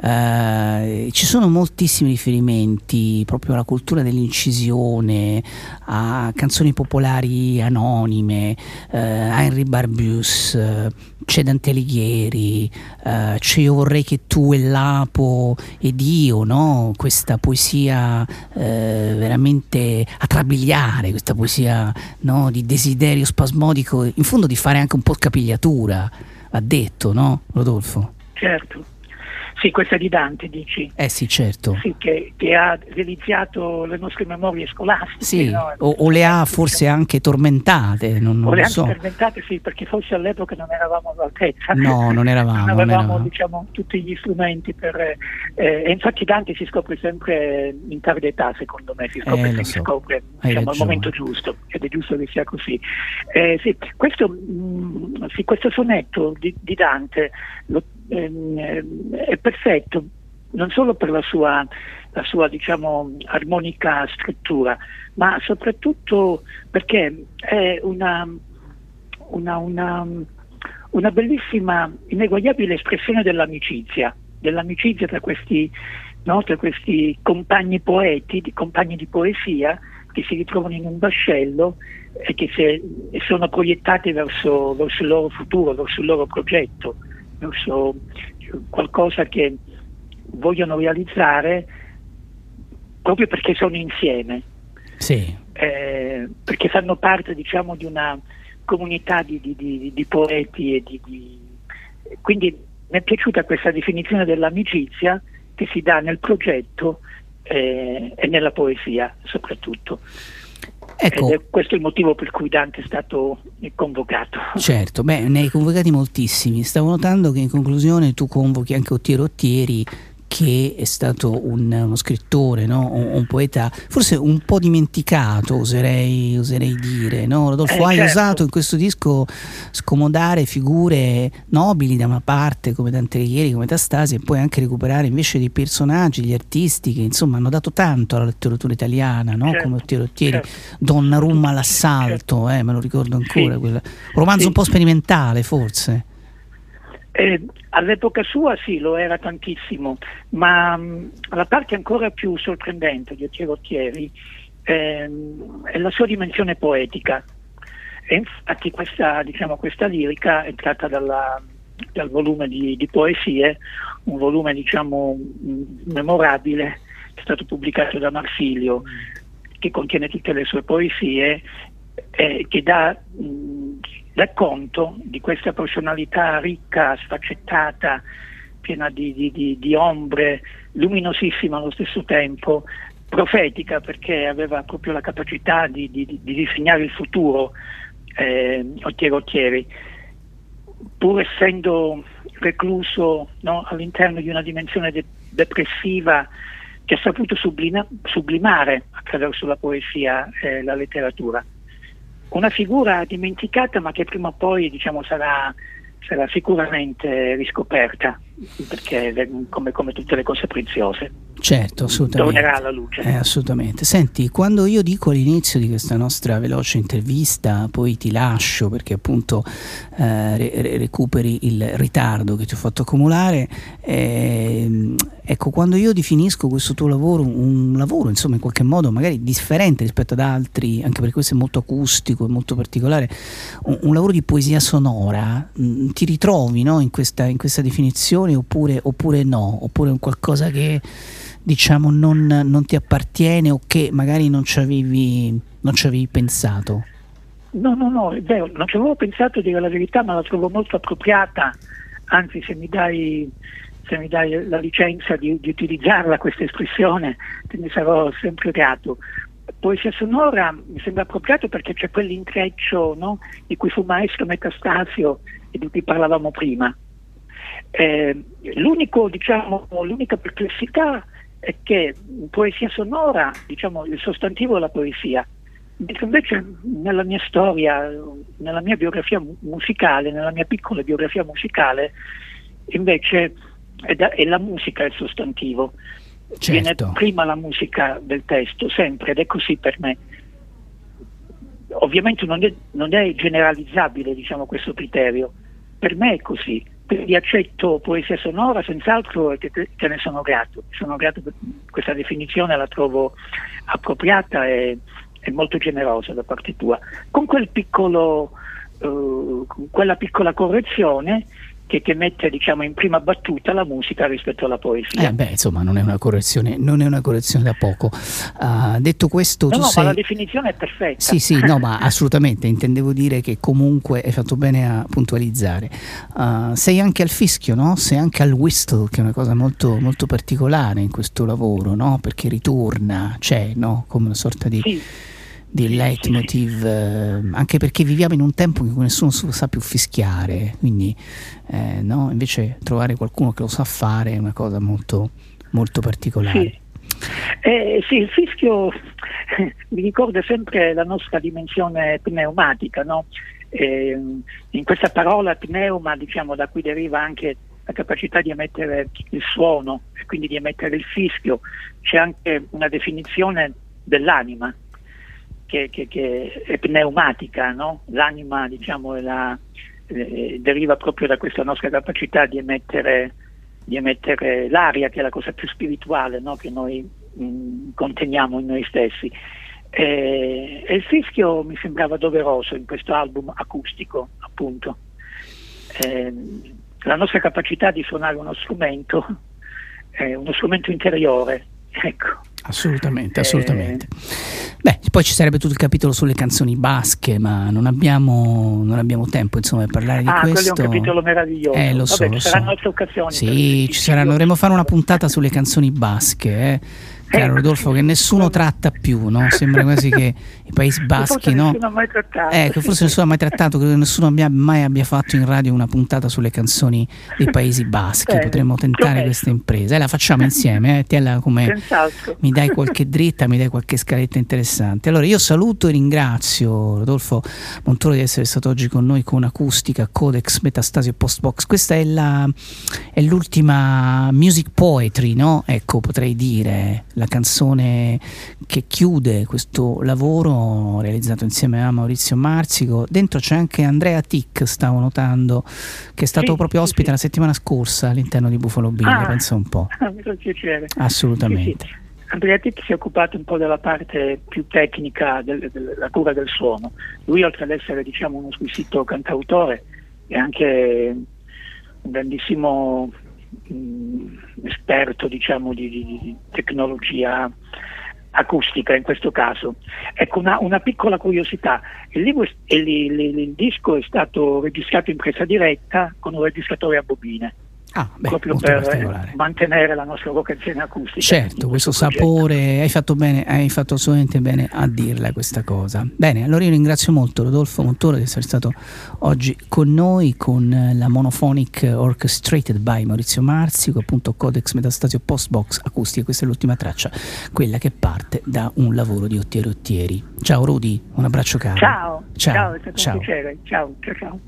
eh, ci sono moltissimi riferimenti proprio alla cultura dell'incisione, a canzoni popolari anonime, eh, a Henry Barbius, eh, c'è Dante Alighieri, eh, c'è Io vorrei che tu e Lapo ed io, no? questa poesia eh, veramente attrabiliare, questa poesia no? di desiderio spasmodico, in fondo di fare anche un po' capigliatura, va detto, no Rodolfo? Certo. Sì, questa di Dante, dici? Eh sì, certo. Sì, che, che ha realizzato le nostre memorie scolastiche. Sì, no? o, o le ha forse anche tormentate, non, non O le so. fermentate, sì, perché forse all'epoca non eravamo all'altezza. No, non eravamo, Non non avevamo eravamo. diciamo, tutti gli strumenti per... eh, e infatti Dante si scopre sempre in tarda età, secondo me, si scopre, Eh, lo si so. scopre diciamo, al momento giusto ed è giusto che sia così. Eh, sì, questo, mm, sì, questo sonetto di, di Dante lo- ehm, è perfetto non solo per la sua, la sua diciamo, armonica struttura, ma soprattutto perché è una, una, una, una bellissima, ineguagliabile espressione dell'amicizia, dell'amicizia tra questi, no, tra questi compagni poeti, compagni di poesia che si ritrovano in un vascello e che se- sono proiettati verso, verso il loro futuro, verso il loro progetto, verso qualcosa che vogliono realizzare proprio perché sono insieme Sì, eh, perché fanno parte diciamo di una comunità di, di- di- di poeti e di, di- quindi mi è piaciuta questa definizione dell'amicizia che si dà nel progetto eh, e nella poesia soprattutto. Ecco. Ed è questo il motivo per cui Dante è stato convocato. certo. Beh, ne hai convocati moltissimi. Stavo notando che in conclusione tu convochi anche Ottiero Ottieri che è stato un- uno scrittore, no? un, un poeta forse un po' dimenticato, oserei, oserei dire. No? Rodolfo, Eh, hai certo. osato in questo disco scomodare figure nobili da una parte come Dante Alighieri, come Tastasi e poi anche recuperare invece dei personaggi, gli artisti che insomma hanno dato tanto alla letteratura italiana, no? Certo, come Ottiero Ottieri, certo. Donnarumma all'assalto, eh, me lo ricordo ancora, Sì. quel romanzo Sì. un po' sperimentale forse. Eh, all'epoca sua sì, lo era tantissimo, ma mh, la parte ancora più sorprendente di Ottiero Ottieri ehm, è la sua dimensione poetica. E infatti questa, diciamo, questa lirica è tratta dalla- dal volume di, di poesie, un volume diciamo, mh, memorabile, che è stato pubblicato da Marsilio, che contiene tutte le sue poesie, eh, che dà, mh, dà conto di questa personalità ricca, sfaccettata, piena di, di- di- di ombre, luminosissima allo stesso tempo, profetica perché aveva proprio la capacità di, di- di disegnare il futuro, eh, Ottiero Ottieri, pur essendo recluso no, all'interno di una dimensione de- depressiva che ha saputo sublina- sublimare attraverso la poesia e la letteratura. Una figura dimenticata ma che prima o poi diciamo, sarà, sarà sicuramente riscoperta, perché è come, come tutte le cose preziose. Certo, assolutamente. Tornerà alla luce. Eh, assolutamente. Senti, quando io dico all'inizio di questa nostra veloce intervista, poi ti lascio perché appunto eh, re- re- recuperi il ritardo che ti ho fatto accumulare, ehm, ecco, quando io definisco questo tuo lavoro un lavoro, insomma, in qualche modo magari differente rispetto ad altri, anche perché questo è molto acustico e molto particolare, un, un lavoro di poesia sonora, mh, ti ritrovi no, in, questa, in questa definizione oppure, oppure no? Oppure un qualcosa che diciamo non, non ti appartiene o che magari non ci avevi, non ci avevi pensato? No, no, no, è vero, non ci avevo pensato dire la verità, ma la trovo molto appropriata, anzi se mi dai, se mi dai la licenza di, di utilizzarla questa espressione, te ne sarò sempre grato. Poesia sonora mi sembra appropriato perché c'è quell'intreccio no, di cui fu maestro Metastasio e di cui parlavamo prima. Eh, l'unico, diciamo, l'unica perplessità è che in poesia sonora diciamo, il sostantivo è la poesia, mentre invece nella mia storia, nella mia biografia mu- musicale, nella mia piccola biografia musicale, invece è, da- è la musica il sostantivo. Viene Certo. prima la musica del testo, sempre, ed è così per me. Ovviamente non è, non è generalizzabile diciamo, questo criterio, per me è così, quindi accetto poesia sonora senz'altro e te, te ne sono grato, sono grato per questa definizione, la trovo appropriata e, e molto generosa da parte tua, con quel piccolo, eh, quella piccola correzione che, che mette diciamo, in prima battuta la musica rispetto alla poesia. Eh beh, insomma, non è una correzione, non è una correzione da poco. Uh, detto questo, no, tu no, sei... ma la definizione è perfetta. Sì, sì, no, ma assolutamente, intendevo dire che comunque hai fatto bene a puntualizzare. Uh, sei anche al fischio, no? Sei anche al whistle, che è una cosa molto, molto particolare in questo lavoro, no? Perché ritorna, c'è, no? Come una sorta di... Sì di leitmotiv, eh, anche perché viviamo in un tempo in cui nessuno sa più fischiare, quindi eh, no? invece trovare qualcuno che lo sa fare è una cosa molto, molto particolare. Sì. Eh, sì, il fischio mi ricorda sempre la nostra dimensione pneumatica, no? eh, in questa parola pneuma, diciamo, da cui deriva anche la capacità di emettere il suono e quindi di emettere il fischio, c'è anche una definizione dell'anima, che, che, che è pneumatica, no? l'anima diciamo, la, eh, deriva proprio da questa nostra capacità di emettere, di emettere l'aria, che è la cosa più spirituale no? che noi mh, conteniamo in noi stessi. E, e il fischio mi sembrava doveroso in questo album acustico, appunto. E, la nostra capacità di suonare uno strumento è uno strumento interiore, ecco. Assolutamente, assolutamente. Eh, Beh, poi ci sarebbe tutto il capitolo sulle canzoni basche, ma non abbiamo, non abbiamo tempo insomma di parlare di ah, questo. quello è un capitolo meraviglioso. Eh, lo so, Vabbè, lo ci saranno so. altre occasioni. Sì, ci saranno, dovremmo fare una puntata sulle canzoni basche, eh. Caro Rodolfo, che nessuno tratta più, no? Sembra quasi che i Paesi Baschi, forse no? nessuno ha mai trattato. Eh, che forse nessuno ha mai trattato, credo che nessuno abbia, mai abbia fatto in radio una puntata sulle canzoni dei Paesi Baschi. Bene, Potremmo tentare questa impresa. E la facciamo insieme, eh? Te la come mi dai qualche dritta, mi dai qualche scaletta interessante. Allora io saluto e ringrazio Rodolfo Montoro di essere stato oggi con noi con acustica, codex, metastasio e postbox. Questa è, la, è l'ultima music poetry, no? Ecco, potrei dire, la canzone che chiude questo lavoro realizzato insieme a Maurizio Marzico. Dentro c'è anche Andrea Tic, stavo notando, che è stato Sì, proprio ospite sì. la settimana scorsa all'interno di Buffalo Bill, Ah. pensa un po'. mi fa piacere. Assolutamente. Sì. Andrea Tic si è occupato un po' della parte più tecnica del- della cura del suono. Lui, oltre ad essere diciamo, uno squisito cantautore, è anche un grandissimo esperto diciamo, di, di- di tecnologia acustica in questo caso. Ecco una, una piccola curiosità, il, libro il- il- il disco è stato registrato in presa diretta con un registratore a bobine. Ah, beh, proprio per mantenere la nostra vocazione acustica. Certo, questo progetto. sapore, hai fatto bene, hai fatto assolutamente bene a dirla questa cosa. Bene, allora io ringrazio molto Rodolfo Montoro di essere stato oggi con noi con la Monophonic Orchestrated by Maurizio Marzico, appunto Codex Metastasio Postbox Acustica, questa è l'ultima traccia, quella che parte da un lavoro di Ottieri Ottieri. Ciao Rudy, un abbraccio caro. Ciao, ciao, ciao, è stato ciao. un piacere. Ciao, ciao, ciao.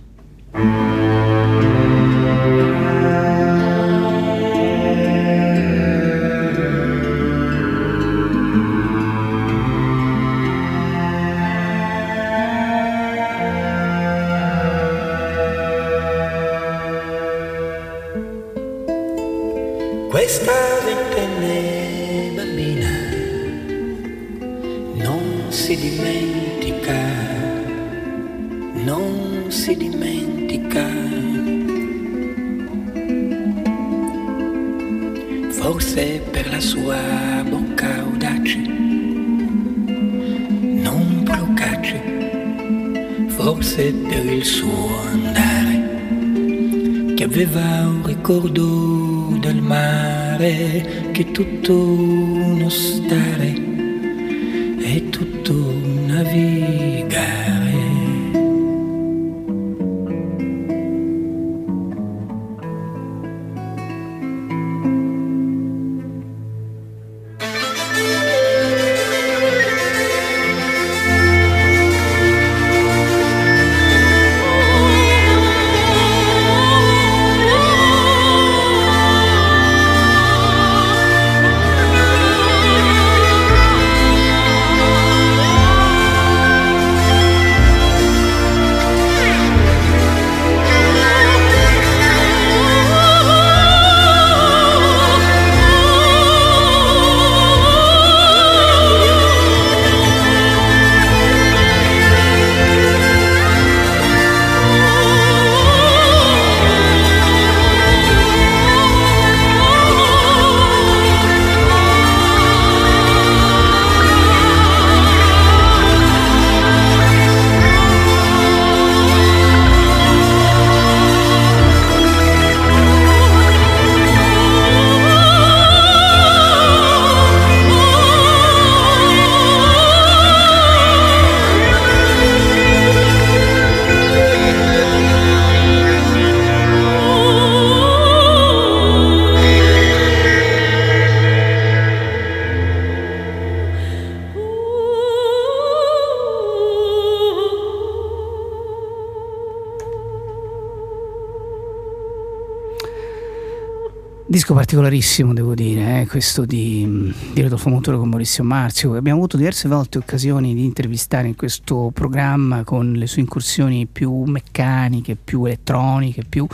Si dimentica, non si dimentica. Forse per la sua bocca audace, non procace, forse per il suo andare che aveva un ricordo del mare, che tutto uno stare è tutto navigare. Particolarissimo, devo dire, eh, questo di, di Rodolfo Montoro con Maurizio Marzio. Abbiamo avuto diverse volte occasioni di intervistare in questo programma con le sue incursioni più meccaniche, più elettroniche, più,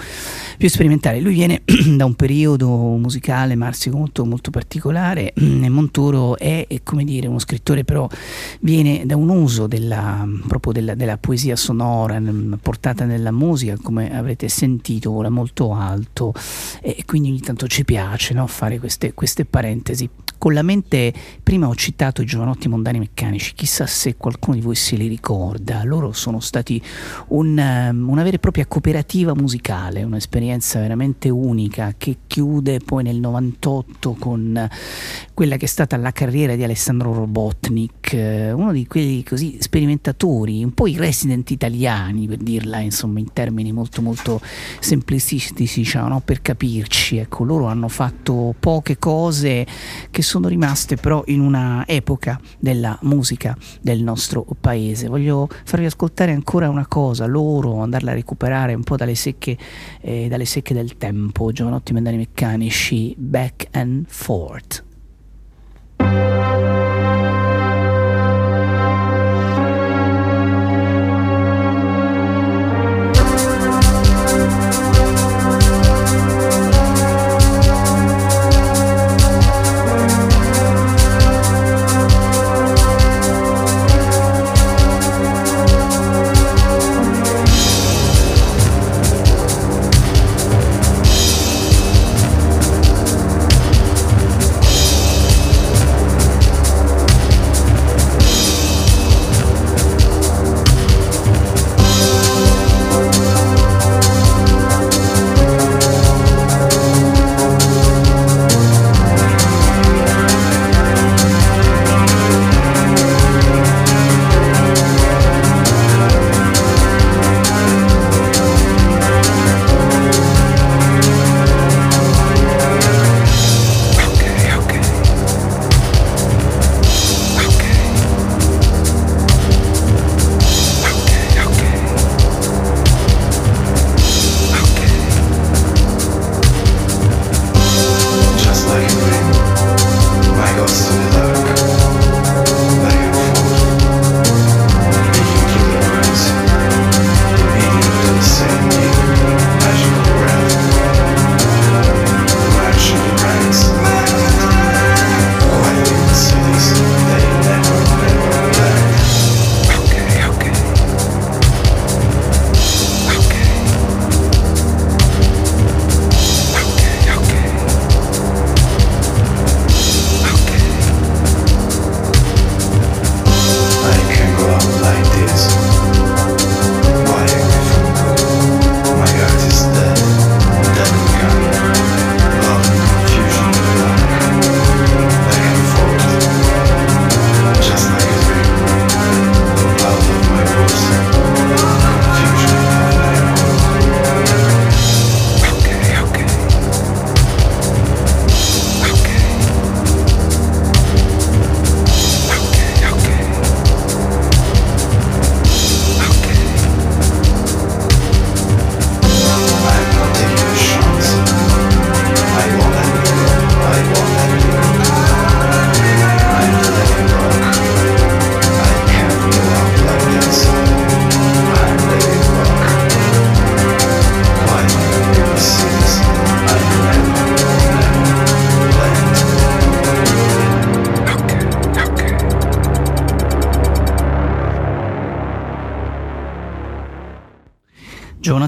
più sperimentali. Lui viene da un periodo musicale, Marzio, molto, molto particolare e Montoro è, è, come dire, uno scrittore, però viene da un uso della, proprio della, della poesia sonora portata nella musica, come avrete sentito, vola molto alto e quindi ogni tanto ci piace no? fare queste, queste parentesi. Con la mente, prima ho citato i giovanotti mondani meccanici, chissà se qualcuno di voi se li ricorda, loro sono stati un, um, una vera e propria cooperativa musicale, un'esperienza veramente unica che chiude poi nel 98 con quella che è stata la carriera di Alessandro Robotnik, eh, uno di quelli così sperimentatori, un po' i resident italiani per dirla insomma in termini molto molto semplicistici, diciamo, no? per capirci, ecco, loro hanno fatto poche cose che sono rimaste però in una epoca della musica del nostro paese. Voglio farvi ascoltare ancora una cosa, loro, andarla a recuperare un po' dalle secche, eh, dalle secche del tempo, giovanotti mandani meccanici, back and forth.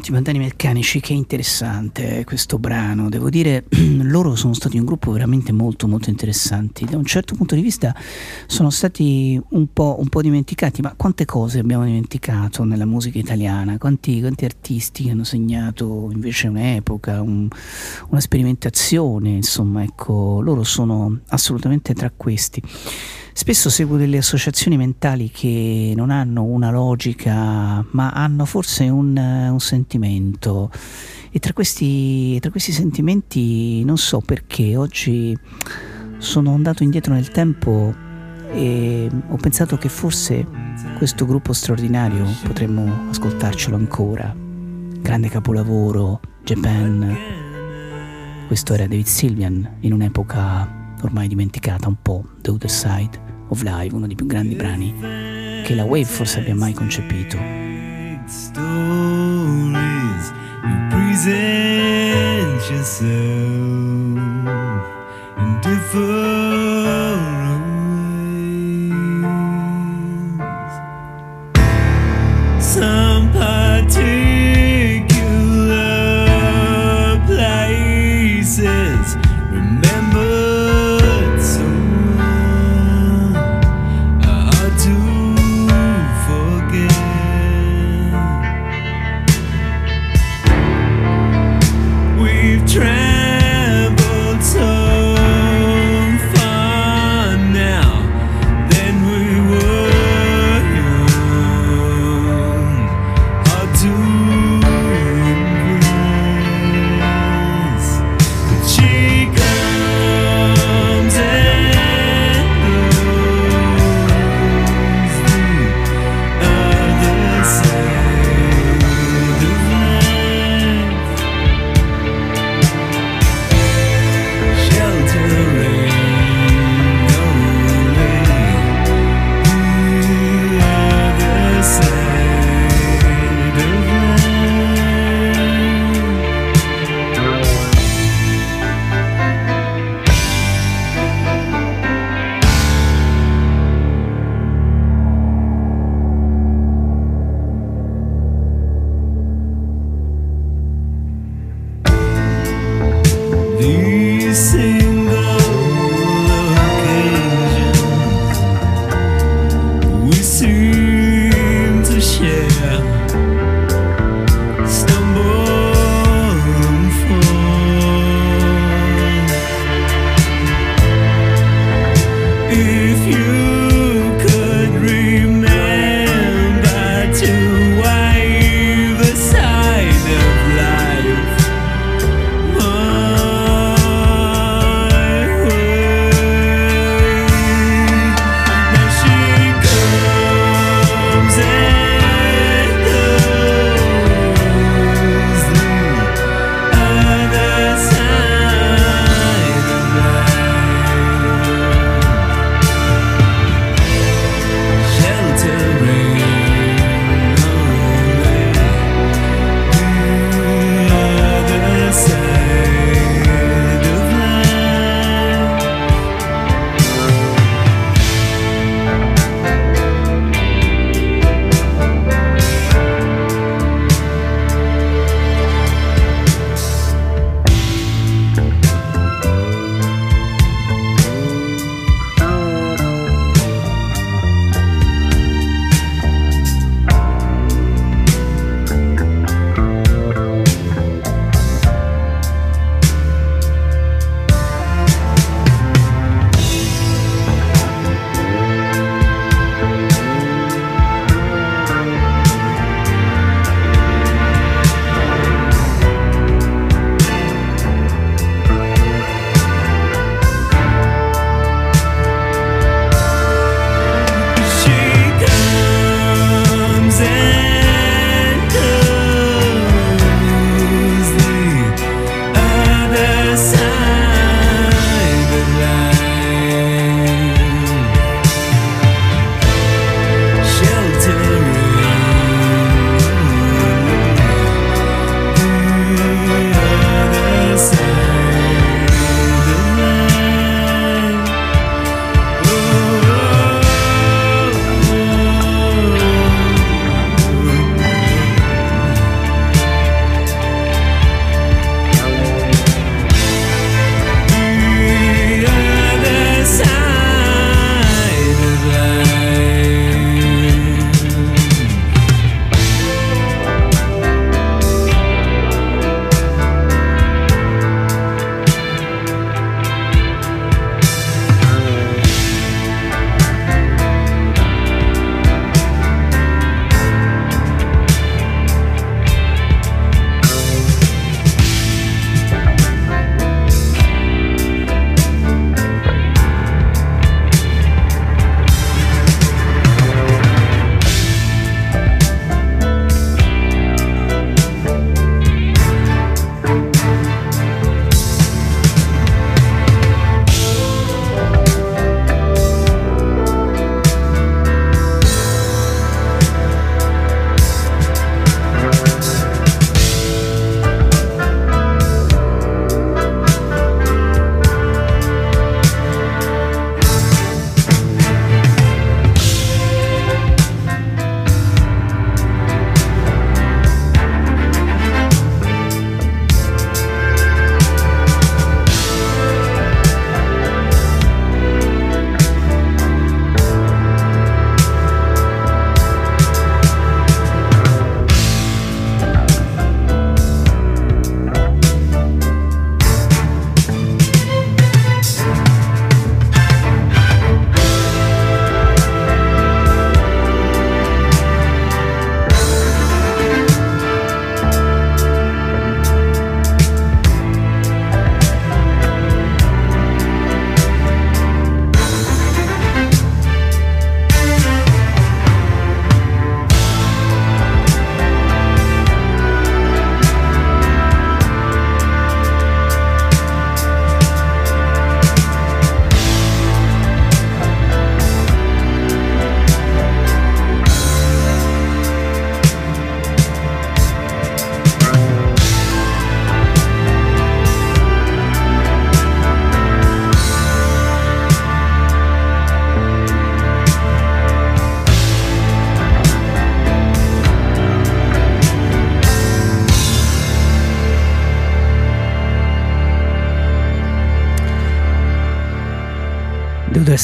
Giovanotti Bandani Meccanici, che interessante questo brano, devo dire, loro sono stati un gruppo veramente molto molto interessanti, da un certo punto di vista sono stati un po', un po dimenticati, ma quante cose abbiamo dimenticato nella musica italiana, quanti, quanti artisti hanno segnato invece un'epoca, un, una sperimentazione, insomma, ecco, loro sono assolutamente tra questi. Spesso seguo delle associazioni mentali che non hanno una logica, ma hanno forse un, un sentimento. E tra questi, tra questi sentimenti non so perché oggi sono andato indietro nel tempo e ho pensato che forse questo gruppo straordinario potremmo ascoltarcelo ancora. Grande capolavoro, Japan. Questo era David Sylvian in un'epoca ormai dimenticata un po', The Other Side of Life, uno dei più grandi brani che la Wave forse abbia mai concepito. Stories, you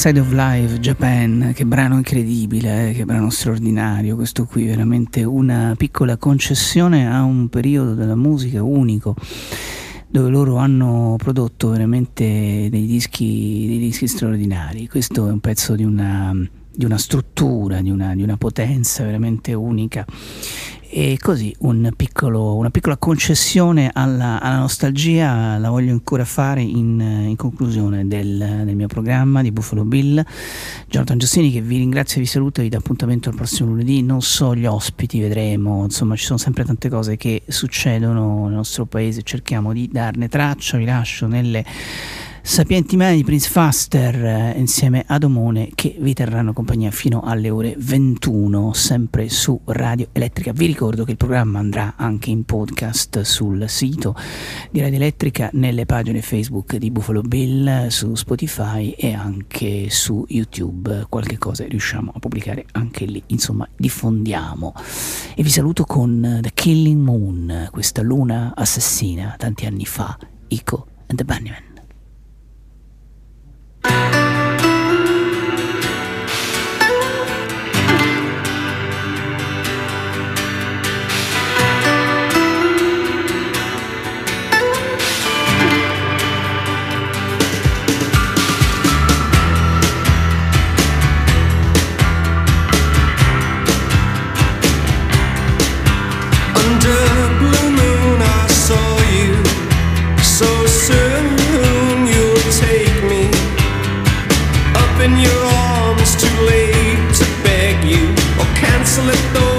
of Life, Japan, che brano incredibile, eh, che brano straordinario, questo qui veramente una piccola concessione a un periodo della musica unico dove loro hanno prodotto veramente dei dischi, dei dischi straordinari. Questo è un pezzo di una, di una struttura, di una, di una potenza veramente unica. E così un piccolo, una piccola concessione alla, alla, nostalgia la voglio ancora fare in, in conclusione del, del, mio programma di Buffalo Bill. Jonathan Giustini che vi ringrazio e vi saluto vi do appuntamento al prossimo lunedì. Non so gli ospiti, vedremo, insomma ci sono sempre tante cose che succedono nel nostro paese, cerchiamo di darne traccia, vi lascio nelle sapienti mani di Prince Faster eh, insieme ad Omone che vi terranno compagnia fino alle ore 21 sempre su Radio Elettrica. Vi ricordo che il programma andrà anche in podcast sul sito di Radio Elettrica, nelle pagine Facebook di Buffalo Bill, su Spotify e anche su YouTube. Qualche cosa riusciamo a pubblicare anche lì. Insomma, diffondiamo. E vi saluto con The Killing Moon, questa luna assassina tanti anni fa, Ico and the Bunnymen. Thank you. hustling though.